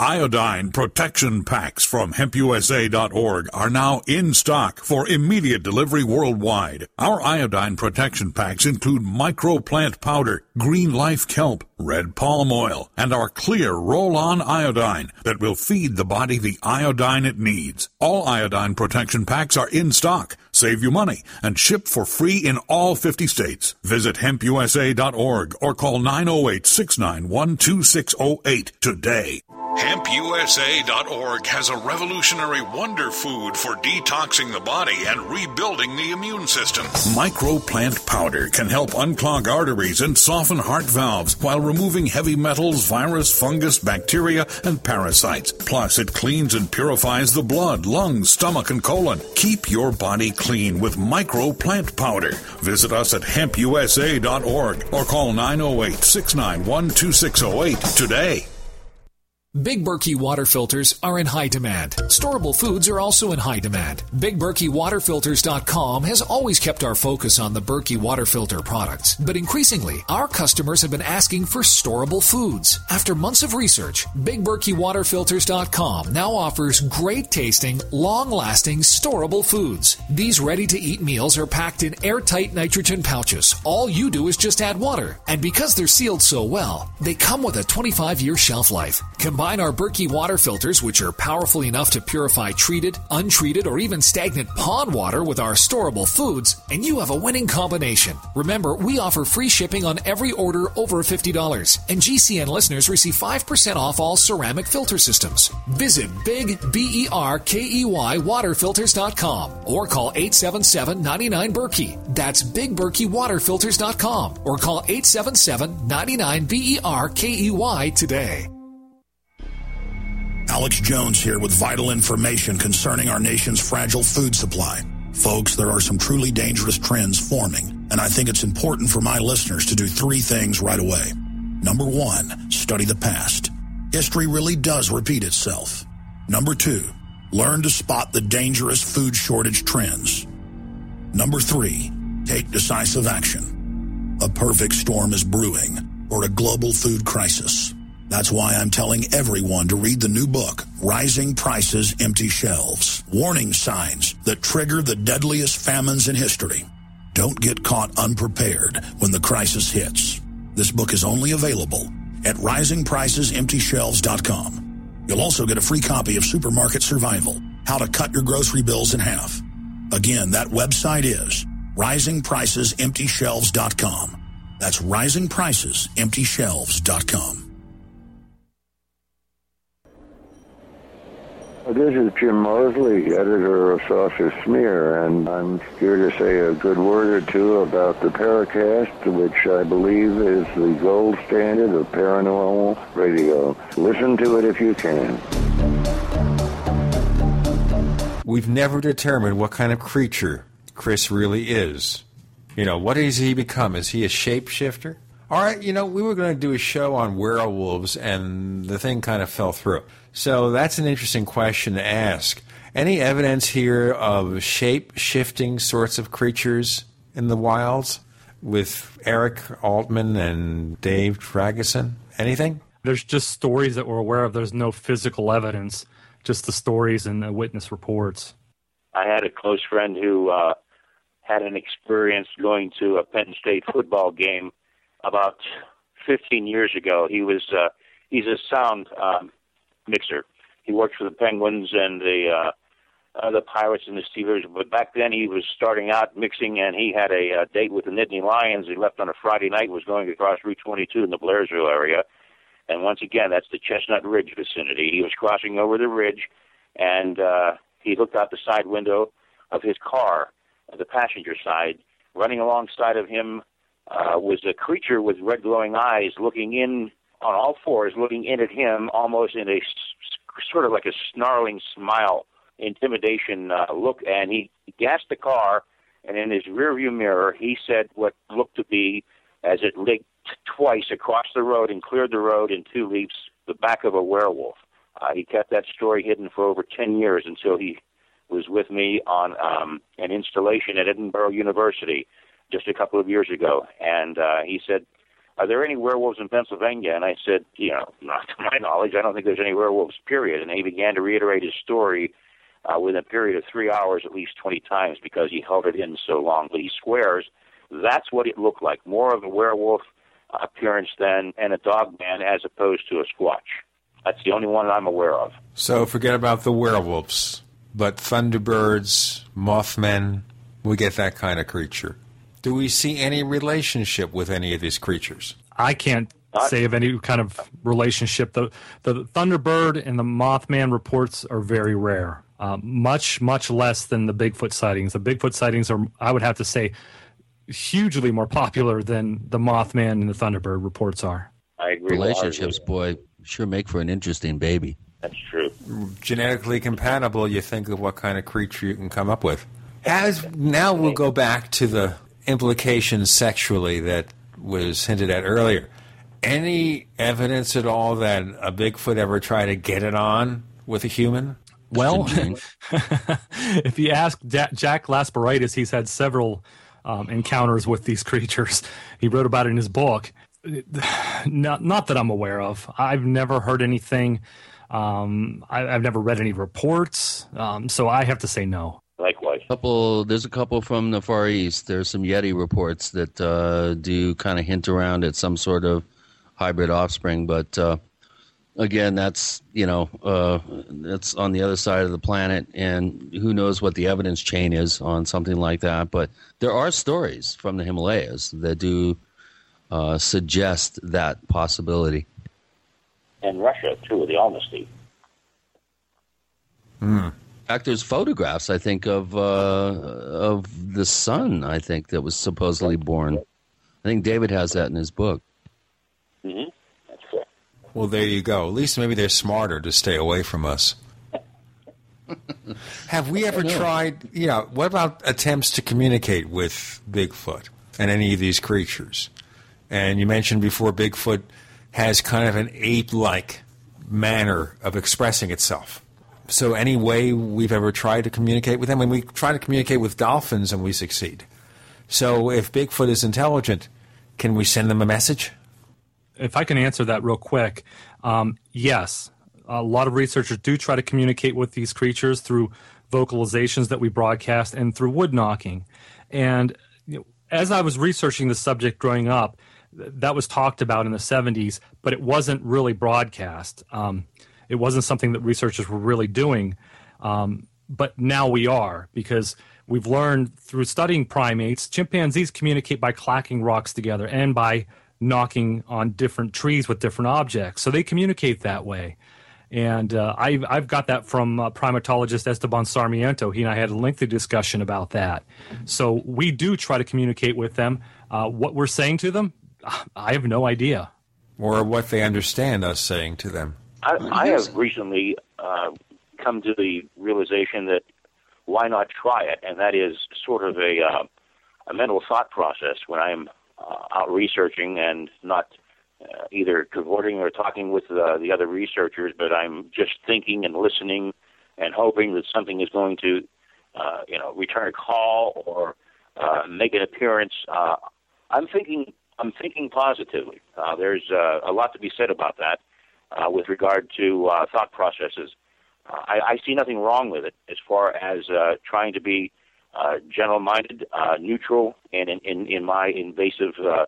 [SPEAKER 35] Iodine protection packs from hempusa.org are now in stock for immediate delivery worldwide. Our iodine protection packs include microplant powder, green life kelp, red palm oil, and our clear roll-on iodine that will feed the body the iodine it needs. All iodine protection packs are in stock, save you money, and ship for free in all 50 states. Visit hempusa.org or call 908-691-2608 today. HempUSA.org has a revolutionary wonder food for detoxing the body and rebuilding the immune system. Microplant powder can help unclog arteries and soften heart valves while removing heavy metals, virus, fungus, bacteria, and parasites. Plus, it cleans and purifies the blood, lungs, stomach, and colon. Keep your body clean with microplant powder. Visit us at hempusa.org or call 908 691 2608 today.
[SPEAKER 26] Big Berkey water filters are in high demand. Storable foods are also in high demand. BigBerkeyWaterFilters.com has always kept our focus on the Berkey water filter products, but increasingly, our customers have been asking for storable foods. After months of research, BigBerkeyWaterFilters.com now offers great tasting, long lasting, storable foods. These ready to eat meals are packed in airtight nitrogen pouches. All you do is just add water, and because they're sealed so well, they come with a 25 year shelf life. Combine our Berkey water filters, which are powerful enough to purify treated, untreated, or even stagnant pond water with our storable foods, and you have a winning combination. Remember, we offer free shipping on every order over $50, and GCN listeners receive 5% off all ceramic filter systems. Visit Big B E R K E Y waterfilters.com or call 877 99 Berkey. That's BigBerkeyWaterFilters.com or call 877 99 B E R K E Y today.
[SPEAKER 36] Alex Jones here with vital information concerning our nation's fragile food supply. Folks, there are some truly dangerous trends forming, and I think it's important for my listeners to do three things right away. Number one, study the past. History really does repeat itself. Number two, learn to spot the dangerous food shortage trends. Number three, take decisive action. A perfect storm is brewing, or a global food crisis. That's why I'm telling everyone to read the new book, Rising Prices, Empty Shelves. Warning signs that trigger the deadliest famines in history. Don't get caught unprepared when the crisis hits. This book is only available at risingpricesemptyshelves.com. You'll also get a free copy of Supermarket Survival, How to Cut Your Grocery Bills in Half. Again, that website is risingpricesemptyshelves.com. That's risingpricesemptyshelves.com.
[SPEAKER 37] This is Jim Moseley, editor of Saucer Smear, and I'm here to say a good word or two about the Paracast, which I believe is the gold standard of paranormal radio. Listen to it if you can.
[SPEAKER 2] We've never determined what kind of creature Chris really is. You know, what does he become? Is he a shapeshifter? All right, you know, we were going to do a show on werewolves, and the thing kind of fell through. So that's an interesting question to ask. Any evidence here of shape shifting sorts of creatures in the wilds with Eric Altman and Dave Dragosin? Anything?
[SPEAKER 7] There's just stories that we're aware of. There's no physical evidence, just the stories and the witness reports.
[SPEAKER 8] I had a close friend who uh, had an experience going to a Penn State football game about 15 years ago. He was uh, he's a sound um, mixer. He worked for the Penguins and the uh, uh, the Pirates and the Steelers. But back then he was starting out mixing, and he had a uh, date with the Nittany Lions. He left on a Friday night, was going across Route 22 in the Blairsville area, and once again that's the Chestnut Ridge vicinity. He was crossing over the ridge, and uh, he looked out the side window of his car, the passenger side. Running alongside of him uh, was a creature with red glowing eyes, looking in on all fours, looking in at him, almost in a sort of like a snarling smile intimidation uh, look, and he gassed the car. And in his rearview mirror, he said what looked to be, as it leaped twice across the road and cleared the road in two leaps, the back of a werewolf. Uh, he kept that story hidden for over 10 years until he was with me on um, an installation at Edinburgh University just a couple of years ago. And uh, he said, Are there any werewolves in Pennsylvania? And I said, You know, not to my (laughs) knowledge, I don't think there's any werewolves, period. And he began to reiterate his story uh, within a period of three hours at least 20 times because he held it in so long. But he swears that's what it looked like more of a werewolf appearance than and a dog man as opposed to a squatch. That's the only one I'm aware of.
[SPEAKER 2] So forget about the werewolves, but thunderbirds, mothmen, we get that kind of creature. Do we see any relationship with any of these creatures?
[SPEAKER 7] I can't say of any kind of relationship. The the Thunderbird and the Mothman reports are very rare. Uh, much much less than the Bigfoot sightings. The Bigfoot sightings are, I would have to say, hugely more popular than the Mothman and the Thunderbird reports are.
[SPEAKER 8] I agree.
[SPEAKER 3] Relationships, boy, sure make for an interesting baby.
[SPEAKER 8] That's true.
[SPEAKER 2] Genetically compatible, you think of what kind of creature you can come up with. As now we'll go back to the implications sexually that was hinted at earlier. Any evidence at all that a Bigfoot ever tried to get it on with a human?
[SPEAKER 7] Well, (laughs) if you ask Ja- Jack Lapseritis, he's had several um, encounters with these creatures. He wrote about it in his book. (sighs) Not, not that I'm aware of. I've never heard anything. Um, I, I've never read any reports. Um, so I have to say no.
[SPEAKER 8] Likewise.
[SPEAKER 3] Couple, there's a couple from the Far East. There's some Yeti reports that uh, do kind of hint around at some sort of hybrid offspring, but uh, again, that's you know uh, that's on the other side of the planet, and who knows what the evidence chain is on something like that. But there are stories from the Himalayas that do uh, suggest that possibility.
[SPEAKER 8] And Russia, too, the Almasty.
[SPEAKER 3] In fact, there's photographs, I think, of uh, of the son. I think that was supposedly born. I think David has that in his book.
[SPEAKER 8] Mm-hmm. That's.
[SPEAKER 2] Well, there you go. At least maybe they're smarter to stay away from us. (laughs) Have we ever tried? You know, what about attempts to communicate with Bigfoot and any of these creatures? And you mentioned before Bigfoot has kind of an ape-like manner of expressing itself. So, any way we've ever tried to communicate with them? When we try to communicate with dolphins and we succeed. So, if Bigfoot is intelligent, can we send them a message?
[SPEAKER 7] if I can answer that real quick, um, yes, a lot of researchers do try to communicate with these creatures through vocalizations that we broadcast and through wood knocking. And you know, as I was researching the subject growing up, that was talked about in the 70s, but it wasn't really broadcast. Um, it wasn't something that researchers were really doing. Um, but now we are because we've learned through studying primates, chimpanzees communicate by clacking rocks together and by knocking on different trees with different objects. So they communicate that way. And uh, I've, I've got that from uh, primatologist Esteban Sarmiento. He and I had a lengthy discussion about that. So we do try to communicate with them. Uh, what we're saying to them, I have no idea.
[SPEAKER 2] Or what they understand us saying to them.
[SPEAKER 8] I, I have recently uh, come to the realization that why not try it, and that is sort of a uh, a mental thought process when I'm uh, out researching and not uh, either cavorting or talking with uh, the other researchers, but I'm just thinking and listening and hoping that something is going to, uh, you know, return a call or uh, make an appearance. Uh, I'm thinking. I'm thinking positively. Uh, there's uh, a lot to be said about that uh, with regard to uh, thought processes. Uh, I, I see nothing wrong with it as far as uh, trying to be uh, general-minded, uh, neutral, and in, in, in my invasive uh,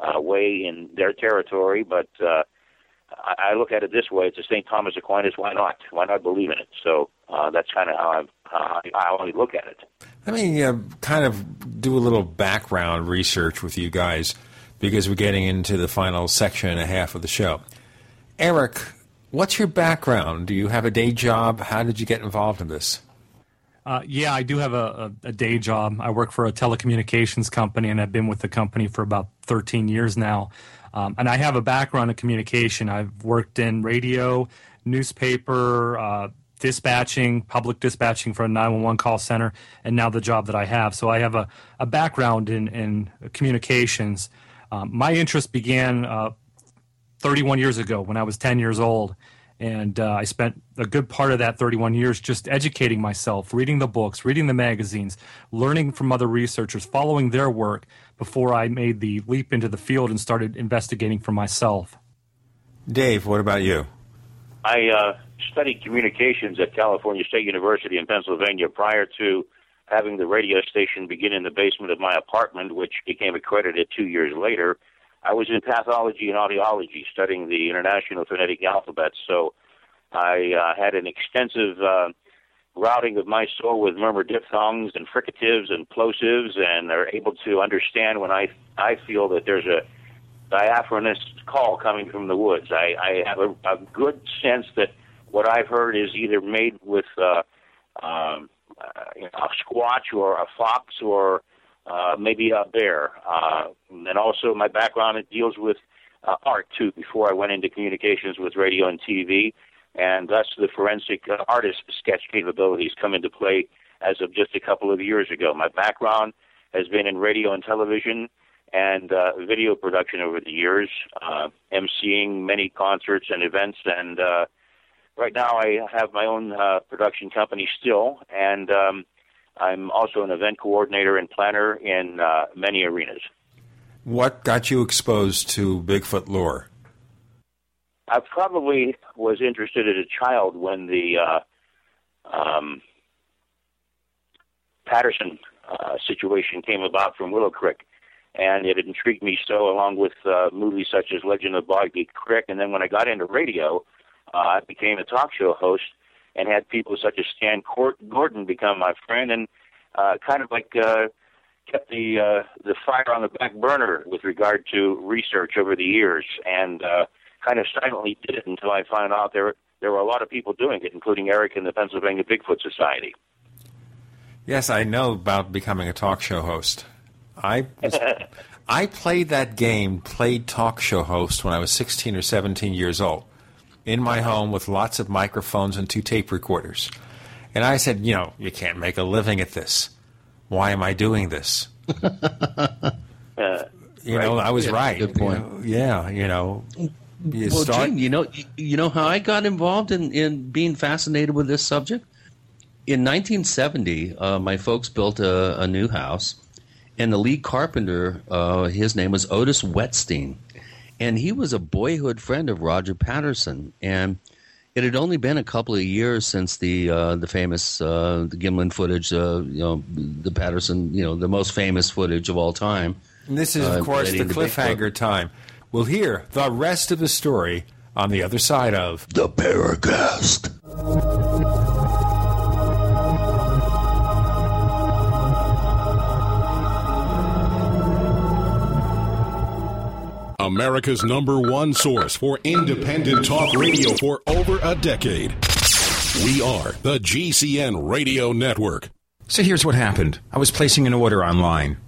[SPEAKER 8] uh, way in their territory. But uh, I, I look at it this way: it's a St. Thomas Aquinas. Why not? Why not believe in it? So uh, that's kind of how uh, I only look at it.
[SPEAKER 2] Let me uh, kind of do a little background research with you guys because we're getting into the final section and a half of the show. Eric, what's your background? Do you have a day job? How did you get involved in this?
[SPEAKER 7] Uh, yeah, I do have a, a, a, day job. I work for a telecommunications company, and I've been with the company for about 13 years now. Um, and I have a background in communication. I've worked in radio, newspaper, uh, dispatching, public dispatching for a 911 call center, and now the job that I have. So I have a, a background in, in communications. Um, my interest began uh, 31 years ago when I was 10 years old. And uh, I spent a good part of that 31 years just educating myself, reading the books, reading the magazines, learning from other researchers, following their work before I made the leap into the field and started investigating for myself.
[SPEAKER 2] Dave, what about you?
[SPEAKER 8] I uh, studied communications at California State University in Pennsylvania prior to having the radio station begin in the basement of my apartment, which became accredited two years later. I was in pathology and audiology, studying the International Phonetic Alphabet. So I uh, had an extensive uh, routing of my soul with murmur diphthongs and fricatives and plosives, and are able to understand when I I feel that there's a diaphanous call coming from the woods. I, I have a, a good sense that what I've heard is either made with uh, um, uh, you know, a squatch or a fox or uh, maybe a bear. Uh, and also, my background it deals with uh, art too. Before I went into communications with radio and TV, and thus the forensic artist sketch capabilities come into play as of just a couple of years ago. My background has been in radio and television and uh, video production over the years, uh, emceeing many concerts and events. And uh, right now, I have my own uh, production company still, and um, I'm also an event coordinator and planner in uh, many arenas.
[SPEAKER 2] What got you exposed to Bigfoot lore?
[SPEAKER 8] I probably was interested as a child when the uh, um, Patterson uh, situation came about from Willow Creek, and it intrigued me so, along with uh, movies such as Legend of Boggy Creek. And then when I got into radio, uh, I became a talk show host and had people such as Stan Gordon become my friend, and uh, kind of like uh, kept the uh, the fire on the back burner with regard to research over the years, and uh, kind of silently did it until I found out there there were a lot of people doing it, including Eric and the Pennsylvania Bigfoot Society.
[SPEAKER 2] Yes, I know about becoming a talk show host. I was, (laughs) I played that game, played talk show host when I was 16 or 17 years old in my home with lots of microphones and two tape recorders. And I said, you know, you can't make a living at this. Why am I doing this? (laughs)
[SPEAKER 8] uh,
[SPEAKER 2] you know, I was
[SPEAKER 3] yeah,
[SPEAKER 2] right.
[SPEAKER 3] Good point.
[SPEAKER 2] You know, yeah, you know. You
[SPEAKER 3] well,
[SPEAKER 2] start-
[SPEAKER 3] Gene, you know, you know how I got involved in, in being fascinated with this subject. In 1970, uh, my folks built a, a, new house, and the lead carpenter, uh, his name was Otis Wetstein and he was a boyhood friend of Roger Patterson, and it had only been a couple of years since the uh, the famous uh, the Gimlin footage, uh, you know, the Patterson, you know, the most famous footage of all time.
[SPEAKER 2] And this is, of
[SPEAKER 3] uh,
[SPEAKER 2] course, the cliffhanger time. We'll hear the rest of the story on the other side of
[SPEAKER 9] The Paracast.
[SPEAKER 24] America's number one source for independent talk radio for over a decade. We are the GCN Radio Network.
[SPEAKER 19] So here's what happened. I was placing an order online.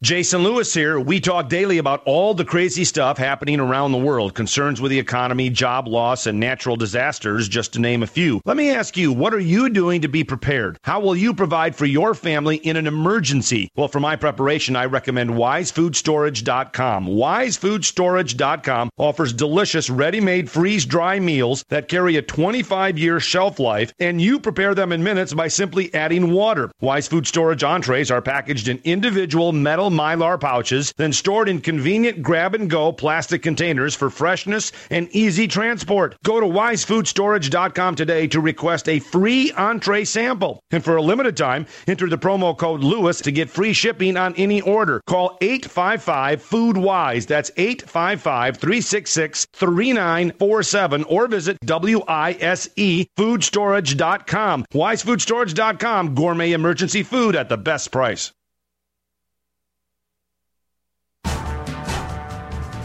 [SPEAKER 4] Jason Lewis here. We talk daily about all the crazy stuff happening around the world, concerns with the economy, job loss, and natural disasters, just to name a few. Let me ask you, what are you doing to be prepared? How will you provide for your family in an emergency? Well, for my preparation, I recommend wisefoodstorage.com. Wisefoodstorage.com offers delicious ready-made freeze-dry meals that carry a 25-year shelf life, and you prepare them in minutes by simply adding water. Wise Food Storage entrees are packaged in individual metal mylar pouches, then stored in convenient grab and go plastic containers for freshness and easy transport. Go to wisefoodstorage.com today to request a free entree sample. And for a limited time, enter the promo code Lewis to get free shipping on any order. Call 855 Food Wise. That's 855 366 3947 or visit WISE foodstorage.com. Wisefoodstorage.com. Gourmet emergency food at the best price.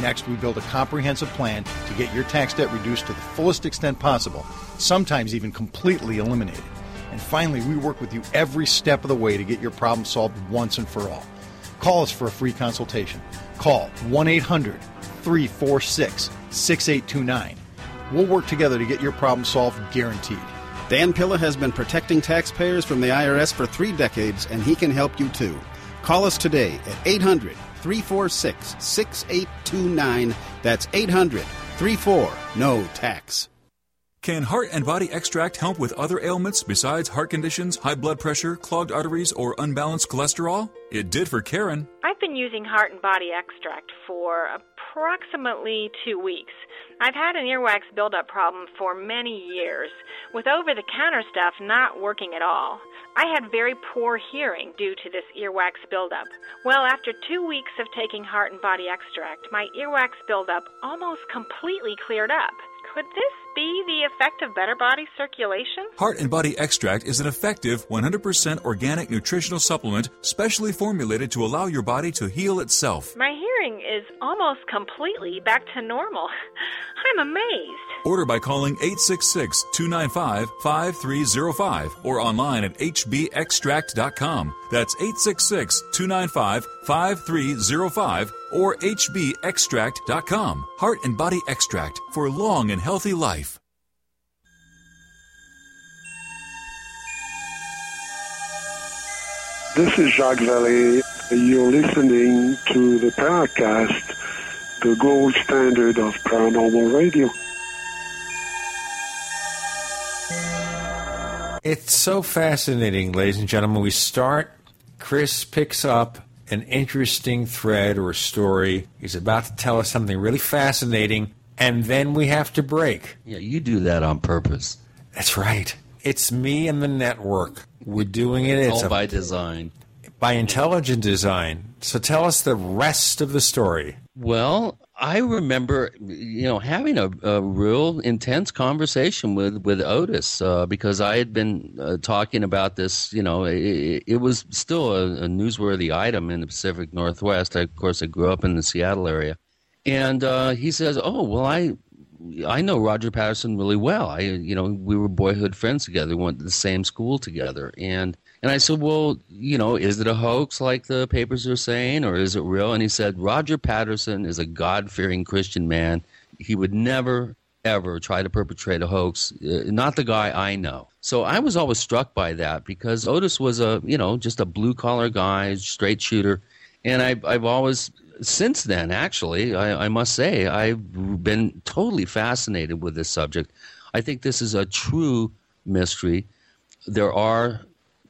[SPEAKER 38] Next, we build a comprehensive plan to get your tax debt reduced to the fullest extent possible, sometimes even completely eliminated. And finally, we work with you every step of the way to get your problem solved once and for all. Call us for a free consultation. Call 1 800 346 6829. We'll work together to get your problem solved guaranteed.
[SPEAKER 27] Dan Pilla has been protecting taxpayers from the IRS for three decades, and he can help you too. Call us today at 800 346 6829. That's 800 34 No Tax.
[SPEAKER 1] Can Heart and Body Extract help with other ailments besides heart conditions, high blood pressure, clogged arteries, or unbalanced cholesterol? It did for Karen.
[SPEAKER 39] I've been using Heart and Body Extract for approximately two weeks. I've had an earwax buildup problem for many years, with over the counter stuff not working at all. I had very poor hearing due to this earwax buildup. Well, after two weeks of taking Heart and Body Extract, my earwax buildup almost completely cleared up. Could this be the effect of better body circulation?
[SPEAKER 1] Heart and Body Extract is an effective 100% organic nutritional supplement specially formulated to allow your body to heal itself.
[SPEAKER 39] My hearing is almost completely back to normal. (laughs) I'm amazed.
[SPEAKER 1] Order by calling 866 295 5305 or online at hbextract.com. That's 866 295 5305 or hbextract.com. Heart and Body Extract for long and healthy life.
[SPEAKER 29] This is Jacques Vallée. You're listening to the Paracast, the gold standard of paranormal radio.
[SPEAKER 2] It's so fascinating, ladies and gentlemen. We start, Chris picks up an interesting thread or story. He's about to tell us something really fascinating, and then we have to break.
[SPEAKER 3] Yeah, you do that on purpose.
[SPEAKER 2] That's right. It's me and the network. We're doing it. It's
[SPEAKER 3] All
[SPEAKER 2] a-
[SPEAKER 3] by design.
[SPEAKER 2] By intelligent design. So tell us the rest of the story.
[SPEAKER 3] Well, I remember, you know, having a, a real intense conversation with with Otis uh, because I had been uh, talking about this. You know, it, it was still a, a newsworthy item in the Pacific Northwest. I, of course, I grew up in the Seattle area, and uh, he says, "Oh, well, I." I know Roger Patterson really well. I, you know, we were boyhood friends together. We went to the same school together, and and I said, well, you know, is it a hoax like the papers are saying, or is it real? And he said, Roger Patterson is a God fearing Christian man. He would never, ever try to perpetrate a hoax. Uh, not the guy I know. So I was always struck by that because Otis was a, you know, just a blue collar guy, straight shooter. And I, I've always, since then, actually, I, I must say, I've been totally fascinated with this subject. I think this is a true mystery. There are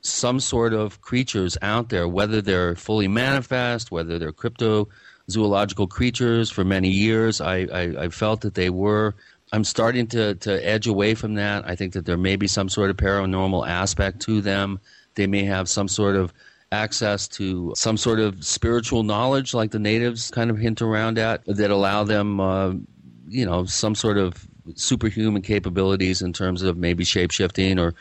[SPEAKER 3] some sort of creatures out there, whether they're fully manifest, whether they're cryptozoological creatures. For many years, I, I, I felt that they were. I'm starting to, to edge away from that. I think that there may be some sort of paranormal aspect to them. They may have some sort of access to some sort of spiritual knowledge, like the natives kind of hint around at, that allow them, uh, you know, some sort of superhuman capabilities in terms of maybe shape shifting or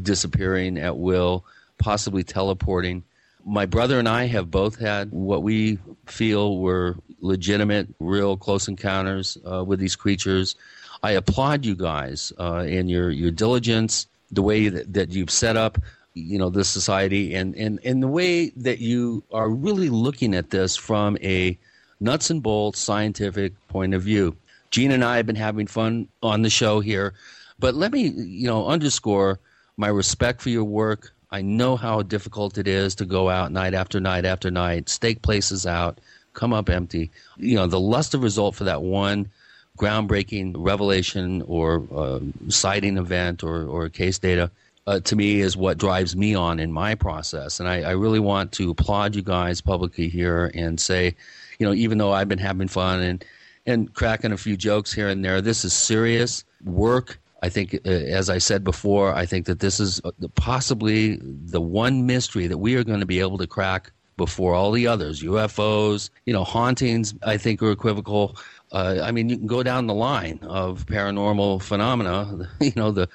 [SPEAKER 3] disappearing at will, possibly teleporting. My brother and I have both had what we feel were legitimate, real close encounters uh, with these creatures. I applaud you guys uh, in your, your diligence, the way that, that you've set up you know this society and, and, and the way that you are really looking at this from a nuts and bolts scientific point of view. Gene and I have been having fun on the show here, but let me you know underscore my respect for your work. I know how difficult it is to go out night after night after night, stake places out, come up empty. You know, the lust of result for that one groundbreaking revelation or uh, sighting event or, or case data uh, to me is what drives me on in my process. And I, I, really want to applaud you guys publicly here and say, you know, even though I've been having fun and and cracking a few jokes here and there, this is serious work. I think, uh, as I said before, I think that this is uh, possibly the one mystery that we are going to be able to crack before all the others. UFOs, you know, hauntings, I think are equivocal. Uh, I mean, you can go down the line of paranormal phenomena. (laughs) You know, the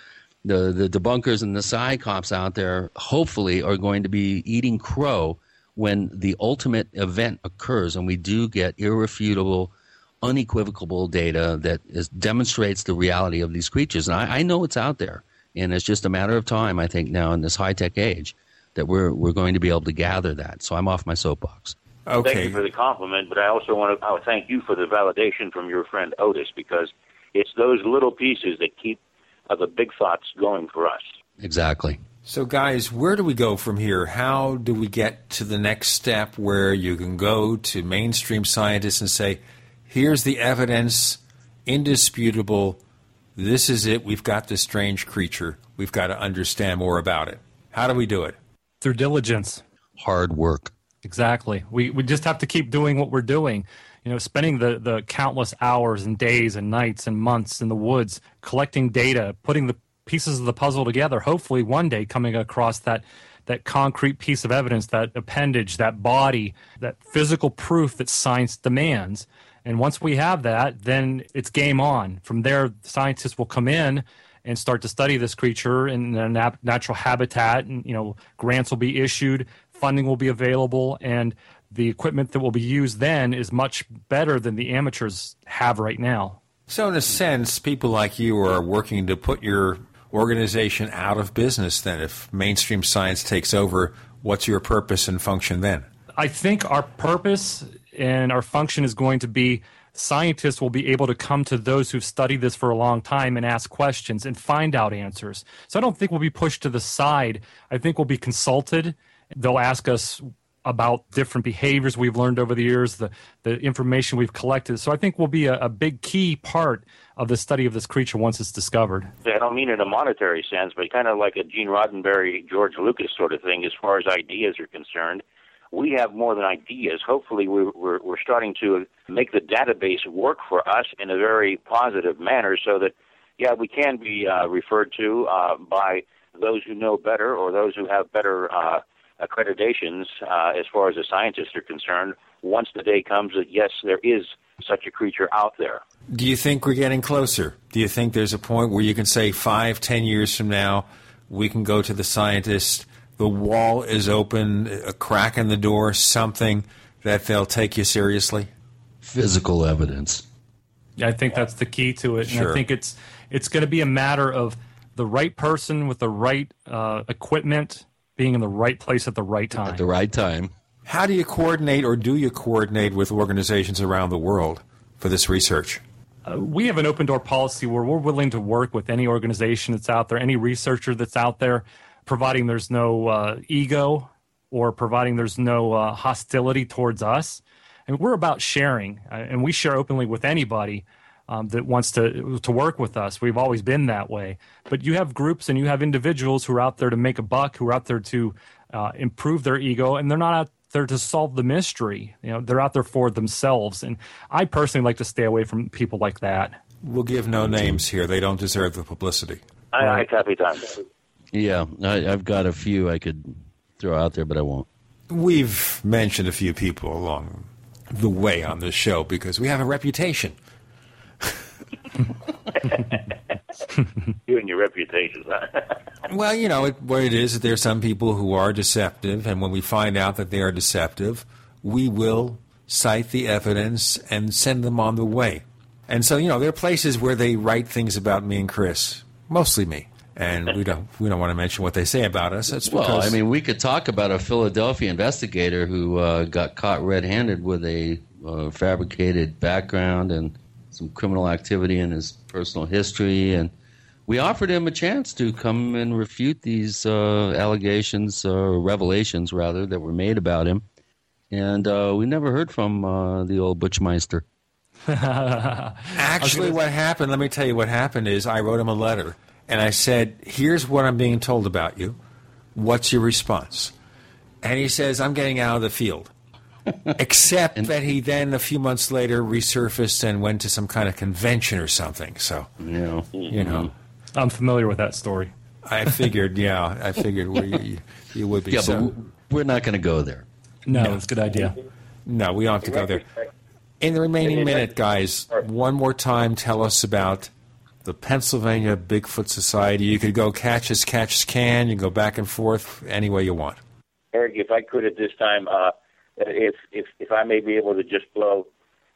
[SPEAKER 3] the the debunkers and the psi cops out there hopefully are going to be eating crow when the ultimate event occurs and we do get irrefutable unequivocal data that is, demonstrates the reality of these creatures and I, I know it's out there and it's just a matter of time i think now in this high-tech age that we're we're going to be able to gather that so i'm off my soapbox
[SPEAKER 2] okay
[SPEAKER 8] thank you for the compliment but i also want to I thank you for the validation from your friend otis because it's those little pieces that keep of the big thoughts going for us.
[SPEAKER 3] Exactly.
[SPEAKER 2] So, guys, where do we go from here? How do we get to the next step where you can go to mainstream scientists and say, here's the evidence, indisputable, this is it, we've got this strange creature, we've got to understand more about it? How do we do it?
[SPEAKER 7] Through diligence.
[SPEAKER 3] Hard work.
[SPEAKER 7] Exactly. We, we just have to keep doing what we're doing you know, spending the, the countless hours and days and nights and months in the woods collecting data, putting the pieces of the puzzle together, hopefully one day coming across that that concrete piece of evidence, that appendage, that body, that physical proof that science demands. And once we have that, then it's game on. From there, scientists will come in and start to study this creature in a natural habitat, and you know, grants will be issued, funding will be available, and the equipment that will be used then is much better than the amateurs have right now.
[SPEAKER 2] So, in a sense, people like you are working to put your organization out of business then. If mainstream science takes over, what's your purpose and function then?
[SPEAKER 7] I think our purpose and our function is going to be scientists will be able to come to those who've studied this for a long time and ask questions and find out answers. So I don't think we'll be pushed to the side. I think we'll be consulted. They'll ask us about different behaviors we've learned over the years, the, the information we've collected. So I think we'll be a, a, big key part of the study of this creature once it's discovered.
[SPEAKER 8] I don't mean in a monetary sense, but kind of like a Gene Roddenberry, George Lucas sort of thing as far as ideas are concerned. We have more than ideas. Hopefully, we're, we're, we're starting to make the database work for us in a very positive manner so that, yeah, we can be uh, referred to uh, by those who know better or those who have better uh, accreditations uh, as far as the scientists are concerned once the day comes that yes, there is such a creature out there.
[SPEAKER 2] Do you think we're getting closer? Do you think there's a point where you can say five, ten years from now, we can go to the scientist, the wall is open, a crack in the door, something that they'll take you seriously?
[SPEAKER 3] Physical evidence.
[SPEAKER 7] Yeah, I think that's the key to it.
[SPEAKER 2] Sure.
[SPEAKER 7] And I think it's it's going to be a matter of the right person with the right uh, equipment being in the right place at the right time.
[SPEAKER 3] At the right time.
[SPEAKER 2] How do you coordinate or do you coordinate with organizations around the world for this research?
[SPEAKER 7] Uh, we have an open door policy where we're willing to work with any organization that's out there, any researcher that's out there, providing there's no uh, ego or providing there's no uh, hostility towards us. And we're about sharing, uh, and we share openly with anybody um, that wants to to work with us. We've always been that way. But you have groups and you have individuals who are out there to make a buck, who are out there to uh, improve their ego, and they're not out there to solve the mystery. You know, they're out there for themselves. And I personally like to stay away from people like that.
[SPEAKER 2] We'll give no names here. They don't deserve the publicity.
[SPEAKER 8] I, I copy that.
[SPEAKER 3] Yeah, I, I've got a few I could throw out there, but I won't.
[SPEAKER 2] We've mentioned a few people along the way on this show because we have a reputation (laughs) (laughs)
[SPEAKER 8] you and your reputation. (laughs)
[SPEAKER 2] well, you know it, what it is that there are some people who are deceptive, and when we find out that they are deceptive, we will cite the evidence and send them on the way. And so, you know, there are places where they write things about me and Chris, mostly me. And we don't we don't want to mention what they say about us. It's because,
[SPEAKER 3] well, I mean, we could talk about a Philadelphia investigator who uh, got caught red-handed with a uh, fabricated background and some criminal activity in his personal history, and we offered him a chance to come and refute these uh, allegations, or revelations rather, that were made about him, and uh, we never heard from uh, the old Butchmeister. (laughs)
[SPEAKER 2] Actually, what happened, let me tell you what happened is I wrote him a letter and I said, Here's what I'm being told about you. What's your response? And he says, I'm getting out of the field. (laughs) Except that he then, a few months later, resurfaced and went to some kind of convention or something. So,
[SPEAKER 3] yeah.
[SPEAKER 2] you know. Mm-hmm.
[SPEAKER 7] I'm familiar with that story.
[SPEAKER 2] I figured, yeah, I figured you, you would be.
[SPEAKER 3] Yeah,
[SPEAKER 2] so.
[SPEAKER 3] but we're not going to go there.
[SPEAKER 7] No, no, it's a good idea.
[SPEAKER 2] No, we don't have to go there. In the remaining minute, guys, one more time, tell us about the Pennsylvania Bigfoot Society. You could go catch as catch as can. You can go back and forth any way you want.
[SPEAKER 8] Eric, if I could at this time, uh, if if if I may be able to just blow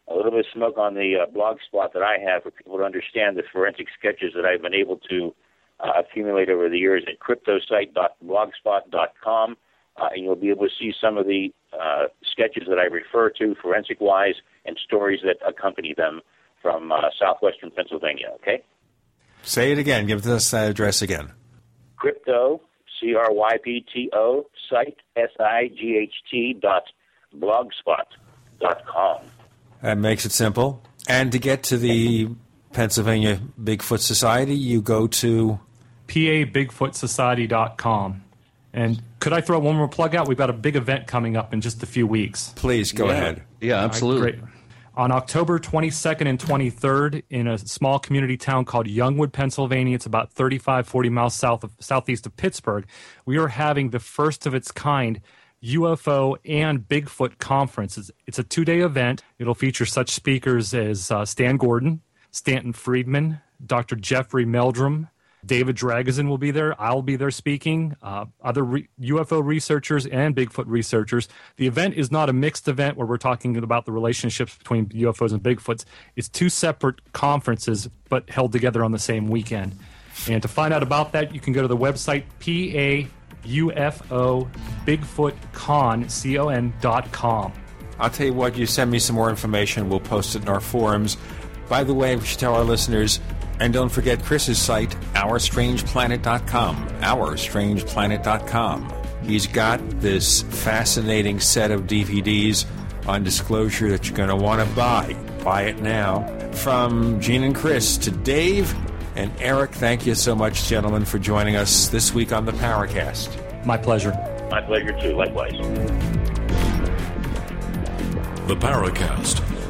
[SPEAKER 8] a little bit of smoke on the uh, blog spot that I have for people to understand the forensic sketches that I've been able to uh, accumulate over the years at cryptosight.blogspot.com, uh, and you'll be able to see some of the uh, sketches that I refer to forensic wise and stories that accompany them from uh, southwestern Pennsylvania. Okay.
[SPEAKER 2] Say it again. Give us that address again.
[SPEAKER 8] Crypto, C R Y P T O, sight, S I G H T dot blogspot dot com.
[SPEAKER 2] That makes it simple. And to get to the Pennsylvania Bigfoot Society, you go to
[SPEAKER 7] pabigfootsociety.com. And could I throw one more plug out? We've got a big event coming up in just a few weeks.
[SPEAKER 2] Please go
[SPEAKER 3] yeah.
[SPEAKER 2] ahead.
[SPEAKER 3] Yeah, absolutely.
[SPEAKER 7] Right, on October 22nd and 23rd in a small community town called Youngwood, Pennsylvania. It's about 35, 40 miles south of southeast of Pittsburgh. We are having the first of its kind UFO and Bigfoot conference. It's, it's a two day event. It'll feature such speakers as uh, Stan Gordon, Stanton Friedman, Dr. Jeffrey Meldrum, David Dragosin will be there. I'll be there speaking. Uh, other re- UFO researchers and Bigfoot researchers. The event is not a mixed event where we're talking about the relationships between UFOs and Bigfoots. It's two separate conferences, but held together on the same weekend. And to find out about that, you can go to the website PAUFO Bigfoot Con, C-O-N dot com.
[SPEAKER 2] I'll tell you what, you send me some more information. We'll post it in our forums. By the way, we should tell our listeners and don't forget Chris's site, OurStrangePlanet.com. OurStrangePlanet.com. He's got this fascinating set of DVDs on disclosure that you're going to want to buy. Buy it now. From Gene and Chris to Dave and Eric, thank you so much, gentlemen, for joining us this week on the Paracast.
[SPEAKER 7] My pleasure.
[SPEAKER 8] My pleasure, too. Likewise.
[SPEAKER 1] The Paracast